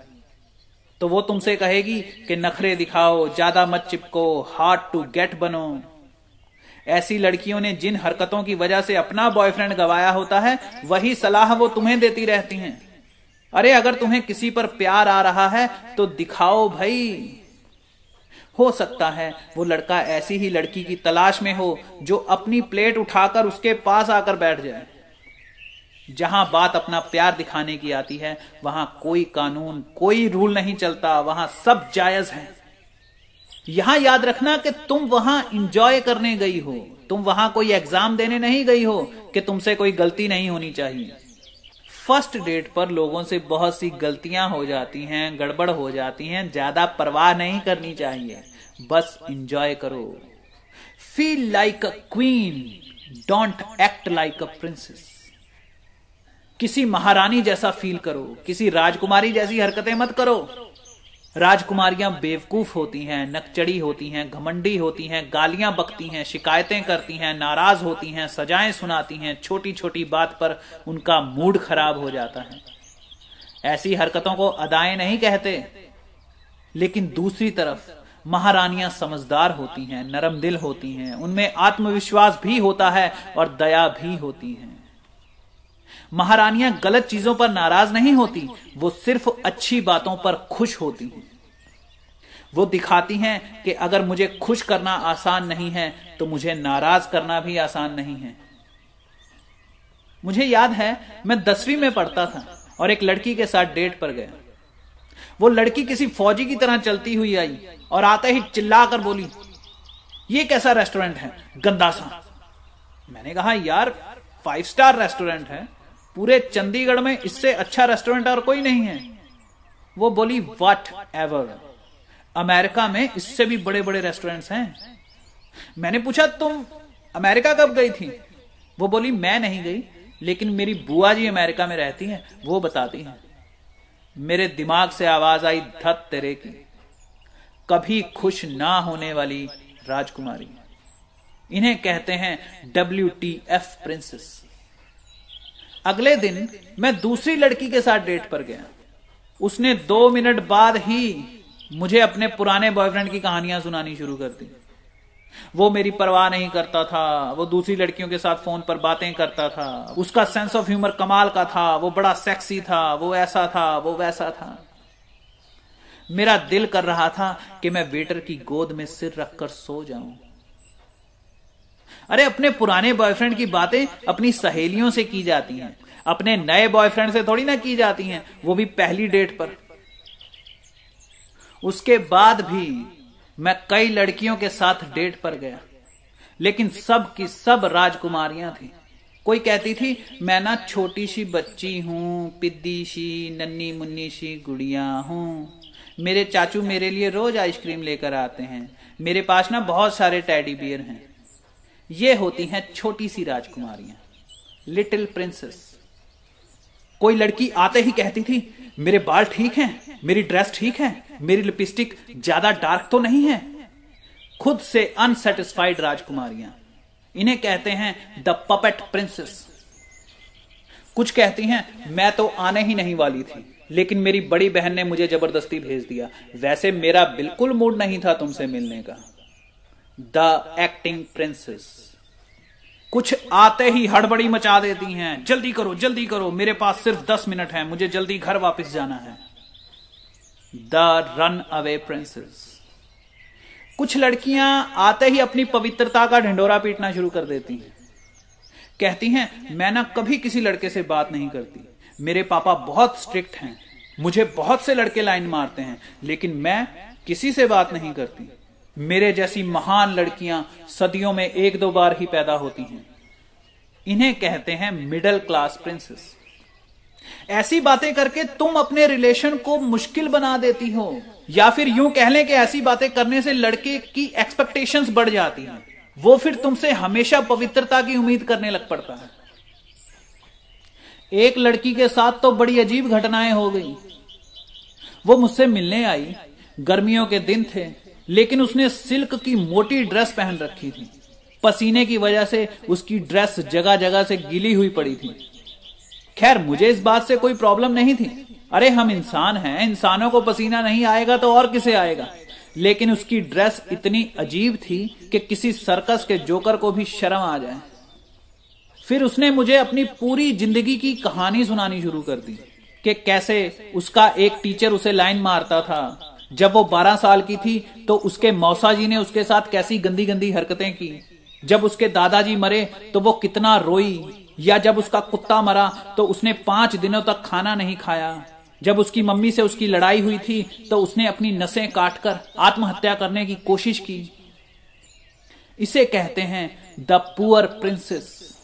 [SPEAKER 2] तो वो तुमसे कहेगी कि नखरे दिखाओ, ज़्यादा मत चिपको हार्ड टू गेट बनो। ऐसी लड़कियों ने जिन हरकतों की वजह से अपना बॉयफ्रेंड गवाया होता है, वही सलाह वो तुम्हें देती रहती हैं। अरे अगर तुम्हें किसी पर प्यार आ रहा है तो दिखाओ भाई। हो सकता है वो लड़का ऐसी ही लड़की की तलाश में हो, जो अपनी प्लेट उठाकर उसके पास आकर बैठ जाए। जहाँ बात अपना प्यार दिखाने की आती है, वहाँ कोई कानून, कोई रूल नहीं चलता, वहाँ सब जायज़ है। यहाँ याद रखना कि तुम वहाँ इंजॉय करने गई हो, तुम वहाँ कोई एग्ज़ाम देने नहीं गई हो, कि तुमसे कोई गलती नहीं होनी चाहिए। फ़र्स्ट डेट पर लोगों से बहुत सी गलतियाँ हो जाती हैं, गड़बड़ हो जाती हैं, ज़्यादा परवाह नहीं करनी चाहिए। बस इंजॉय करो। Feel like a queen don't act like a princess किसी महारानी जैसा फील करो, किसी राजकुमारी जैसी हरकतें मत करो। राजकुमारियाँ बेवकूफ़ होती हैं नकचड़ी होती हैं, घमंडी होती हैं, गालियाँ बकती हैं, शिकायतें करती हैं, नाराज़ होती हैं, सजाएँ सुनाती हैं छोटी छोटी बात पर उनका मूड खराब हो जाता है। ऐसी हरकतों को अदाएँ नहीं कहते। लेकिन दूसरी तरफ़, महारानियाँ समझदार होती हैं, नरम दिल होती हैं, उनमें आत्मविश्वास भी होता है और दया भी होती है। महारानियाँ गलत चीज़ों पर नाराज़ नहीं होती, वो सिर्फ़ अच्छी बातों पर खुश होती हैं। वो दिखाती हैं कि अगर मुझे खुश करना आसान नहीं है तो मुझे नाराज़ करना भी आसान नहीं है। मुझे याद है, मैं दसवीं में पढ़ता था और एक लड़की के साथ डेट पर गया। वो लड़की किसी फौजी की तरह चलती हुई आई और आते ही चिल्लाकर बोली, ये कैसा रेस्टोरेंट है, गंदा सा? मैंने कहा, यार फाइव स्टार रेस्टोरेंट है। पूरे चंडीगढ़ में इससे अच्छा रेस्टोरेंट और कोई नहीं है। वो बोली वट एवर अमेरिका में इससे भी बड़े बड़े रेस्टोरेंट्स हैं। मैंने पूछा, तुम अमेरिका कब गई थी? वो बोली, मैं नहीं गई, लेकिन मेरी बुआ जी अमेरिका में रहती हैं, वो बताती हैं। मेरे दिमाग से आवाज़ आई, धत तेरे की। कभी खुश ना होने वाली राजकुमारी। इन्हें कहते हैं डब्ल्यू टी एफ़ प्रिंसेस अगले दिन मैं दूसरी लड़की के साथ डेट पर गया। उसने दो मिनट बाद ही मुझे अपने पुराने बॉयफ्रेंड की कहानियाँ सुनानी शुरू कर दी। वो मेरी परवाह नहीं करता था, वो दूसरी लड़कियों के साथ फ़ोन पर बातें करता था। उसका सेंस ऑफ़ ह्यूमर कमाल का था, वो बड़ा सेक्सी था, वो ऐसा था, वो वैसा था। मेरा दिल कर रहा था कि मैं वेटर की गोद में सिर रखकर सो जाऊँ। अरे, अपने पुराने बॉयफ्रेंड की बातें अपनी सहेलियों से की जाती हैं। अपने नए बॉयफ्रेंड से थोड़ी ना की जाती हैं। वो भी पहली डेट पर। उसके बाद भी मैं कई लड़कियों के साथ डेट पर गया। लेकिन सब की सब राजकुमारियाँ थी। कोई कहती थी, मैं ना छोटी सी बच्ची हूँ पिद्दी सी नन्नी मुन्नी सी गुड़िया हूँ। मेरे चाचू मेरे लिए रोज आइसक्रीम लेकर आते हैं। मेरे पास ना बहुत सारे टैडी बियर हैं। ये होती हैं छोटी सी राजकुमारियाँ लिटिल प्रिंसेस कोई लड़की आते ही कहती थी, मेरे बाल ठीक हैं, मेरी ड्रेस ठीक है, मेरी लिपस्टिक ज़्यादा डार्क तो नहीं है। खुद से अनसेटिस्फाइड राजकुमारियाँ, इन्हें कहते हैं द पपेट प्रिंसेस कुछ कहती हैं, मैं तो आने ही नहीं वाली थी, लेकिन मेरी बड़ी बहन ने मुझे ज़बरदस्ती भेज दिया। वैसे मेरा बिल्कुल मूड नहीं था तुमसे मिलने का। द एक्टिंग प्रिंसेस कुछ आते ही हड़बड़ी मचा देती हैं। जल्दी करो जल्दी करो। मेरे पास सिर्फ़ दस मिनट है। मुझे जल्दी घर वापस जाना है। The runaway princess. कुछ लड़कियाँ आते ही अपनी पवित्रता का ढिंडोरा पीटना शुरू कर देती हैं। कहती हैं, मैं ना कभी किसी लड़के से बात नहीं करती। मेरे पापा बहुत स्ट्रिक्ट हैं। मुझे बहुत से लड़के लाइन मारते हैं, लेकिन मैं किसी से बात नहीं करती। मेरे जैसी महान लड़कियाँ सदियों में एक दो बार ही पैदा होती हैं। इन्हें कहते हैं मिडिल क्लास प्रिंसेस ऐसी बातें करके तुम अपने रिलेशन को मुश्किल बना देती हो, या फिर यूँ कह लें कि ऐसी बातें करने से लड़के की एक्सपेक्टेशंस बढ़ जाती हैं। वो फिर तुमसे हमेशा पवित्रता की उम्मीद करने लग पड़ता है। एक लड़की के साथ तो बड़ी अजीब घटनाएँ हो गई। वो मुझसे मिलने आई। गर्मियों के दिन थे। लेकिन उसने सिल्क की मोटी ड्रेस पहन रखी थी। पसीने की वजह से उसकी ड्रेस जगह जगह से गीली हुई पड़ी थी। खैर, मुझे इस बात से कोई प्रॉब्लम नहीं थी। अरे, हम इंसान हैं, इंसानों को पसीना नहीं आएगा तो और किसे आएगा? लेकिन उसकी ड्रेस इतनी अजीब थी कि किसी सर्कस के जोकर को भी शर्म आ जाए। फिर उसने मुझे अपनी पूरी ज़िंदगी की कहानी सुनानी शुरू कर दी कि कैसे उसका एक टीचर उसे लाइन मारता था। जब वो 12 साल की थी तो उसके मौसा जी ने उसके साथ कैसी गंदी गंदी हरकतें की? जब उसके दादाजी मरे तो वो कितना रोई? या जब उसका कुत्ता मरा तो उसने पाँच दिनों तक खाना नहीं खाया? जब उसकी मम्मी से उसकी लड़ाई हुई थी तो उसने अपनी नसें काटकर आत्महत्या करने की कोशिश की। इसे कहते हैं, द पुअर प्रिंसेस.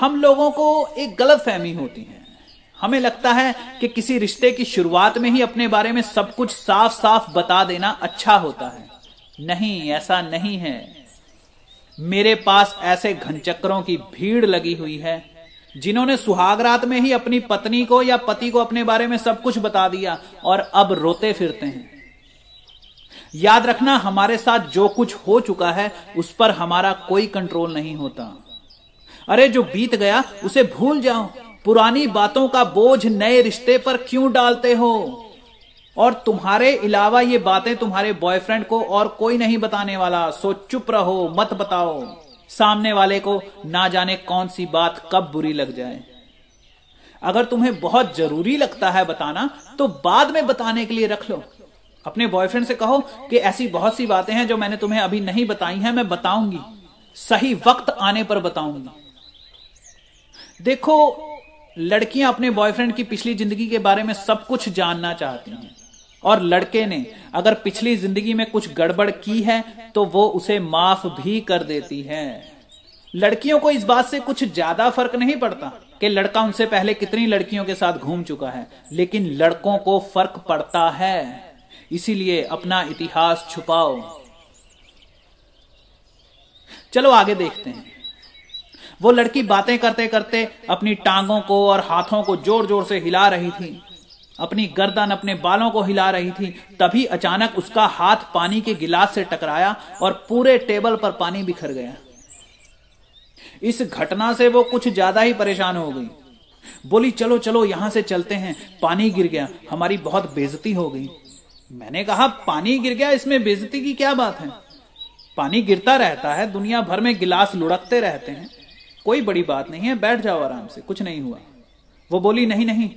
[SPEAKER 2] हम लोगों को एक गलत फहमी होती है। हमें लगता है कि किसी रिश्ते की शुरुआत में ही अपने बारे में सब कुछ साफ़ साफ़ बता देना अच्छा होता है। नहीं, ऐसा नहीं है। मेरे पास ऐसे घनचक्रों की भीड़ लगी हुई है, जिन्होंने सुहागरात में ही अपनी पत्नी को या पति को अपने बारे में सब कुछ बता दिया और अब रोते फिरते हैं। याद रखना, हमारे साथ जो कुछ हो चुका है, उस पर हमारा कोई कंट्रोल नहीं होता। अरे, जो बीत गया, उसे भूल जाओ। पुरानी बातों का बोझ नए रिश्ते पर क्यों डालते हो? और तुम्हारे अलावा ये बातें तुम्हारे बॉयफ्रेंड को और कोई नहीं बताने वाला। सो चुप रहो, मत बताओ। सामने वाले को ना जाने कौन सी बात कब बुरी लग जाए। अगर तुम्हें बहुत ज़रूरी लगता है बताना तो बाद में बताने के लिए रख लो। अपने बॉयफ्रेंड से कहो कि ऐसी बहुत सी बातें हैं जो मैंने तुम्हें अभी नहीं बताई हैं, मैं बताऊँगी। सही वक्त आने पर बताऊँगी। देखो लड़कियाँ अपने बॉयफ्रेंड की पिछली ज़िंदगी के बारे में सब कुछ जानना चाहती हैं। और लड़के ने अगर पिछली ज़िंदगी में कुछ गड़बड़ की है तो वो उसे माफ़ भी कर देती है। लड़कियों को इस बात से कुछ ज़्यादा फ़र्क नहीं पड़ता कि लड़का उनसे पहले कितनी लड़कियों के साथ घूम चुका है, लेकिन लड़कों को फ़र्क पड़ता है। इसीलिए अपना इतिहास छुपाओ। चलो आगे देखते हैं। वो लड़की बातें करते करते अपनी टांगों को और हाथों को ज़ोर ज़ोर से हिला रही थी। अपनी गर्दन अपने बालों को हिला रही थी। तभी अचानक उसका हाथ पानी के गिलास से टकराया और पूरे टेबल पर पानी बिखर गया। इस घटना से वो कुछ ज़्यादा ही परेशान हो गई। बोली, चलो चलो, यहाँ से चलते हैं। पानी गिर गया। हमारी बहुत बेजती हो गई। मैंने कहा, पानी गिर गया? इसमें बेजती की क्या बात है? पानी गिरता रहता है। दुनिया भर में गिलास लुढ़कते रहते हैं। कोई बड़ी बात नहीं है, बैठ जाओ आराम से, कुछ नहीं हुआ। वो बोली, नहीं नहीं,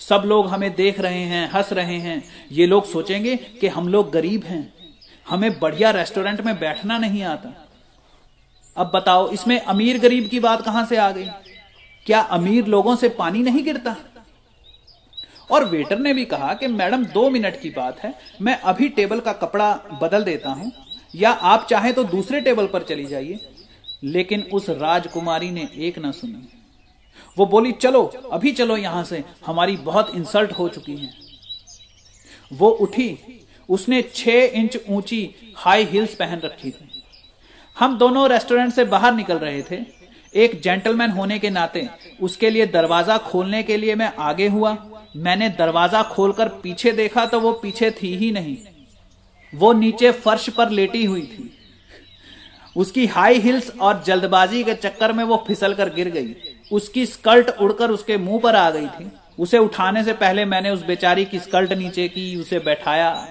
[SPEAKER 2] सब लोग हमें देख रहे हैं, हंस रहे हैं। ये लोग सोचेंगे कि हम लोग गरीब हैं। हमें बढ़िया रेस्टोरेंट में बैठना नहीं आता। अब बताओ, इसमें अमीर गरीब की बात कहाँ से आ गई? क्या अमीर लोगों से पानी नहीं गिरता? और वेटर ने भी कहा कि, मैडम, दो मिनट की बात है। मैं अभी टेबल का कपड़ा बदल देता हूँ, या आप चाहे तो दूसरे टेबल पर चली जाइए। लेकिन उस राजकुमारी ने एक ना सुनी। वो बोली, चलो, अभी चलो यहाँ से, हमारी बहुत इंसल्ट हो चुकी है। वो उठी, उसने छह इंच ऊँची हाई हील्स पहन रखी थी। हम दोनों रेस्टोरेंट से बाहर निकल रहे थे। एक जेंटलमैन होने के नाते, उसके लिए दरवाज़ा खोलने के लिए मैं आगे हुआ। मैंने दरवाज़ा खोलकर पीछे देखा तो वो पीछे थी ही नहीं। वो नीचे फर्श पर लेटी हुई थी। उसकी हाई हिल्स और जल्दबाजी के चक्कर में वो फिसल कर गिर गई। उसकी स्कर्ट उड़कर उसके मुँह पर आ गई थी। उसे उठाने से पहले मैंने उस बेचारी की स्कर्ट नीचे की, उसे बैठाया।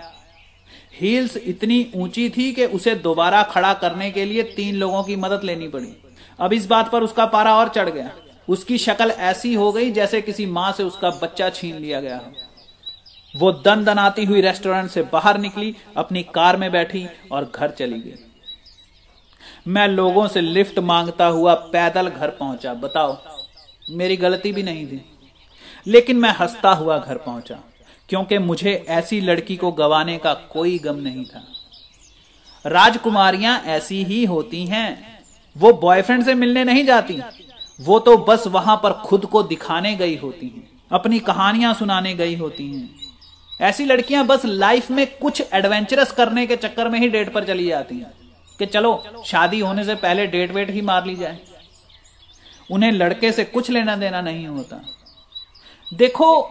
[SPEAKER 2] हील्स इतनी ऊँची थी कि उसे दोबारा खड़ा करने के लिए तीन लोगों की मदद लेनी पड़ी। अब इस बात पर उसका पारा और चढ़ गया। उसकी शक्ल ऐसी हो गई जैसे किसी माँ से उसका बच्चा छीन लिया गया। वो दन दनाती हुई रेस्टोरेंट से बाहर निकली, अपनी कार में बैठी और घर चली गई। मैं लोगों से लिफ्ट माँगता हुआ पैदल घर पहुँचा। बताओ, मेरी गलती भी नहीं थी लेकिन मैं हंसता हुआ घर पहुँचा, क्योंकि मुझे ऐसी लड़की को गवाने का कोई गम नहीं था। राजकुमारियाँ ऐसी ही होती हैं। वो बॉयफ्रेंड से मिलने नहीं जाती। वो तो बस वहाँ पर खुद को दिखाने गई होती हैं, अपनी कहानियाँ सुनाने गई होती हैं। ऐसी लड़कियाँ बस लाइफ में कुछ एडवेंचरस करने के चक्कर में ही डेट पर चली जाती हैं। कि चलो, शादी होने से पहले डेट वेट ही मार ली जाए। उन्हें लड़के से कुछ लेना देना नहीं होता। देखो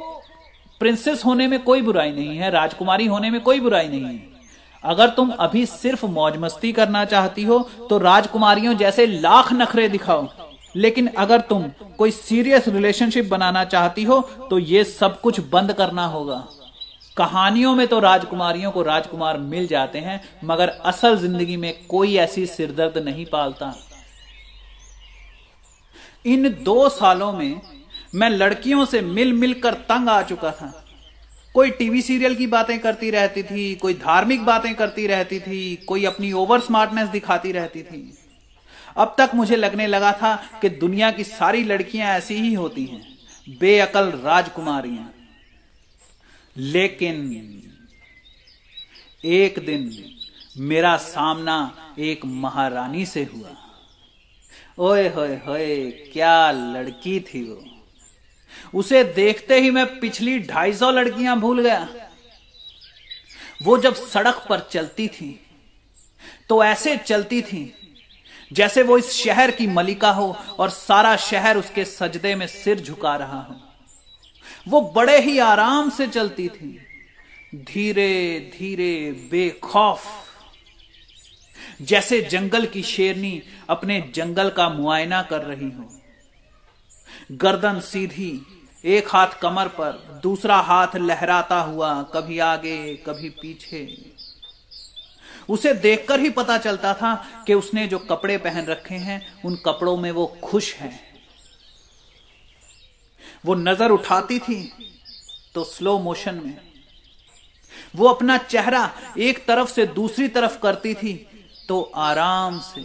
[SPEAKER 2] प्रिंसेस होने में कोई बुराई नहीं है, राजकुमारी होने में कोई बुराई नहीं है। अगर तुम अभी सिर्फ़ मौज मस्ती करना चाहती हो तो राजकुमारियों जैसे लाख नखरे दिखाओ। लेकिन अगर तुम कोई सीरियस रिलेशनशिप बनाना चाहती हो तो ये सब कुछ बंद करना होगा। कहानियों में तो राजकुमारियों को राजकुमार मिल जाते हैं, मगर असल ज़िंदगी में कोई ऐसी सिरदर्द नहीं पालता। इन दो सालों में मैं लड़कियों से मिल मिलकर तंग आ चुका था। कोई टीवी सीरियल की बातें करती रहती थी, कोई धार्मिक बातें करती रहती थी, कोई अपनी ओवर स्मार्टनेस दिखाती रहती थी। अब तक मुझे लगने लगा था कि दुनिया की सारी लड़कियाँ ऐसी ही होती हैं, बेअकल राजकुमारियाँ लेकिन एक दिन मेरा सामना एक महारानी से हुआ। ओए होए होए, क्या लड़की थी वो? उसे देखते ही मैं पिछली ढाई सौ लड़कियाँ भूल गया। वो जब सड़क पर चलती थी तो ऐसे चलती थी, जैसे वो इस शहर की मलिका हो और सारा शहर उसके सजदे में सिर झुका रहा हो। वो बड़े ही आराम से चलती थी। धीरे धीरे, बेखौफ। जैसे जंगल की शेरनी अपने जंगल का मुआयना कर रही हो। गर्दन सीधी, एक हाथ कमर पर, दूसरा हाथ लहराता हुआ, कभी आगे, कभी पीछे। उसे देखकर ही पता चलता था कि उसने जो कपड़े पहन रखे हैं, उन कपड़ों में वो खुश है। वो नज़र उठाती थी तो स्लो मोशन में। वो अपना चेहरा एक तरफ़ से दूसरी तरफ़ करती थी तो आराम से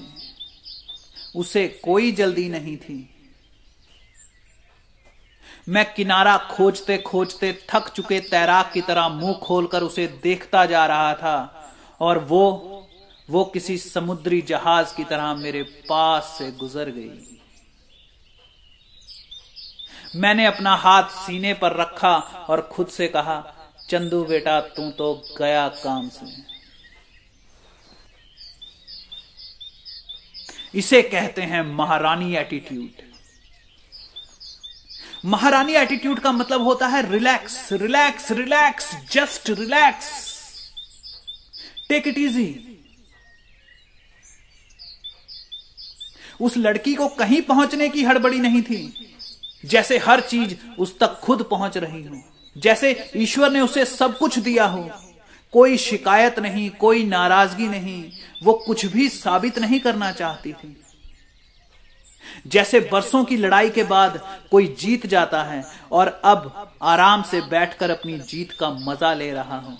[SPEAKER 2] उसे कोई जल्दी नहीं थी। मैं किनारा खोजते खोजते थक चुके तैराक की तरह मुँह खोलकर उसे देखता जा रहा था और वो वो किसी समुद्री जहाज़ की तरह मेरे पास से गुजर गई। मैंने अपना हाथ सीने पर रखा और खुद से कहा, चंदू बेटा, तू तो गया काम से। इसे कहते हैं महारानी एटीट्यूड महारानी एटीट्यूड का मतलब होता है relax relax relax just relax take it easy उस लड़की को कहीं पहुँचने की हड़बड़ी नहीं थी। जैसे हर चीज़ उस तक खुद पहुँच रही हो, जैसे ईश्वर ने उसे सब कुछ दिया हो। कोई शिकायत नहीं, कोई नाराज़गी नहीं, वो कुछ भी साबित नहीं करना चाहती थी। जैसे बरसों की लड़ाई के बाद कोई जीत जाता है और अब आराम से बैठकर अपनी जीत का मज़ा ले रहा हो।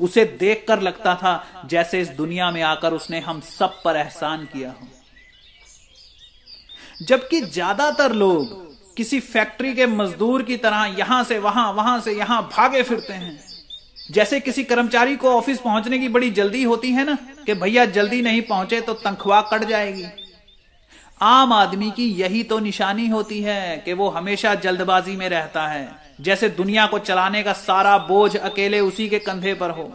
[SPEAKER 2] उसे देखकर लगता था जैसे इस दुनिया में आकर उसने हम सब पर एहसान किया हो। जबकि ज़्यादातर लोग किसी फैक्ट्री के मजदूर की तरह यहाँ से, वहाँ वहाँ से, यहाँ भागे फिरते हैं। जैसे किसी कर्मचारी को ऑफ़िस पहुँचने की बड़ी जल्दी होती है ना, कि भैया जल्दी नहीं पहुँचे तो तनख्वाह कट जाएगी। आम आदमी की यही तो निशानी होती है कि वो हमेशा जल्दबाजी में रहता है, जैसे दुनिया को चलाने का सारा बोझ अकेले उसी के कंधे पर हो।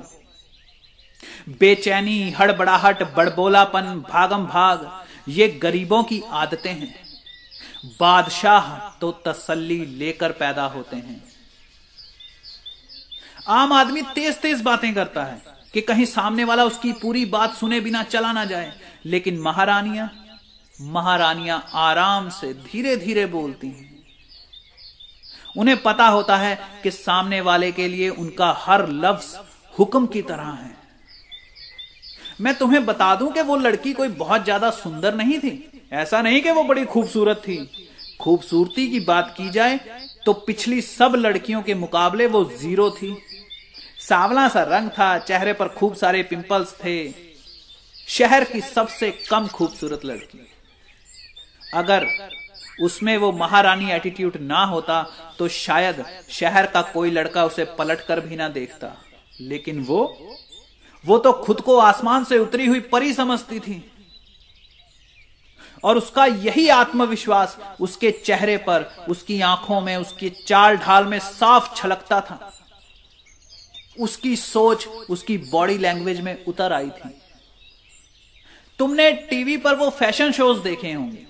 [SPEAKER 2] बेचैनी, हड़बड़ाहट, बड़बोलापन, भागम भाग ये गरीबों की आदतें हैं। बादशाह तो तसल्ली लेकर पैदा होते हैं। आम आदमी तेज तेज बातें करता है कि कहीं सामने वाला उसकी पूरी बात सुने बिना चला ना जाए। लेकिन महारानियाँ महारानियाँ आराम से धीरे धीरे बोलती हैं। उन्हें पता होता है कि सामने वाले के लिए उनका हर लफ्ज हुक्म की तरह है। मैं तुम्हें बता दूँ कि वो लड़की कोई बहुत ज़्यादा सुंदर नहीं थी। ऐसा नहीं कि वो बड़ी खूबसूरत थी। खूबसूरती की बात की जाए तो पिछली सब लड़कियों के मुकाबले वो ज़ीरो थी। सावला सा रंग था, चेहरे पर खूब सारे पिंपल्स थे। शहर की सबसे कम खूबसूरत लड़की। अगर उसमें वो महारानी एटीट्यूड ना होता तो शायद शहर का कोई लड़का उसे पलट कर भी ना देखता। लेकिन वो वो तो खुद को आसमान से उतरी हुई परी समझती थी। और उसका यही आत्मविश्वास उसके चेहरे पर, उसकी आँखों में, उसकी चाल ढाल में साफ़ छलकता था। उसकी सोच, उसकी बॉडी लैंग्वेज में उतर आई थी। तुमने टीवी पर वो फ़ैशन शोज़ देखे होंगे।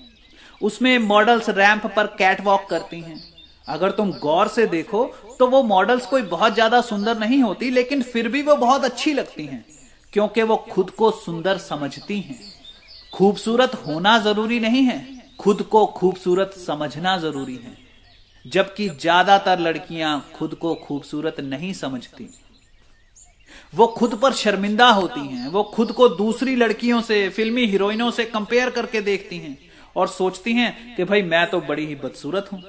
[SPEAKER 2] उसमें मॉडल्स रैंप पर कैट वॉक करती हैं। अगर तुम गौर से देखो तो वो मॉडल्स कोई बहुत ज़्यादा सुंदर नहीं होती, लेकिन फिर भी वो बहुत अच्छी लगती हैं, क्योंकि वो खुद को सुंदर समझती हैं। खूबसूरत होना ज़रूरी नहीं है, खुद को खूबसूरत समझना ज़रूरी है। जबकि ज़्यादातर लड़कियाँ खुद को खूबसूरत नहीं समझती। वो खुद पर शर्मिंदा होती हैं, वो खुद को दूसरी लड़कियों से, फिल्मी हीरोइनों से कंपेयर करके देखती हैं और सोचती हैं कि भाई मैं तो बड़ी ही बदसूरत हूँ।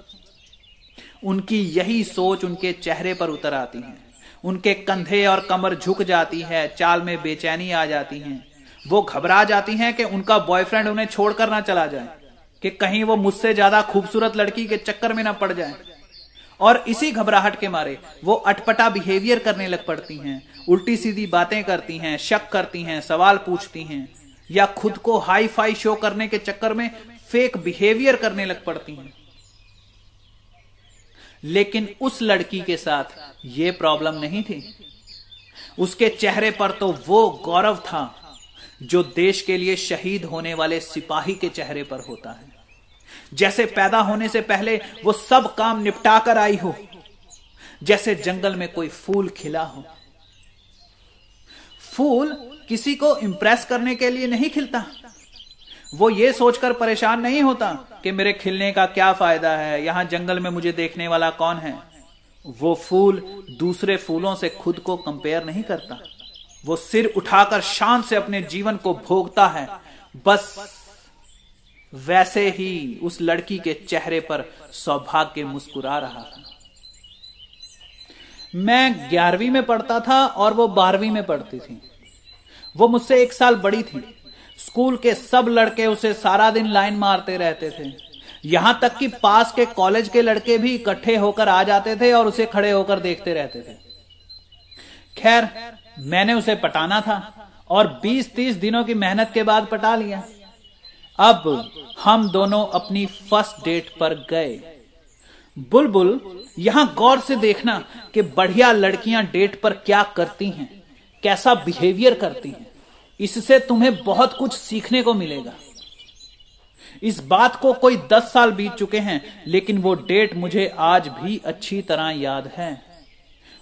[SPEAKER 2] उनकी यही सोच उनके चेहरे पर उतर आती है। उनके कंधे और कमर झुक जाती है, चाल में बेचैनी आ जाती है। वो घबरा जाती हैं कि उनका बॉयफ्रेंड उन्हें छोड़कर ना चला जाए, कि कहीं वो मुझसे ज़्यादा खूबसूरत लड़की के चक्कर में ना पड़ जाए। और इसी घबराहट के मारे वो अटपटा बिहेवियर करने लग पड़ती हैं उल्टी सीधी बातें करती हैं, शक करती हैं, सवाल पूछती हैं, या खुद को हाई फाई शो करने के चक्कर में फेक बिहेवियर करने लग पड़ती हैं। लेकिन उस लड़की के साथ ये प्रॉब्लम नहीं थी। उसके चेहरे पर तो वो गौरव था जो देश के लिए शहीद होने वाले सिपाही के चेहरे पर होता है। जैसे पैदा होने से पहले वो सब काम निपटा कर आई हो, जैसे जंगल में कोई फूल खिला हो। फूल किसी को इंप्रेस करने के लिए नहीं खिलता। वो ये सोचकर परेशान नहीं होता कि मेरे खिलने का क्या फ़ायदा है, यहाँ जंगल में मुझे देखने वाला कौन है? वो फूल दूसरे फूलों से खुद को कंपेयर नहीं करता। वो सिर उठाकर शान से अपने जीवन को भोगता है। बस वैसे ही उस लड़की के चेहरे पर सौभाग्य मुस्कुरा रहा था। मैं ग्यारहवीं में पढ़ता था और वो बारहवीं में पढ़ती थी। वो मुझसे एक साल बड़ी थी। स्कूल के सब लड़के उसे सारा दिन लाइन मारते रहते थे। यहाँ तक कि पास के कॉलेज के लड़के भी इकट्ठे होकर आ जाते थे और उसे खड़े होकर देखते रहते थे। खैर, मैंने उसे पटाना था और 20-30 दिनों की मेहनत के बाद पटा लिया। अब हम दोनों अपनी फ़र्स्ट डेट पर गए। बुलबुल, यहाँ गौर से देखना कि बढ़िया लड़कियाँ डेट पर क्या करती हैं, कैसा बिहेवियर करती हैं। इससे तुम्हें बहुत कुछ सीखने को मिलेगा। इस बात को कोई दस साल बीत चुके हैं, लेकिन वो डेट मुझे आज भी अच्छी तरह याद है।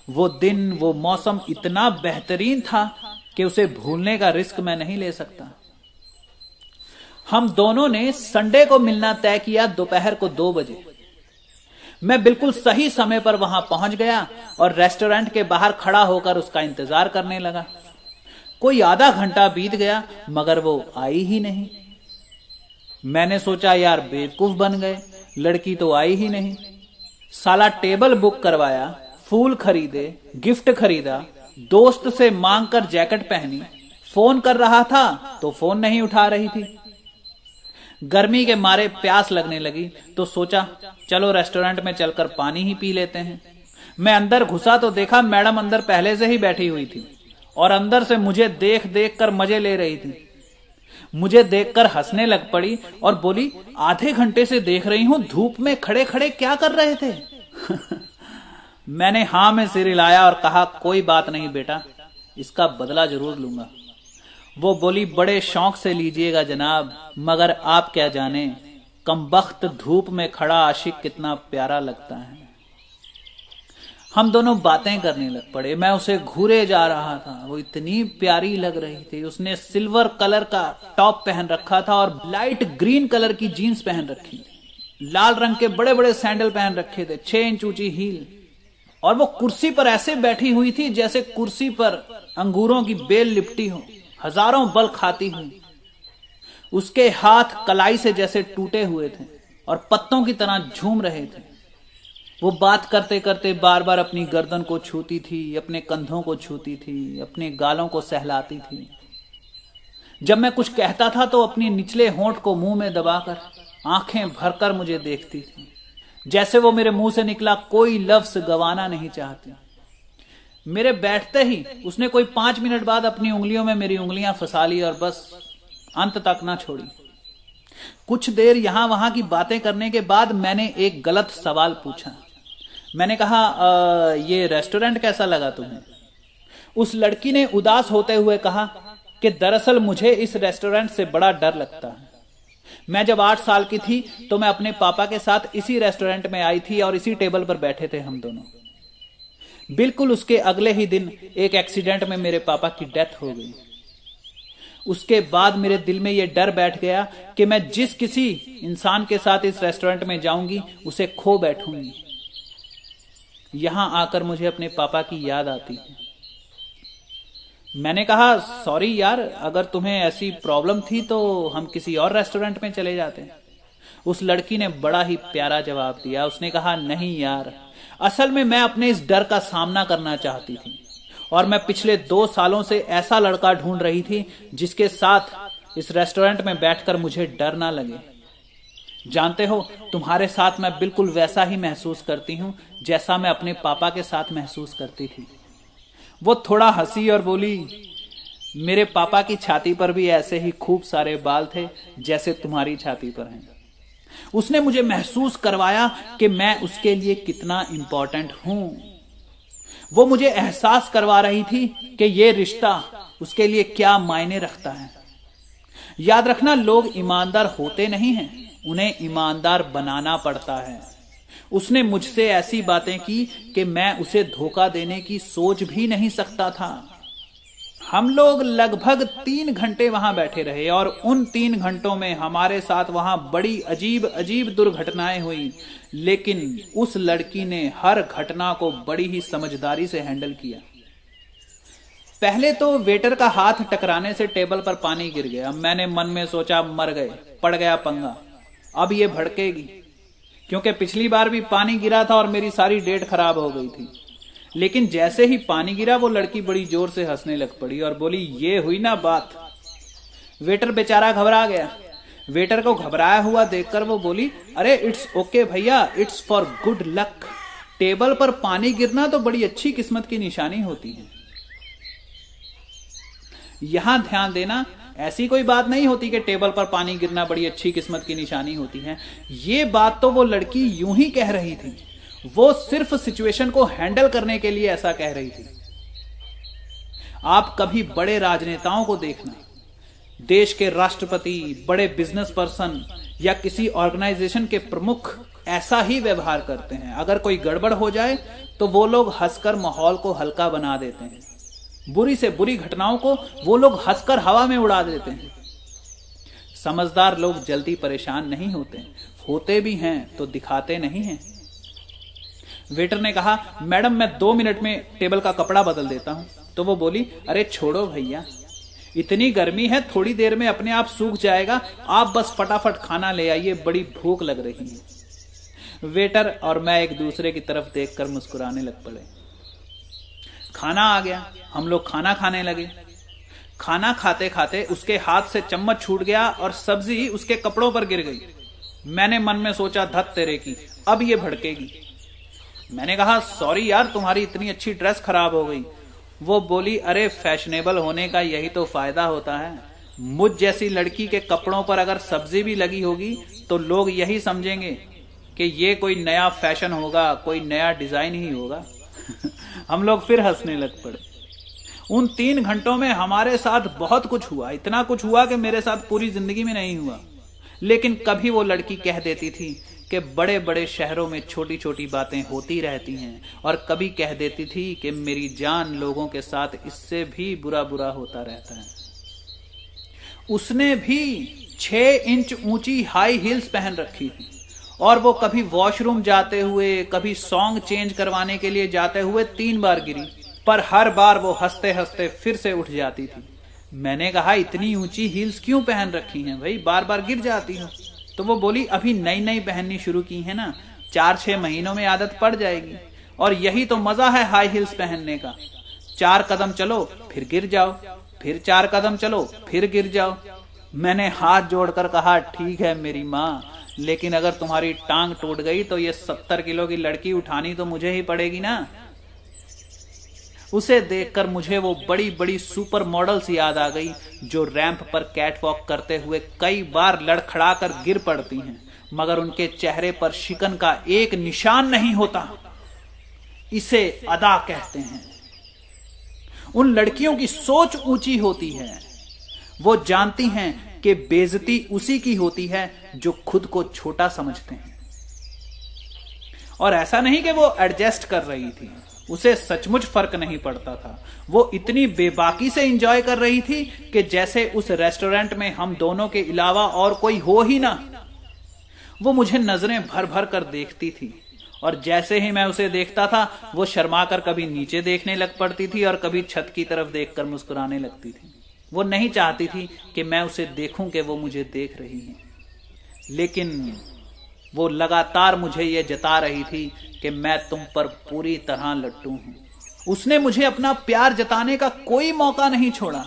[SPEAKER 2] वो दिन, वो मौसम इतना बेहतरीन था कि उसे भूलने का रिस्क मैं नहीं ले सकता। हम दोनों ने संडे को मिलना तय किया दोपहर को दो बजे। मैं बिल्कुल सही समय पर वहाँ पहुँच गया और रेस्टोरेंट के बाहर खड़ा होकर उसका इंतज़ार करने लगा। कोई आधा घंटा बीत गया, मगर वो आई ही नहीं। मैंने सोचा, यार, बेवकूफ़ बन गए, लड़की तो आई ही नहीं। साला टेबल बुक करवाया, फूल खरीदे, गिफ्ट खरीदा, दोस्त से मांग कर जैकेट पहनी, फ़ोन कर रहा था तो फ़ोन नहीं उठा रही थी। गर्मी के मारे प्यास लगने लगी तो सोचा, चलो, रेस्टोरेंट में चलकर पानी ही पी लेते हैं। मैं अंदर घुसा तो देखा मैडम अंदर पहले से ही बैठी हुई थी। और अंदर से मुझे देख देख कर मज़े ले रही थी। मुझे देखकर हंसने लग पड़ी और बोली, आधे घंटे से देख रही हूँ, धूप में खड़े खड़े क्या कर रहे थे? मैंने हाँ में सिर हिलाया और कहा, कोई बात नहीं बेटा, इसका बदला ज़रूर लूँगा। वो बोली, बड़े शौक से लीजिएगा जनाब, मगर आप क्या जाने कम वक्त धूप में खड़ा आशिक कितना प्यारा लगता है। हम दोनों बातें करने लग पड़े। मैं उसे घूरे जा रहा था। वो इतनी प्यारी लग रही थी। उसने सिल्वर कलर का टॉप पहन रखा था और लाइट ग्रीन कलर की जीन्स पहन रखी थी। लाल रंग के बड़े बड़े सैंडल पहन रखे थे, छह इंच ऊँची हील। और वो कुर्सी पर ऐसे बैठी हुई थी जैसे कुर्सी पर अंगूरों की बेल लिपटी हो, हज़ारों बल खाती हुई उसके हाथ कलाई से जैसे टूटे हुए थे और पत्तों की तरह झूम रहे थे। वो बात करते करते बार बार अपनी गर्दन को छूती थी, अपने कंधों को छूती थी, अपने गालों को सहलाती थी। जब मैं कुछ कहता था तो अपनी निचले होंठ को मुँह में दबाकर आँखें भरकर मुझे देखती थी। जैसे वो मेरे मुँह से निकला, कोई लफ्ज गवाना नहीं चाहती। मेरे बैठते ही उसने कोई पाँच मिनट बाद अपनी उंगलियों में मेरी उंगलियाँ फंसा ली और बस अंत तक ना छोड़ी। कुछ देर यहाँ वहाँ की बातें करने के बाद मैंने एक गलत सवाल पूछा। मैंने कहा आ, ये रेस्टोरेंट कैसा लगा तुम्हें? उस लड़की ने उदास होते हुए कहा कि दरअसल मुझे इस रेस्टोरेंट से बड़ा डर लगता है। मैं जब आठ साल की थी तो मैं अपने पापा के साथ इसी रेस्टोरेंट में आई थी और इसी टेबल पर बैठे थे हम दोनों। बिल्कुल उसके अगले ही दिन एक एक्सीडेंट में मेरे पापा की डेथ हो गई। उसके बाद मेरे दिल में यह डर बैठ गया कि मैं जिस किसी इंसान के साथ इस रेस्टोरेंट में जाऊँगी उसे खो बैठूँगी। यहाँ आकर मुझे अपने पापा की याद आती। है मैंने कहा, सॉरी यार, अगर तुम्हें ऐसी प्रॉब्लम थी तो हम किसी और रेस्टोरेंट में चले जाते। उस लड़की ने बड़ा ही प्यारा जवाब दिया। उसने कहा, नहीं यार, असल में मैं अपने इस डर का सामना करना चाहती थी और मैं पिछले दो सालों से ऐसा लड़का ढूंढ रही थी जिसके साथ इस रेस्टोरेंट में बैठकर मुझे डर ना लगे। जानते हो, तुम्हारे साथ मैं बिल्कुल वैसा ही महसूस करती हूँ, जैसा मैं अपने पापा के साथ महसूस करती थी। वो थोड़ा हँसी और बोली, मेरे पापा की छाती पर भी ऐसे ही खूब सारे बाल थे, जैसे तुम्हारी छाती पर हैं। उसने मुझे महसूस करवाया कि मैं उसके लिए कितना इंपॉर्टेंट हूँ। वो मुझे एहसास करवा रही थी कि ये रिश्ता उसके लिए क्या मायने रखता है। याद रखना, लोग ईमानदार होते नहीं हैं। उन्हें ईमानदार बनाना पड़ता है। उसने मुझसे ऐसी बातें की कि मैं उसे धोखा देने की सोच भी नहीं सकता था। हम लोग लगभग तीन घंटे वहाँ बैठे रहे और उन तीन घंटों में हमारे साथ वहाँ बड़ी अजीब अजीब दुर्घटनाएँ हुई, लेकिन उस लड़की ने हर घटना को बड़ी ही समझदारी से हैंडल किया। पहले तो वेटर का हाथ टकराने से टेबल पर पानी गिर गया। मैंने मन में सोचा, मर गए, पड़ गया पंगा। अब ये भड़केगी। क्योंकि पिछली बार भी पानी गिरा था और मेरी सारी डेट खराब हो गई थी। लेकिन जैसे ही पानी गिरा, वो लड़की बड़ी ज़ोर से हंसने लग पड़ी और बोली, ये हुई ना बात। वेटर बेचारा घबरा गया। वेटर को घबराया हुआ देखकर वो बोली, अरे, इट्स ओके भैया, it's for good luck. Table पर पानी गिरना तो बड़ी अच्छी किस्मत की निशानी होती है। यहाँ ध्यान देना ऐसी कोई बात नहीं होती कि टेबल पर पानी गिरना बड़ी अच्छी किस्मत की निशानी होती है। ये बात तो वो लड़की यूँ ही कह रही थी। वो सिर्फ़ सिचुएशन को हैंडल करने के लिए ऐसा कह रही थी। आप कभी बड़े राजनेताओं को देखना। देश के राष्ट्रपति, बड़े बिज़नेस पर्सन या किसी ऑर्गेनाइजेशन के प्रमुख ऐसा ही व्यवहार करते हैं। अगर कोई गड़बड़ हो जाए तो वो लोग हंसकर माहौल को हल्का बना देते हैं। बुरी से बुरी घटनाओं को वो लोग हंसकर हवा में उड़ा देते हैं। समझदार लोग जल्दी परेशान नहीं होते। होते भी हैं तो दिखाते नहीं हैं। वेटर ने कहा, मैडम, मैं दो मिनट में टेबल का कपड़ा बदल देता हूँ। तो वो बोली, अरे, छोड़ो भैया। इतनी गर्मी है, थोड़ी देर में अपने आप सूख जाएगा। आप बस फटाफट खाना ले आइए, बड़ी भूख लग रही है। वेटर और मैं एक दूसरे की तरफ़ देखकर मुस्कुराने लग पड़े। खाना आ गया। हम लोग खाना खाने लगे। खाना खाते खाते उसके हाथ से चम्मच छूट गया और सब्ज़ी उसके कपड़ों पर गिर गई। मैंने मन में सोचा, धत तेरे की, अब ये भड़केगी। मैंने कहा, सॉरी यार, तुम्हारी इतनी अच्छी ड्रेस खराब हो गई। वो बोली, अरे, फैशनेबल होने का यही तो फ़ायदा होता है। मुझ जैसी लड़की के कपड़ों पर अगर सब्ज़ी भी लगी होगी तो लोग यही समझेंगे कि ये कोई नया फ़ैशन होगा, कोई नया डिज़ाइन ही होगा। हम लोग फिर हंसने लग पड़े। उन तीन घंटों में हमारे साथ बहुत कुछ हुआ। इतना कुछ हुआ कि मेरे साथ पूरी ज़िंदगी में नहीं हुआ। लेकिन कभी वो लड़की कह देती थी कि बड़े बड़े शहरों में छोटी छोटी बातें होती रहती हैं और कभी कह देती थी कि मेरी जान लोगों के साथ इससे भी बुरा बुरा होता रहता है। उसने भी छह इंच ऊँची हाई हील्स पहन रखी थी। और वो कभी वॉशरूम जाते हुए, कभी सॉन्ग चेंज करवाने के लिए जाते हुए तीन बार गिरी, पर हर बार वो हँसते हँसते फिर से उठ जाती थी। मैंने कहा, इतनी ऊँची हील्स क्यों पहन रखी हैं भाई? बार बार गिर जाती हूँ। तो वो बोली, अभी नई नई पहननी शुरू की है ना चार छह महीनों में आदत पड़ जाएगी, और यही तो मज़ा है हाई हील्स पहनने का। चार कदम चलो, फिर गिर जाओ, फिर चार कदम चलो, फिर गिर जाओ। मैंने हाथ जोड़कर कहा, ठीक है मेरी माँ लेकिन अगर तुम्हारी टांग टूट गई तो ये सत्तर किलो की लड़की उठानी तो मुझे ही पड़ेगी ना? उसे देखकर मुझे वो बड़ी बड़ी सुपर मॉडल्स याद आ गई, जो रैंप पर कैट वॉक करते हुए कई बार लड़खड़ा कर गिर पड़ती हैं, मगर उनके चेहरे पर शिकन का एक निशान नहीं होता। इसे अदा कहते हैं। उन लड़कियों की सोच ऊँची होती है। वो जानती हैं कि बेजती उसी की होती है जो खुद को छोटा समझते हैं। और ऐसा नहीं कि वो एडजस्ट कर रही थी। उसे सचमुच फ़र्क नहीं पड़ता था। वो इतनी बेबाकी से एंजॉय कर रही थी कि जैसे उस रेस्टोरेंट में हम दोनों के अलावा और कोई हो ही ना। वो मुझे नज़रें भर भर कर देखती थी। और जैसे ही मैं उसे देखता था, वो शर्मा कर कभी नीचे देखने लग पड़ती थी और कभी छत की तरफ़ देखकर मुस्कुराने लगती थी। वो नहीं चाहती थी कि मैं उसे देखूँ कि वो मुझे देख रही है। लेकिन वो लगातार मुझे ये जता रही थी कि मैं तुम पर पूरी तरह लट्टू हूँ। उसने मुझे अपना प्यार जताने का कोई मौका नहीं छोड़ा।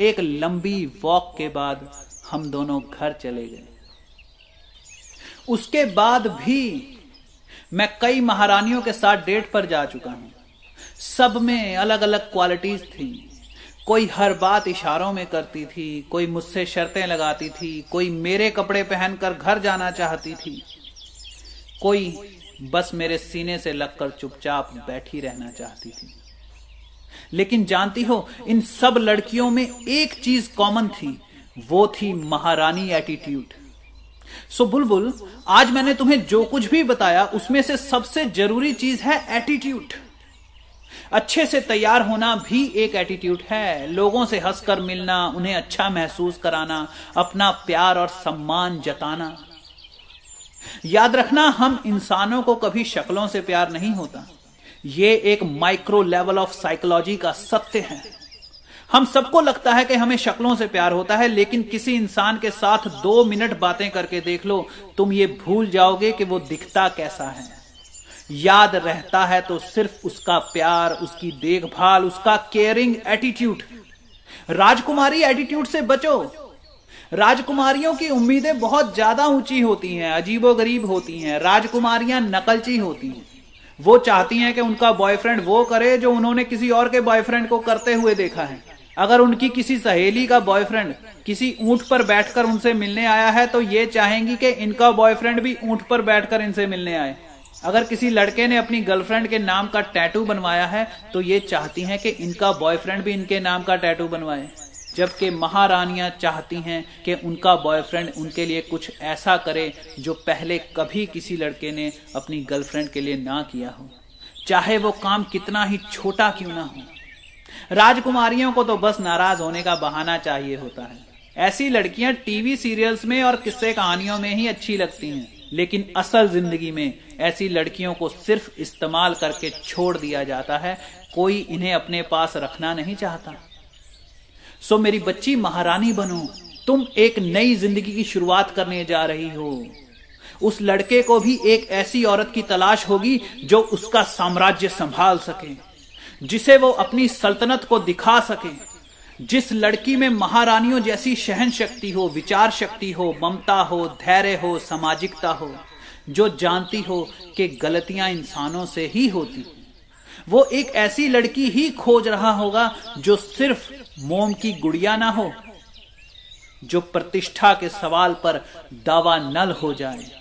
[SPEAKER 2] एक लंबी वॉक के बाद हम दोनों घर चले गए। उसके बाद भी मैं कई महारानियों के साथ डेट पर जा चुका हूँ। सब में अलग अलग क्वालिटीज थी। कोई हर बात इशारों में करती थी, कोई मुझसे शर्तें लगाती थी, कोई मेरे कपड़े पहनकर घर जाना चाहती थी। कोई बस मेरे सीने से लगकर चुपचाप बैठी रहना चाहती थी। लेकिन जानती हो, इन सब लड़कियों में एक चीज़ कॉमन थी, वो थी महारानी एटीट्यूड सो बुलबुल, आज मैंने तुम्हें जो कुछ भी बताया, उसमें से सबसे ज़रूरी चीज़ है एटीट्यूड अच्छे से तैयार होना भी एक एटीट्यूड है। लोगों से हंसकर मिलना, उन्हें अच्छा महसूस कराना, अपना प्यार और सम्मान जताना। याद रखना, हम इंसानों को कभी शक्लों से प्यार नहीं होता। ये एक माइक्रो लेवल ऑफ़ साइकोलॉजी का सत्य है। हम सबको लगता है कि हमें शक्लों से प्यार होता है, लेकिन किसी इंसान के साथ दो मिनट बातें करके देख लो, तुम ये भूल जाओगे कि वो दिखता कैसा है। याद रहता है तो सिर्फ़ उसका प्यार, उसकी देखभाल, उसका केयरिंग एटीट्यूड राजकुमारी एटीट्यूड से बचो। राजकुमारियों की उम्मीदें बहुत ज़्यादा ऊँची होती हैं अजीबो गरीब होती हैं, राजकुमारियाँ नकलची होती हैं। वो चाहती हैं कि उनका बॉयफ्रेंड वो करे जो उन्होंने किसी और के बॉयफ्रेंड को करते हुए देखा है। अगर उनकी किसी सहेली का बॉयफ्रेंड किसी ऊँट पर बैठकर उनसे मिलने आया है तो ये चाहेंगी कि इनका बॉयफ्रेंड भी ऊँट पर बैठकर इनसे मिलने आए। अगर किसी लड़के ने अपनी गर्लफ्रेंड के नाम का टैटू बनवाया है तो ये चाहती हैं कि इनका बॉयफ्रेंड भी इनके नाम का टैटू बनवाए। जबकि महारानियाँ चाहती हैं कि उनका बॉयफ्रेंड उनके लिए कुछ ऐसा करे जो पहले कभी किसी लड़के ने अपनी गर्लफ्रेंड के लिए ना किया हो। चाहे वो काम कितना ही छोटा क्यों ना हो। राजकुमारियों को तो बस नाराज़ होने का बहाना चाहिए होता है। ऐसी लड़कियाँ टीवी सीरियल्स में और किस्से कहानियों में ही अच्छी लगती हैं। लेकिन असल ज़िंदगी में ऐसी लड़कियों को सिर्फ़ इस्तेमाल करके छोड़ दिया जाता है, कोई इन्हें अपने पास रखना नहीं चाहता। सो मेरी बच्ची महारानी बनो, तुम एक नई ज़िंदगी की शुरुआत करने जा रही हो। उस लड़के को भी एक ऐसी औरत की तलाश होगी जो उसका साम्राज्य संभाल सके, जिसे वो अपनी सल्तनत को दिखा सके। जिस लड़की में महारानियों जैसी सहन शक्ति हो, विचार शक्ति हो, ममता हो, धैर्य हो, सामाजिकता हो, जो जानती हो कि गलतियाँ इंसानों से ही होती। वो एक ऐसी लड़की ही खोज रहा होगा जो सिर्फ़ मोम की गुड़िया ना हो, जो प्रतिष्ठा के सवाल पर दावा नल हो जाए।